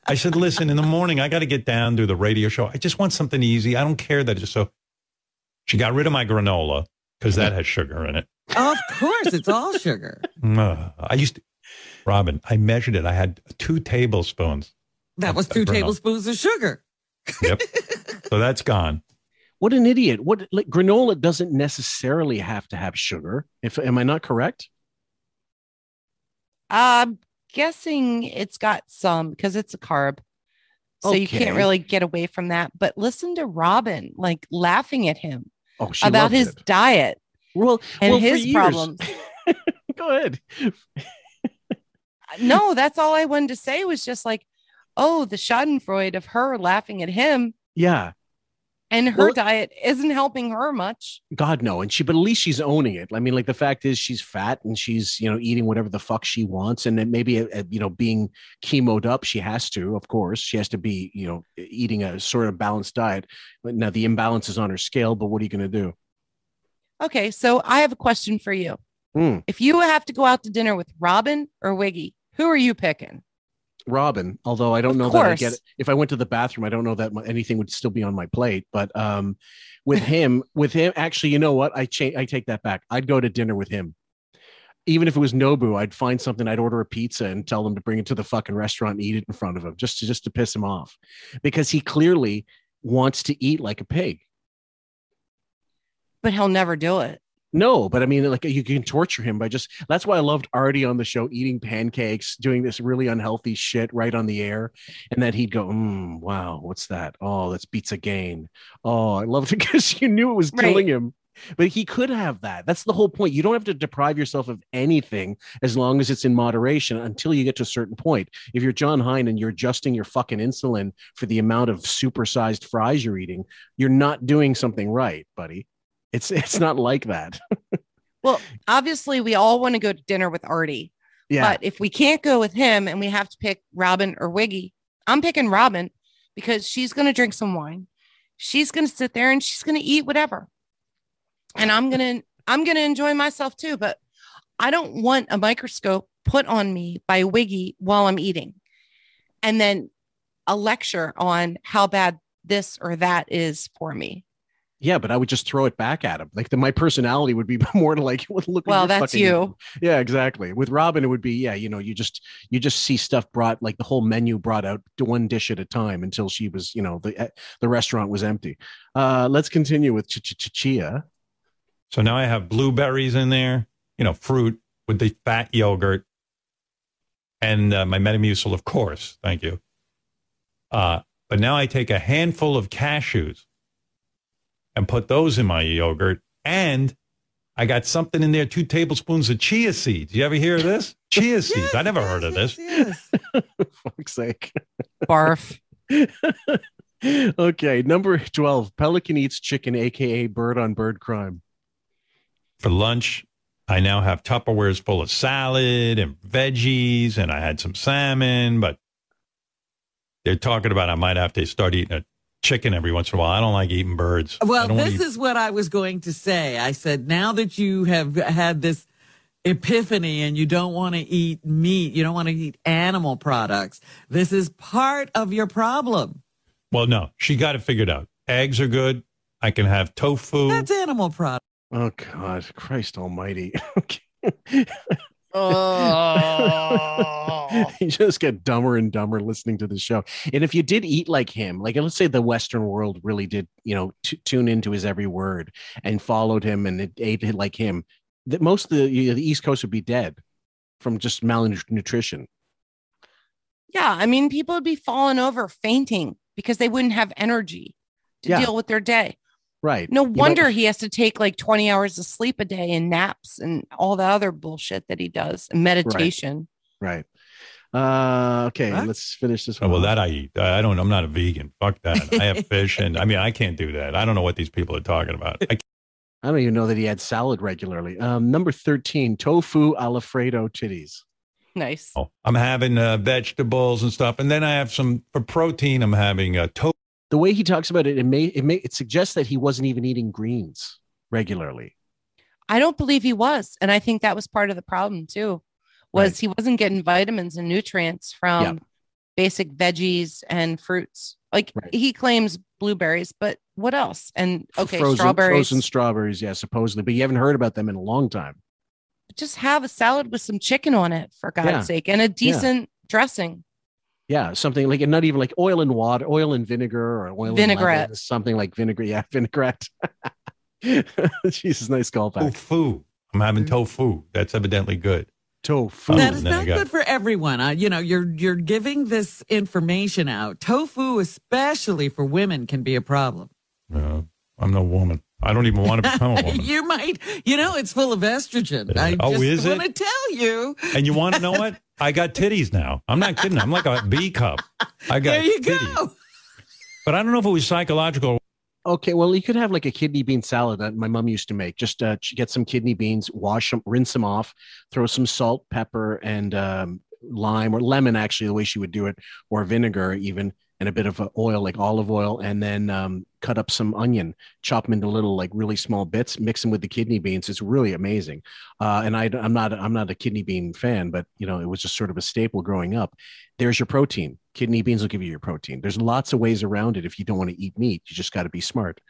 I said, listen, in the morning, I got to get down to the radio show. I just want something easy. I don't care that it's so. She got rid of my granola because that has sugar in it. Of course, it's all sugar. Ugh. Uh, I used to, Robin, I measured it. I had two tablespoons. That was two tablespoons of sugar. Yep. so that's gone. what an idiot what like granola doesn't necessarily have to have sugar if am I not correct I'm guessing it's got some because it's a carb. So you can't really get away from that. But listen to Robin like laughing at him oh about his it. diet well and well, his problems. go ahead no, that's all I wanted to say was just like, oh, the Schadenfreude of her laughing at him yeah and her Well- diet isn't helping her much. God no, and she, but at least she's owning it. I mean, like the fact is, she's fat and she's you know eating whatever the fuck she wants, and then maybe uh, uh, you know being chemoed up, she has to. Of course, she has to be you know eating a sort of balanced diet. But now the imbalance is on her scale. But what are you going to do? Okay, so I have a question for you. Hmm. If you have to go out to dinner with Robin or Wiggy, who are you picking? Robin, although I don't Of know that I course. get if I went to the bathroom, I don't know that my- anything would still be on my plate. But um, with him, with him, actually, you know what? I cha- I take that back. I'd go to dinner with him. Even if it was Nobu, I'd find something. I'd order a pizza and tell them to bring it to the fucking restaurant and eat it in front of him, just to just to piss him off, because he clearly wants to eat like a pig. But he'll never do it. No, but I mean, like you can torture him by just. That's why I loved Artie on the show, eating pancakes, doing this really unhealthy shit right on the air, and that he'd go, mm, "Wow, what's that? Oh, that's pizza gain. Oh, I loved it because you knew it was killing Right. him." But he could have that. That's the whole point. You don't have to deprive yourself of anything as long as it's in moderation until you get to a certain point. If you're Jon Hein and you're adjusting your fucking insulin for the amount of supersized fries you're eating, you're not doing something right, buddy. It's it's not like that. Well, obviously, we all want to go to dinner with Artie. Yeah. But if we can't go with him and we have to pick Robin or Wiggy, I'm picking Robin because she's going to drink some wine. She's going to sit there and she's going to eat whatever. And I'm going to I'm going to enjoy myself too, but I don't want a microscope put on me by Wiggy while I'm eating. And then a lecture on how bad this or that is for me. Yeah, but I would just throw it back at him. Like the, my personality would be more to like, look. Well, that's fucking- you. Yeah, exactly. With Robin, it would be yeah. You know, you just you just see stuff brought like the whole menu brought out to one dish at a time until she was you know the eh, the restaurant was empty. Uh, let's continue with Ch- Ch- Ch- Chia. So now I have blueberries in there, you know, fruit with the fat yogurt and uh, my Metamucil, of course. Thank you. Uh, but now I take a handful of cashews and put those in my yogurt. And I got something in there, two tablespoons of chia seeds. You ever hear of this? Chia seeds. I never heard of this. fuck's sake. Barf. okay, number 12. Pelican eats chicken, aka bird on bird crime. For lunch, I now have Tupperwares full of salad and veggies, and I had some salmon, but they're talking about I might have to start eating a chicken every once in a while. I don't like eating birds. Well, this eat- is what I was going to say. I said, now that you have had this epiphany and you don't want to eat meat, you don't want to eat animal products, this is part of your problem. Well, no, she got it figured out. Eggs are good. I can have tofu. That's animal product. Oh, God. Christ almighty. Oh. you just get dumber and dumber listening to the show. And if you did eat like him, like let's say the Western world really did, you know, t- tune into his every word and followed him and it ate it like him, that most of the, you know, the East Coast would be dead from just malnutrition. Yeah, I mean, people would be falling over, fainting because they wouldn't have energy to Yeah. deal with their day. Right. No You might- wonder he has to take like 20 hours of sleep a day and naps and all the other bullshit that he does meditation. Right. Uh, okay, let's finish this Oh, one. well, off. that I eat. I I don't. I'm not a vegan. Fuck that. I have fish, and I mean, I can't do that. I don't know what these people are talking about. I I don't even know that he had salad regularly. Um, number 13, tofu Alfredo titties. Nice. Oh, I'm having uh, vegetables and stuff, and then I have some for protein. I'm having uh, tofu. The way he talks about it, it may it may it suggests that he wasn't even eating greens regularly. I don't believe he was. And I think that was part of the problem too, was he wasn't getting vitamins and nutrients from Yeah. basic veggies and fruits. Like he claims blueberries, but what else? And okay, frozen, strawberries. frozen strawberries, yeah, supposedly, but you haven't heard about them in a long time. Just have a salad with some chicken on it, for God's Yeah. sake, and a decent dressing. Yeah, something like and not even like oil and water, oil and vinegar, or oil Vinaigrette. and lemon, something like vinegar. Yeah, vinaigrette. Jesus, nice callback. Tofu. I'm having tofu. That's evidently good. Tofu. That is not good for everyone. Uh, you know, you're you're giving this information out. Tofu, especially for women, can be a problem. Uh, I'm no woman. I don't even want to become a woman. you might, you know, it's full of estrogen. I Oh, just is it? want to tell you. And you want to know what? I got titties now. I'm not kidding. I'm like a B cup. I got There you titties. go. But I don't know if it was psychological. Okay, well, you could have like a kidney bean salad that my mom used to make. Just uh, get some kidney beans, wash them, rinse them off, throw some salt, pepper, and um, lime or lemon, actually, the way she would do it, or vinegar, even, and a bit of uh, oil, like olive oil, and then um, cut up some onion, chop them into little, like really small bits, mix them with the kidney beans. It's really amazing. Uh, and I, I'm not, I'm not a kidney bean fan, but you know, it was just sort of a staple growing up. There's your protein. Kidney beans will give you your protein. There's lots of ways around it. If you don't want to eat meat, you just got to be smart.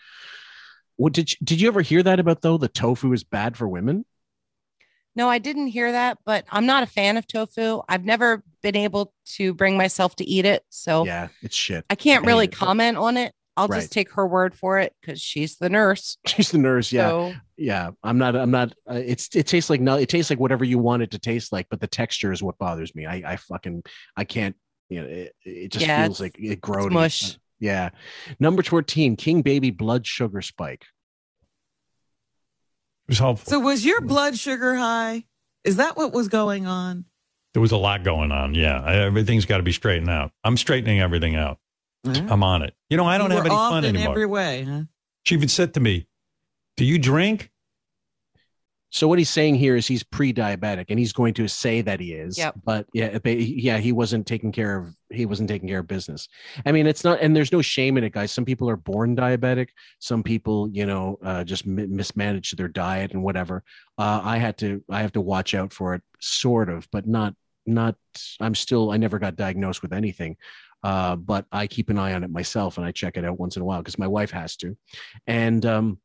What did you, did you ever hear that about though? The tofu is bad for women. No, I didn't hear that, but I'm not a fan of tofu. I've never been able to bring myself to eat it. So Yeah, it's shit. I can't I really it. comment on it. I'll Right. just take her word for it because she's the nurse. She's the nurse. Yeah, So- yeah. I'm not. I'm not. Uh, it's. It tastes like no. It tastes like whatever you want it to taste like, but the texture is what bothers me. I. I fucking. I can't. You know. It, it just Yeah, feels like it grody. mush. Yeah. Number fourteen. King baby blood sugar spike. Was helpful. So was your blood sugar high? Is that what was going on? There was a lot going on. Yeah. I- Everything's got to be straightened out. I'm straightening everything out. I'm on it. You know, I don't You have any off fun in anymore. every way, huh? She even said to me, Do you drink? So what he's saying here is he's pre-diabetic, and he's going to say that he is. Yep. But yeah, but yeah, he wasn't taking care of he wasn't taking care of business. I mean, it's not, and there's no shame in it, guys. Some people are born diabetic. Some people, you know, uh, just mi- mismanage their diet and whatever. Uh, I had to I have to watch out for it, sort of, but not not. I'm still I never got diagnosed with anything. Uh, but I keep an eye on it myself and I check it out once in a while because my wife has to. And um,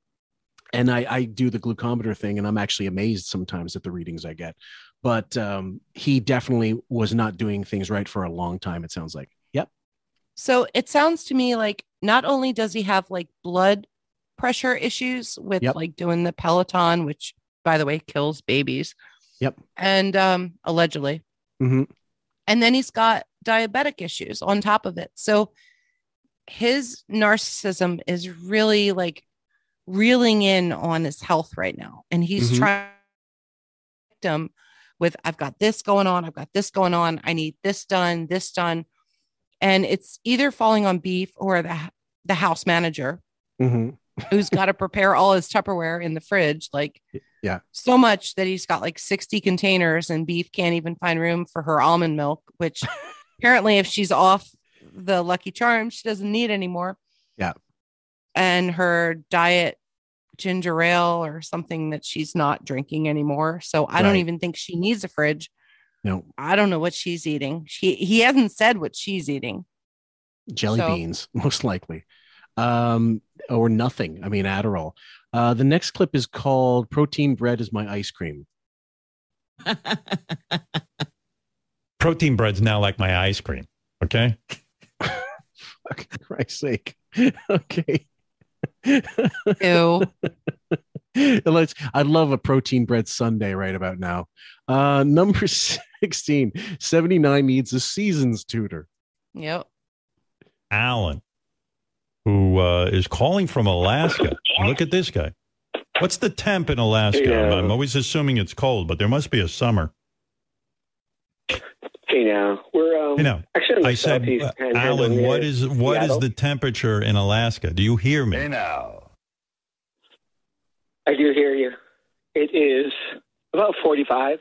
and I, I do the glucometer thing and i'm actually amazed sometimes at the readings i get but um, he definitely was not doing things right for a long time it sounds like yep So it sounds to me like not only does he have like blood pressure issues with Yep. like doing the Peloton, which by the way kills babies, yep and um, allegedly, mm-hmm. and then he's got diabetic issues on top of it. So his narcissism is really like reeling in on his health right now. And he's Mhm. trying to him with I've got this going on, I've got this going on, I need this done, this done. And it's either falling on beef or the the house manager hmm who's got to prepare all his Tupperware in the fridge, like Yeah. so much that he's got like 60 containers and beef can't even find room for her almond milk, which apparently if she's off the Lucky Charms, she doesn't need anymore. Yeah. And her diet ginger ale or something that she's not drinking anymore. So I don't even think she needs a fridge. No I don't know what she's eating. She he hasn't said what she's eating. jelly So- beans, most likely, um, or nothing. I mean Adderall. Uh, the next clip is called "Protein Bread is my ice cream." Protein bread's now like my ice cream. Okay. Fuck Christ's sake. okay. Ew. Let's. I'd love a protein bread Sunday right about now. Uh, number 16, 79 needs a seasons tutor. Yep. Alan, who uh, is calling from Alaska. Look at this guy. What's the temp in Alaska? Yeah. I'm always assuming it's cold, but there must be a summer. Hey now, we're um, You know, actually in the I said, southeast uh, Alan, what is what is Seattle. the temperature in Alaska? Do you hear me? now. I do hear you. It is about forty-five.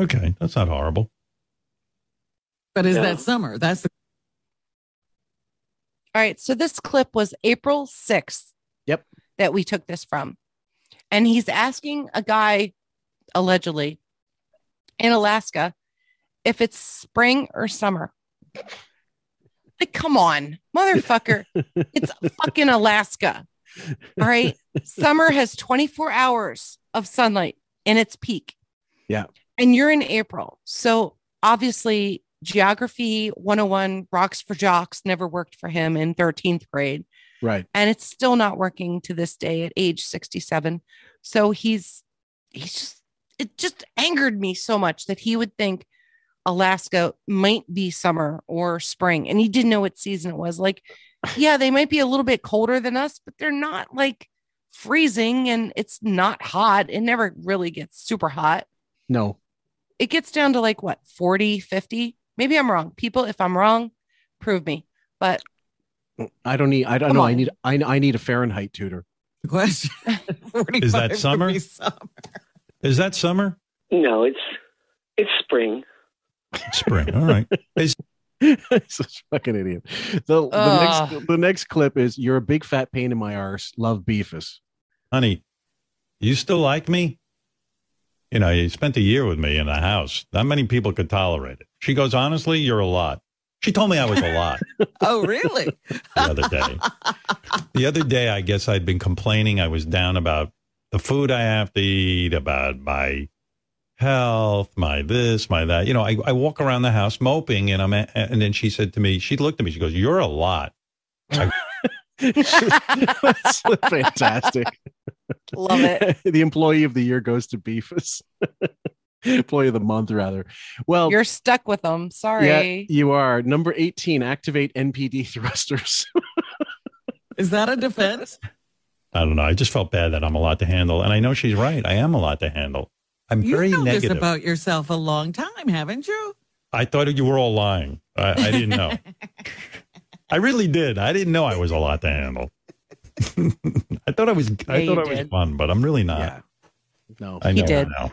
Okay, that's not horrible. But is Yeah. that summer? That's the All right. So this clip was April 6th. Yep. That we took this from. And he's asking a guy, allegedly, in Alaska, if it's spring or summer. Like, come on, motherfucker. it's fucking Alaska. All right. Summer has 24 hours of sunlight in its peak. Yeah. And you're in April. So obviously, geography 101 rocks for jocks never worked for him in 13th grade. Right. And it's still not working to this day at age 67. So he's, he's just, it just angered me so much that he would think Alaska might be summer or spring. And he didn't know what season it was. Like, yeah, they might be a little bit colder than us, but they're not like freezing and it's not hot. It never really gets super hot. No. It gets down to like what, 40, 50? Maybe I'm wrong. People, if I'm wrong, prove me. But I don't need. I don't Come know. I need. I, I need a Fahrenheit tutor. The question. Is that summer? summer. Is that summer? No, it's it's spring. Spring. All right. Is Such a fucking idiot. The, the ah. next the next clip is "You're a big fat pain in my arse. Love Beefus." honey, you still like me? You know, you spent a year with me in the house. Not many people could tolerate it. She goes, honestly, you're a lot. She told me I was a lot Oh, really? the other day. the other day, I guess I'd been complaining. I was down about the food I have to eat, about my health, my this, my that. You know, I, I walk around the house moping, and I'm, a- and then she said to me, she looked at me, she goes, "You're a lot." I, That's fantastic. Love it. the employee of the year goes to Beefus. employee of the month, rather. Well, you're stuck with them. Sorry. yeah, you are number eighteen. Activate NPD thrusters. Is that a defense? I don't know. I just felt bad that I'm a lot to handle, and I know she's right. I am a lot to handle. I'm You've very known this about yourself a long time, haven't you? I thought you were all lying. I, I didn't know. I really did. I didn't know I was a lot to handle. I thought I was. I thought you I was fun, but I'm really not. Yeah. No. I He know did. now.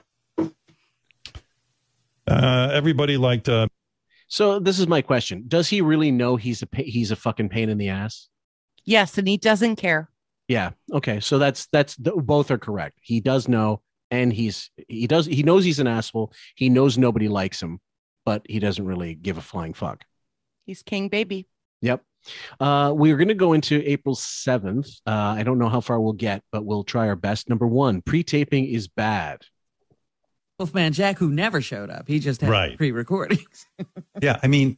Uh, everybody liked. Uh, So this is my question: Does he really know he's a he's a fucking pain in the ass? Yes, and he doesn't care. Yeah. Okay. So that's that's th- both are correct. He does know, and he's he does he knows he's an asshole. He knows nobody likes him, but he doesn't really give a flying fuck. He's king baby. Yep. Uh, we're going to go into April 7th. Uh, I don't know how far we'll get, but we'll try our best. Number one, pre taping is bad. Wolfman Jack, who never showed up, he just had Right. pre-recordings. yeah, I mean,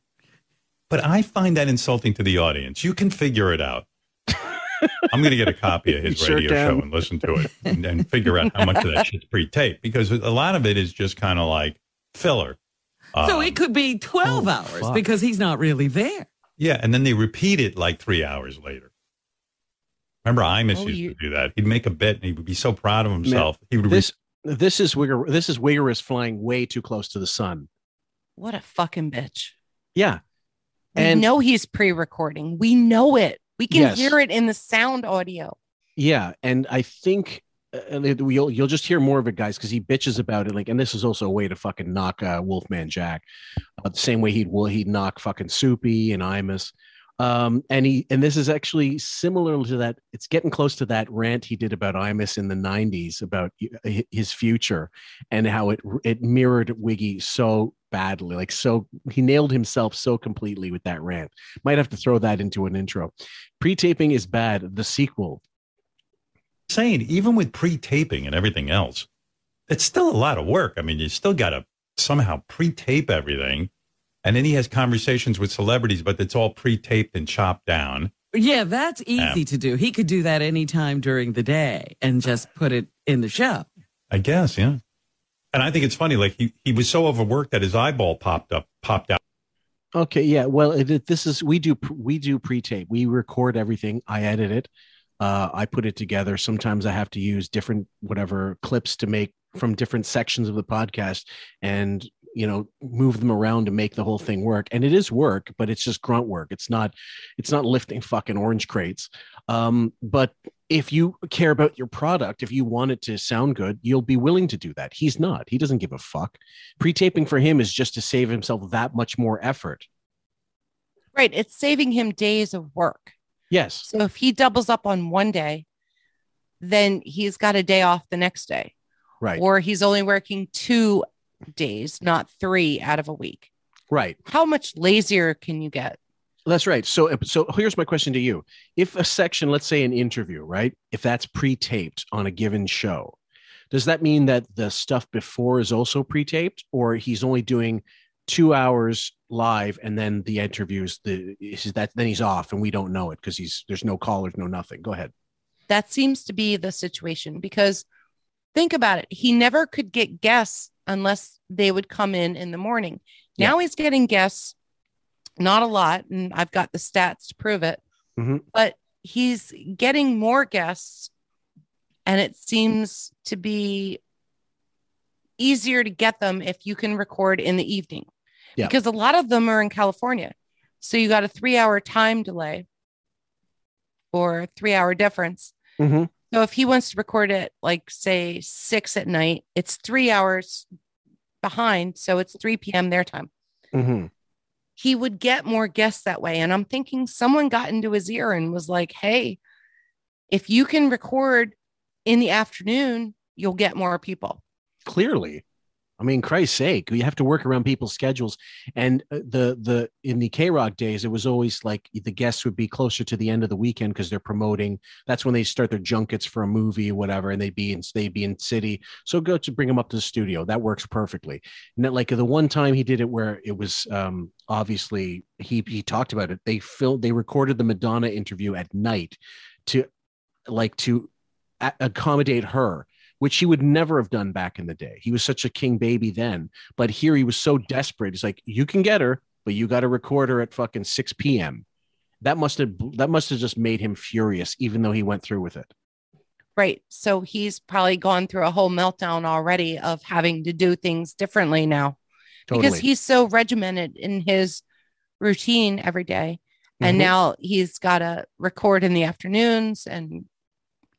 but I find that insulting to the audience. You can figure it out. I'm going to get a copy of his You sure radio can. show and listen to it and, and figure out how much of that shit's pre-taped because a lot of it is just kind of like filler. so Um, it could be 12 oh, hours fuck. because he's not really there. Yeah, and then they repeat it like three hours later. Remember, Imus Oh, used you- to do that. He'd make a bit and he would be so proud of himself. he would This this is Wigger. This is Wiggerus flying way too close to the sun. What a fucking bitch. Yeah, We And- know he's pre-recording. We know it. We can Yes. hear it in the sound audio. Yeah, and I think uh, you'll you'll just hear more of it, guys, because he bitches about it. Like, and this is also a way to fucking knock uh, Wolfman Jack, uh, the same way he'd will he'd knock fucking Soupy and Imus. Um, and he and this is actually similar to that. It's getting close to that rant he did about Imus in the '90s about uh, his future and how it it mirrored Wiggy so badly. Like, so he nailed himself so completely with that rant. Might have to throw that into an intro. Pre-taping is bad. The sequel saying even with pre-taping and everything else, it's still a lot of work. I mean, you still got to somehow pre-tape everything, and then he has conversations with celebrities, but it's all pre-taped and chopped down. Yeah, that's easy Yeah. to do. He could do that anytime during the day and just put it in the show. I guess, yeah. And I think it's funny, like he he was so overworked that his eyeball popped up, popped out. Okay, yeah. Well, it, it- this is we do we do pre-tape. We record everything. I edit it. Uh, I put it together. Sometimes I have to use different whatever clips to make from different sections of the podcast, and you know move them around to make the whole thing work. And it is work, but it's just grunt work. It's not it's not lifting fucking orange crates. Um, but if you care about your product, if you want it to sound good, you'll be willing to do that. He's not. He doesn't give a fuck. Pre-taping for him is just to save himself that much more effort. Right. It's saving him days of work. Yes. So if he doubles up on one day, then he's got a day off the next day. Right. Or he's only working two days, not three out of a week. Right. How much lazier can you get? That's right. So, so here's my question to you: If a section, let's say an interview, right, if that's pre-taped on a given show, does that mean that the stuff before is also pre-taped, or he's only doing two hours live and then the interviews? The is that then he's off and we don't know it because he's there's no callers, no nothing. Go ahead. That seems to be the situation because think about it. He never could get guests unless they would come in in the morning. Now he's getting guests, not a lot. And I've got the stats to prove it, Mhm. but he's getting more guests. And it seems to be easier to get them if you can record in the evening Yeah. because a lot of them are in California. So you got a three hour time delay or three hour difference. Mhm. So if he wants to record it like say six at night, it's three hours behind. So it's 3 p.m. their time. Mhm. He would get more guests that way. And I'm thinking someone got into his ear and was like, hey, if you can record in the afternoon, you'll get more people. Clearly, I mean, Christ's sake, you have to work around people's schedules. And uh, the the in the K Rock days, it was always like the guests would be closer to the end of the weekend because they're promoting. That's when they start their junkets for a movie or whatever, and they'd be in they'd be in city. So go to bring them up to the studio. That works perfectly. And then, like the one time he did it where it was um obviously he he talked about it. They filmed they recorded the Madonna interview at night to like to accommodate her which he would never have done back in the day. He was such a king baby then, but here he was so desperate. He's like, you can get her, but you got to record her at fucking 6 p.m. That must have that must have just made him furious, even though he went through with it. Right. So he's probably gone through a whole meltdown already of having to do things differently now because he's so regimented in his routine every day. And Mhm. now he's got to record in the afternoons and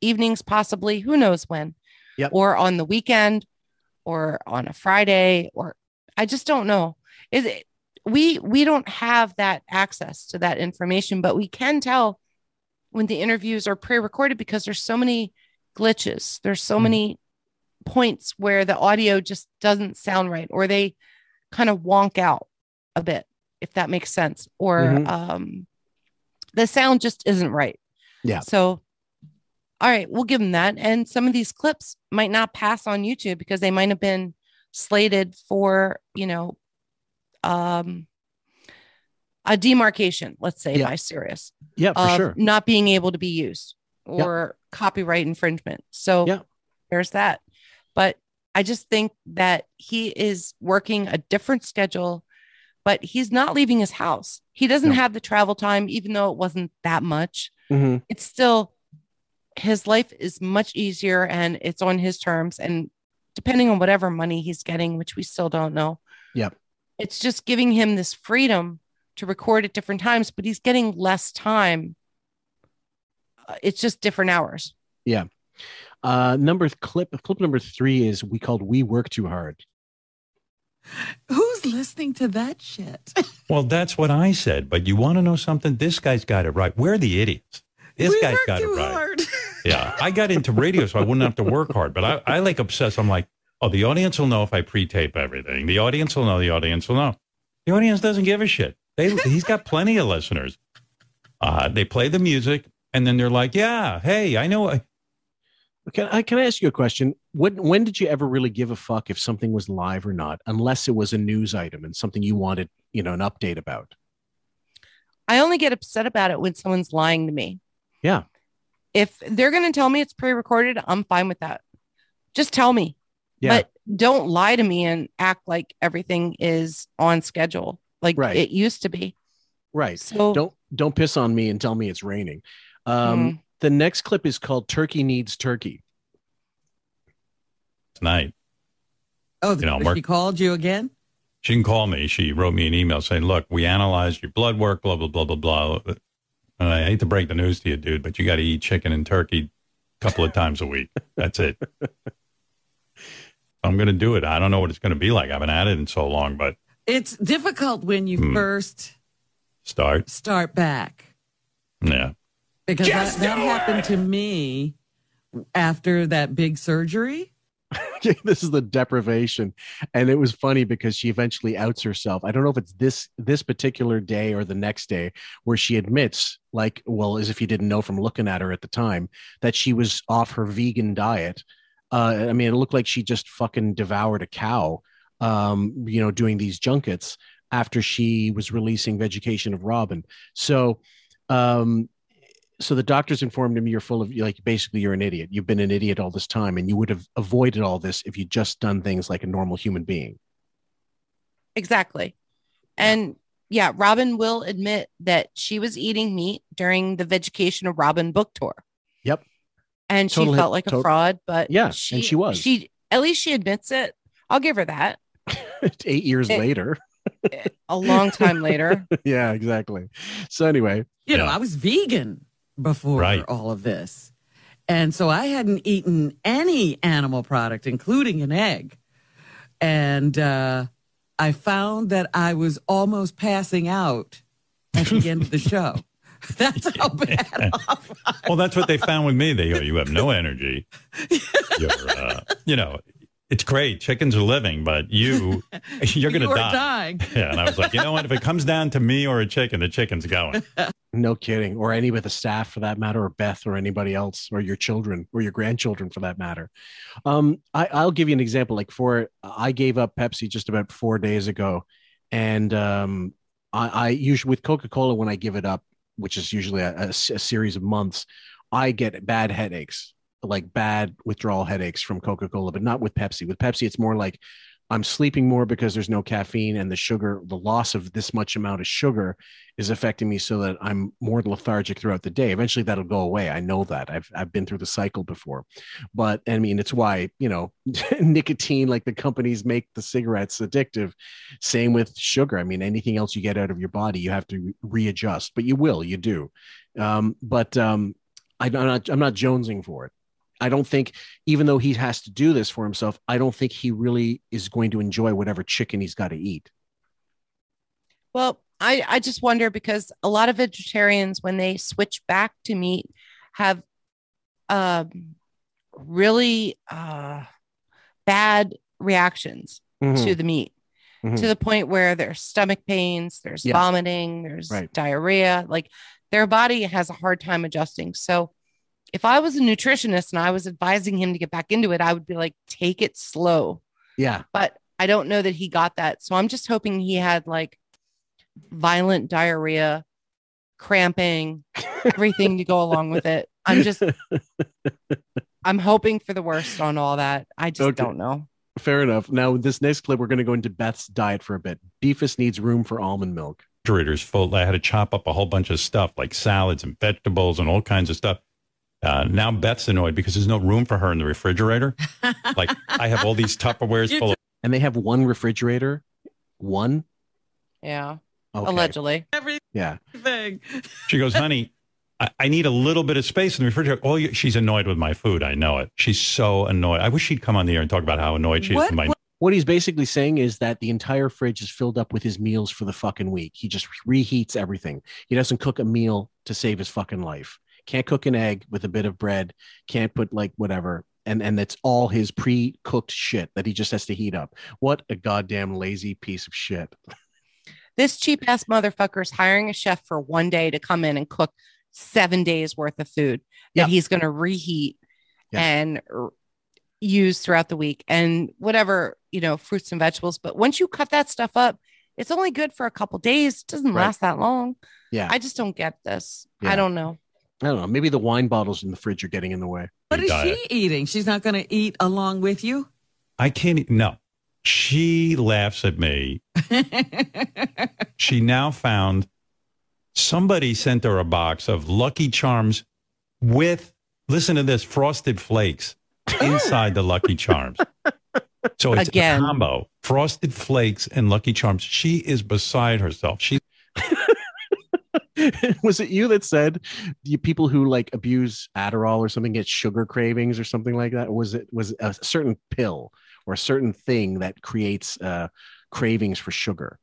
evenings, possibly, who knows when, Yep. or on the weekend or on a Friday, or I just don't know. Is it, we we don't have that access to that information, but we can tell when the interviews are pre-recorded because there's so many glitches. There's so many points where the audio just doesn't sound right, or they kind of wonk out a bit, if that makes sense, or Mhm. um, the sound just isn't right. Yeah. So, all right, we'll give them that. And some of these clips might not pass on YouTube because they might have been slated for, you know, um, a demarcation, let's say, Yeah. by Sirius. Yeah, for sure. Not being able to be used or copyright infringement. So Yeah. there's that. But I just think that he is working a different schedule, but he's not leaving his house. He doesn't No. have the travel time, even though it wasn't that much Mhm. it's still his life is much easier and it's on his terms. And depending on whatever money he's getting, which we still don't know, Yep. it's just giving him this freedom to record at different times, but he's getting less time. Uh, It's just different hours. Yeah. Uh, number clip clip number three is we called "We Work Too Hard." Who's listening to that shit? Well, that's what I said. But you want to know something? This guy's got it right. We're the idiots. This We guy's work got it too right. hard. Yeah, I got into radio so I wouldn't have to work hard. But I, I like obsess. I'm like, oh, the audience will know if I pre-tape everything. The audience will know. The audience will know. The audience doesn't give a shit. They, he's got plenty of listeners. Uh, they play the music, and then they're like, yeah, hey, I know. Can I can I ask you a question? When when did you ever really give a fuck if something was live or not, unless it was a news item and something you wanted, you know, an update about? I only get upset about it when someone's lying to me. Yeah. If they're going to tell me it's pre recorded, I'm fine with that. Just tell me. Yeah. But don't lie to me and act like everything is on schedule like Right. it used to be. Right. So- don't don't piss on me and tell me it's raining. Um, Mm. The next clip is called "Turkey Needs Turkey." Tonight, Oh, You know, she called you again? she can call me. She wrote me an email saying, look, we analyzed your blood work, blah, blah, blah, blah, blah. And I hate to break the news to you, dude, but you got to eat chicken and turkey a couple of times a week. That's it. I'm going to do it. I don't know what it's going to be like. I haven't had it in so long, but It's difficult when you Hmm. first start. start back Yeah. because Just that, that happened to me after that big surgery. this is the deprivation, and it was funny because she eventually outs herself. I don't know if it's this this particular day or the next day where she admits, like, well, as if you didn't know from looking at her at the time, that she was off her vegan diet. Uh, I mean, it looked like she just fucking devoured a cow. Um, you know, doing these junkets after she was releasing Vegucation of Robin. So, um, so the doctors informed him you're full of like basically you're an idiot. You've been an idiot all this time, and you would have avoided all this if you'd just done things like a normal human being. Exactly. And yeah, Robin will admit that she was eating meat during the Vegucation of Robin book tour. Yep. And she Total hit- felt like a fraud, but Yeah, and she, she was. She at least she admits it. I'll give her that. Eight years It- later. A long time later. yeah, exactly. So anyway, You know, I was vegan before Right. all of this. And so I hadn't eaten any animal product, including an egg. And uh, I found that I was almost passing out at the end of the show. That's how bad off. Well, that's what they found with me. They go, you have no energy. You're, uh, you know, it's great. Chickens are living, but you, you're going to You die. dying. Yeah. And I was like, you know what? If it comes down to me or a chicken, the chicken's going. No kidding, or any with the staff for that matter, or Beth, or anybody else, or your children, or your grandchildren for that matter. Um, I, I'll give you an example. Like for I gave up Pepsi just about four days ago, and um, I, I usually with Coca Cola when I give it up, which is usually a series of months, I get bad headaches, like bad withdrawal headaches from Coca Cola, but not with Pepsi. With Pepsi, it's more like I'm sleeping more because there's no caffeine and the sugar, the loss of this much amount of sugar is affecting me so that I'm more lethargic throughout the day. Eventually that'll go away. I know that. I've I've been through the cycle before. But I mean it's why, you know, nicotine like the companies make the cigarettes addictive. Same with sugar. I mean anything else you get out of your body, you have to readjust, but you will, you do. Um, but um I'm not I'm not jonesing for it. I don't think, even though he has to do this for himself, I don't think he really is going to enjoy whatever chicken he's got to eat. Well, I, I just wonder because a lot of vegetarians, when they switch back to meat, have um, really uh, bad reactions Mhm. to the meat Mhm. to the point where there's stomach pains, there's Yeah. vomiting, there's Right. diarrhea. Like their body has a hard time adjusting. So if I was a nutritionist and I was advising him to get back into it, I would be like, take it slow Yeah. but I don't know that he got that. So I'm just hoping he had like violent diarrhea, cramping, everything to go along with it. I'm just, I'm hoping for the worst on all that. I just Okay. don't know. Fair enough. Now, this next clip, we're going to go into Beth's diet for a bit. Beefus needs room for almond milk. refrigerator's full. I had to chop up a whole bunch of stuff like salads and vegetables and all kinds of stuff. Uh, now Beth's annoyed because there's no room for her in the refrigerator. like I have all these Tupperwares full of. And they have one refrigerator. One. Yeah. Okay. Allegedly. Everything. Yeah. Everything. She goes, honey, I, I need a little bit of space in the refrigerator. Oh, she's annoyed with my food. I know it. She's so annoyed. I wish she'd come on the air and talk about how annoyed she is with my. What he's basically saying is that the entire fridge is filled up with his meals for the fucking week. He just reheats everything. He doesn't cook a meal to save his fucking life. Can't cook an egg with a bit of bread. Can't put like whatever. And and that's all his pre-cooked shit that he just has to heat up. What a goddamn lazy piece of shit. This cheap ass motherfucker is hiring a chef for one day to come in and cook seven days worth of food that Yeah. he's going to reheat and use throughout the week and whatever, you know, fruits and vegetables. But once you cut that stuff up, it's only good for a couple days. It doesn't Right. last that long. Yeah. I just don't get this. Yeah. I don't know. I don't know. Maybe the wine bottles in the fridge are getting in the way. What is she eating? She's not going to eat along with you? I can't. No, she laughs at me. she now found somebody sent her a box of Lucky Charms with listen to this frosted flakes inside the Lucky Charms. So it's Again. a combo: frosted flakes and Lucky Charms. She is beside herself. She was it you that said you people who like abuse Adderall or something get sugar cravings or something like that? Was it was it a certain pill or a certain thing that creates uh, cravings for sugar?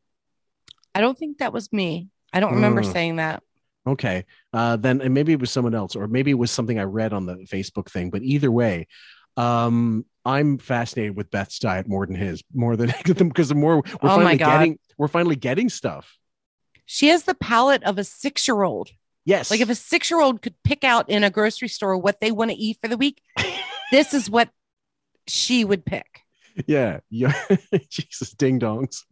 I don't think that was me. I don't remember Mm. saying that. Okay, uh, then and maybe it was someone else, or maybe it was something I read on the Facebook thing. But either way, um, I'm fascinated with Beth's diet more than his, more than because the more we're Oh finally getting, we're finally getting stuff. She has the palate of a six year old. Yes. Like if a six year old could pick out in a grocery store what they want to eat for the week, this is what she would pick. Yeah, yeah. Jesus, ding dongs.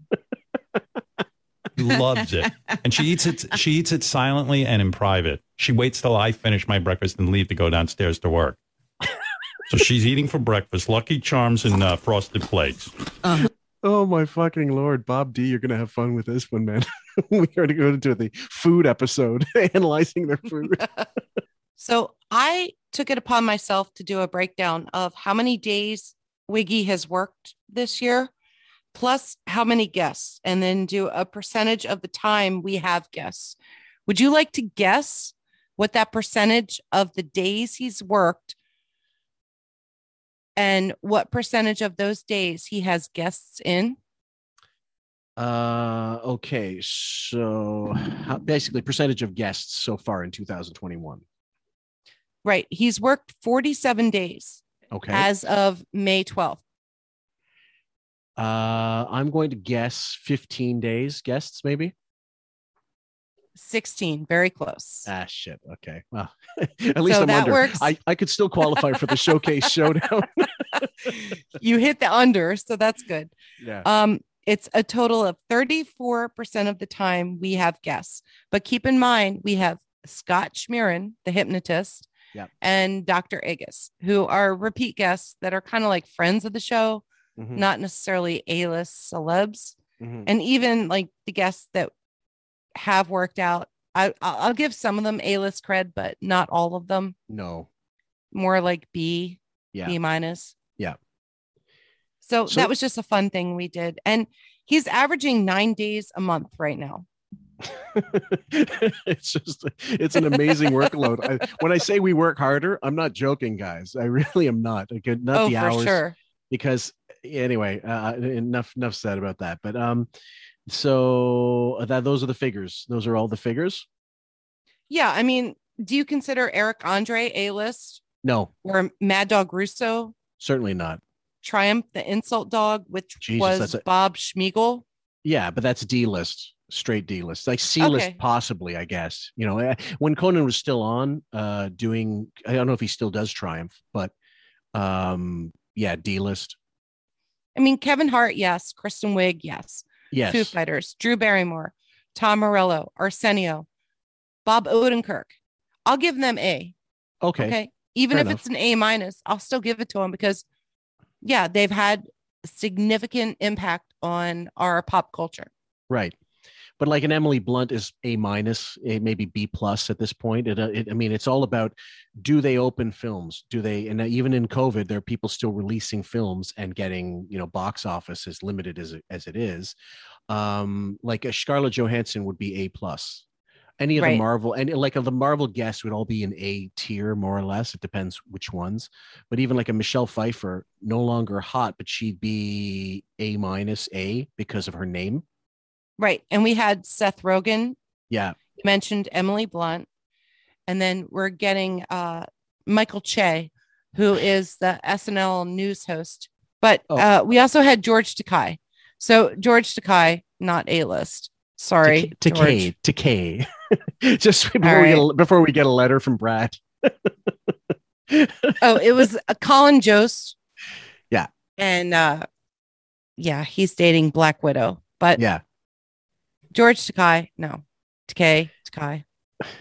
loves it, and she eats it. She eats it silently and in private. She waits till I finish my breakfast and leave to go downstairs to work. So she's eating for breakfast Lucky Charms and uh, frosted flakes. Oh my fucking lord, Bob D, you're gonna have fun with this one, man. we are to go into the food episode, analyzing their food. So I took it upon myself to do a breakdown of how many days Wiggy has worked this year, plus how many guests, and then do a percentage of the time we have guests. Would you like to guess what that percentage of the days he's worked and what percentage of those days he has guests in? Uh, okay, so how, basically, percentage of guests so far in 2021. Right. He's worked 47 days Okay, as of May 12th. uh, I'm going to guess 15 days guests, maybe. 16, very close. Ah, shit. Okay, well, at least So I'm that under. works. I I could still qualify for the showcase showdown. you hit the under, so that's good. yeah. Um, it's a total of 34% of the time we have guests. But keep in mind, we have Scott Schmirin, the hypnotist, Yeah. and Dr. Agus, who are repeat guests that are kind of like friends of the show, Mhm. not necessarily A-list celebs. Mhm. And even like the guests that have worked out, I, I'll give some of them A-list cred, but not all of them. No. More like B, Yeah. B minus. Yeah. So, So- that was just a fun thing we did. And he's averaging nine days a month right now. it's just it's an amazing workload. I, when I say we work harder, I'm not joking, guys. I really am not. I could not oh, the for hours sure. because anyway, uh, enough enough said about that. But um, so uh, that those are the figures. Those are all the figures. Yeah. I mean, do you consider Eric Andre A list No, or Mad Dog Russo, certainly not. Triumph the Insult Dog, which Jesus, was a- Bob Smigel? Yeah, but that's D list, straight D list, like C list, Okay. possibly. I guess you know uh, when Conan was still on, uh, doing. I don't know if he still does Triumph, but um, yeah, D list. I mean, Kevin Hart, yes. Kristen Wiig, yes. Yes. Foo Fighters, Drew Barrymore, Tom Morello, Arsenio, Bob Odenkirk. I'll give them A. Okay. Okay. Even Fair if enough. it's an A minus, I'll still give it to them because, yeah, they've had significant impact on our pop culture. Right. But like an Emily Blunt is A minus, a maybe B plus at this point. It, uh, it, I mean, it's all about do they open films? Do they? And even in COVID, there are people still releasing films and getting you know box office as limited as it, as it is. Um, like a Scarlett Johansson would be A plus. Any of the Marvel and like of the Marvel guests would all be in A tier more or less. It depends which ones. But even like a Michelle Pfeiffer, no longer hot, but she'd be A minus A because of her name. Right. And we had Seth Rogen. Yeah. You mentioned Emily Blunt. And then we're getting uh, Michael Che, who is the SNL news host. But Oh. uh, we also had George Takei. So George Takei, not A list. Sorry. to George. K to K. Just before All we get a, before we get a letter from Brad. oh, it was uh, Colin Jost. Yeah. And uh, yeah, he's dating Black Widow. But Yeah. George Takei, no. Takei, Takei.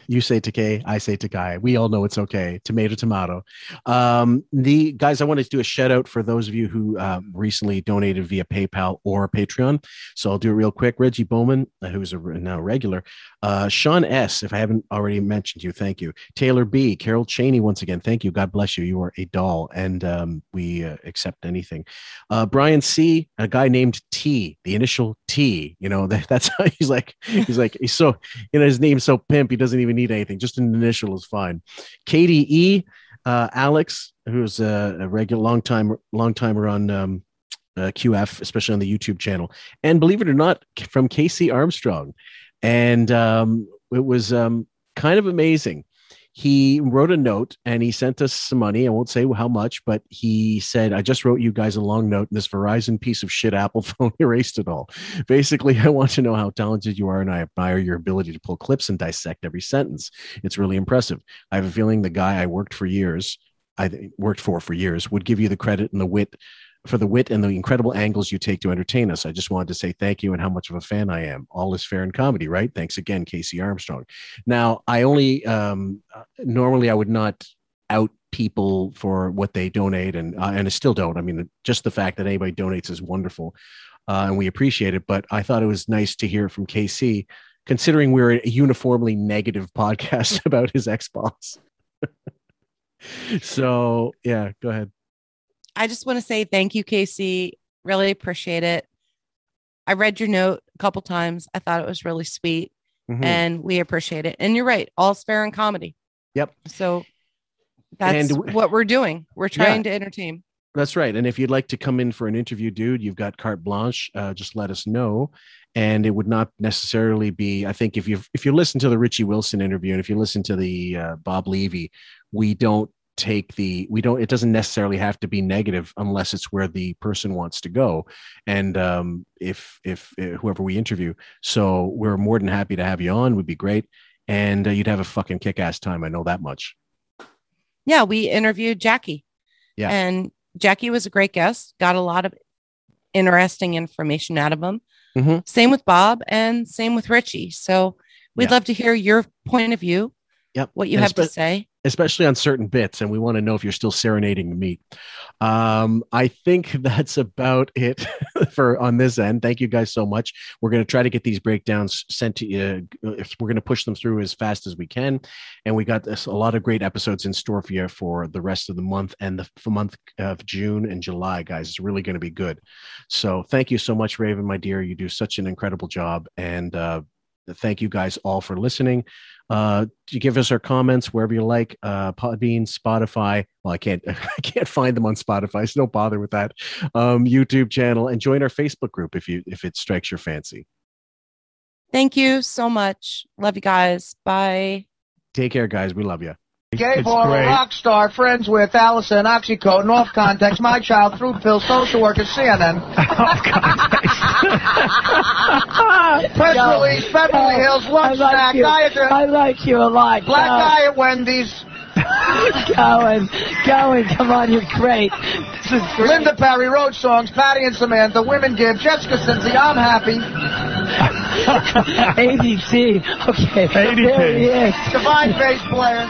You say Takei, I say Takai. We all know it's okay. Tomato, tomato. Um, the guys, I wanted to do a shout out for those of you who uh, recently donated via PayPal or Patreon. So I'll do it real quick. Reggie Bowman, uh, who's a now regular. Uh, Sean S. If I haven't already mentioned you, thank you. Taylor B. Carol Cheney, once again, thank you. God bless you. You are a doll, and um, we uh, accept anything. Uh, Brian C. A guy named T. The initial T. You know that, that's how he's like. He's like he's so you know his name's so pimp. He doesn't even need anything. Just an initial is fine. Katie E. Uh, Alex, who's a, a regular long time long timer on um, uh, QF, especially on the YouTube channel, and believe it or not, from Casey Armstrong, and um, it was um, kind of amazing. He wrote a note and he sent us some money. I won't say how much, but he said, I just wrote you guys a long note, and this Verizon piece of shit Apple phone erased it all. Basically, I want to know how talented you are, and I admire your ability to pull clips and dissect every sentence. It's really impressive. I have a feeling the guy I worked for years, I worked for for years, would give you the credit and the wit for the wit and the incredible angles you take to entertain us. I just wanted to say thank you and how much of a fan I am. All is fair in comedy, right? Thanks again, Casey Armstrong. Now, I only um, uh, normally I would not out people for what they donate, and uh, and I still don't. I mean, just the fact that anybody donates is wonderful, uh, and we appreciate it. But I thought it was nice to hear from Casey, considering we're a uniformly negative podcast about his Xbox. so yeah, go ahead. I just want to say thank you, Casey. Really appreciate it. I read your note a couple times. I thought it was really sweet Mhm. and we appreciate it. And you're right, all's fair in comedy. Yep. So that's And what we're doing. We're Yeah. trying to entertain. That's right. And if you'd like to come in for an interview, dude, you've got carte blanche. Uh, just let us know. And it would not necessarily be. I think if you if you listen to the Richie Wilson interview and if you listen to the uh, Bob Levy, we don't take the we don't. It doesn't necessarily have to be negative unless it's where the person wants to go. And um, if if uh, whoever we interview, so we're more than happy to have you on. Would be great. And uh, you'd have a fucking kick ass time. I know that much. Yeah, we interviewed Jackie. Yeah. And Jackie was a great guest, got a lot of interesting information out of him. Mhm. Same with Bob and same with Richie. So we'd Yeah. love to hear your point of view, Yep. what you And have to say. Especially on certain bits, and we want to know if you're still serenading the meat. Um, I think that's about it for on this end. Thank you guys so much. We're going to try to get these breakdowns sent to you. If We're going to push them through as fast as we can, and we got this, a lot of great episodes in store for you for the rest of the month and the month of June and July, guys. It's really going to be good. So thank you so much, Raven, my dear. You do such an incredible job, and uh, thank you guys all for listening. Uh, you give us our comments wherever you like. Uh, Podbean, Spotify. Well, I can't, I can't find them on Spotify, so don't bother with that. Um, YouTube channel and join our Facebook group if you if it strikes your fancy. Thank you so much. Love you guys. Bye. Take care, guys. We love you. Gay boy, rock star, friends with Allison, Oxycodone, off context, my child, through pill, social worker, CNN. Press No. release, Beverly No. Hills, lunch I like snack, you. guy. I like you a lot. Black Go. guy at Wendy's. Going, going, come on, you're great. This is great. Linda Perry, Road Songs, Patty and Samantha, Women Give, Jessica Cincy, I'm happy. ADT. Okay. There he is. Divine Bass Players.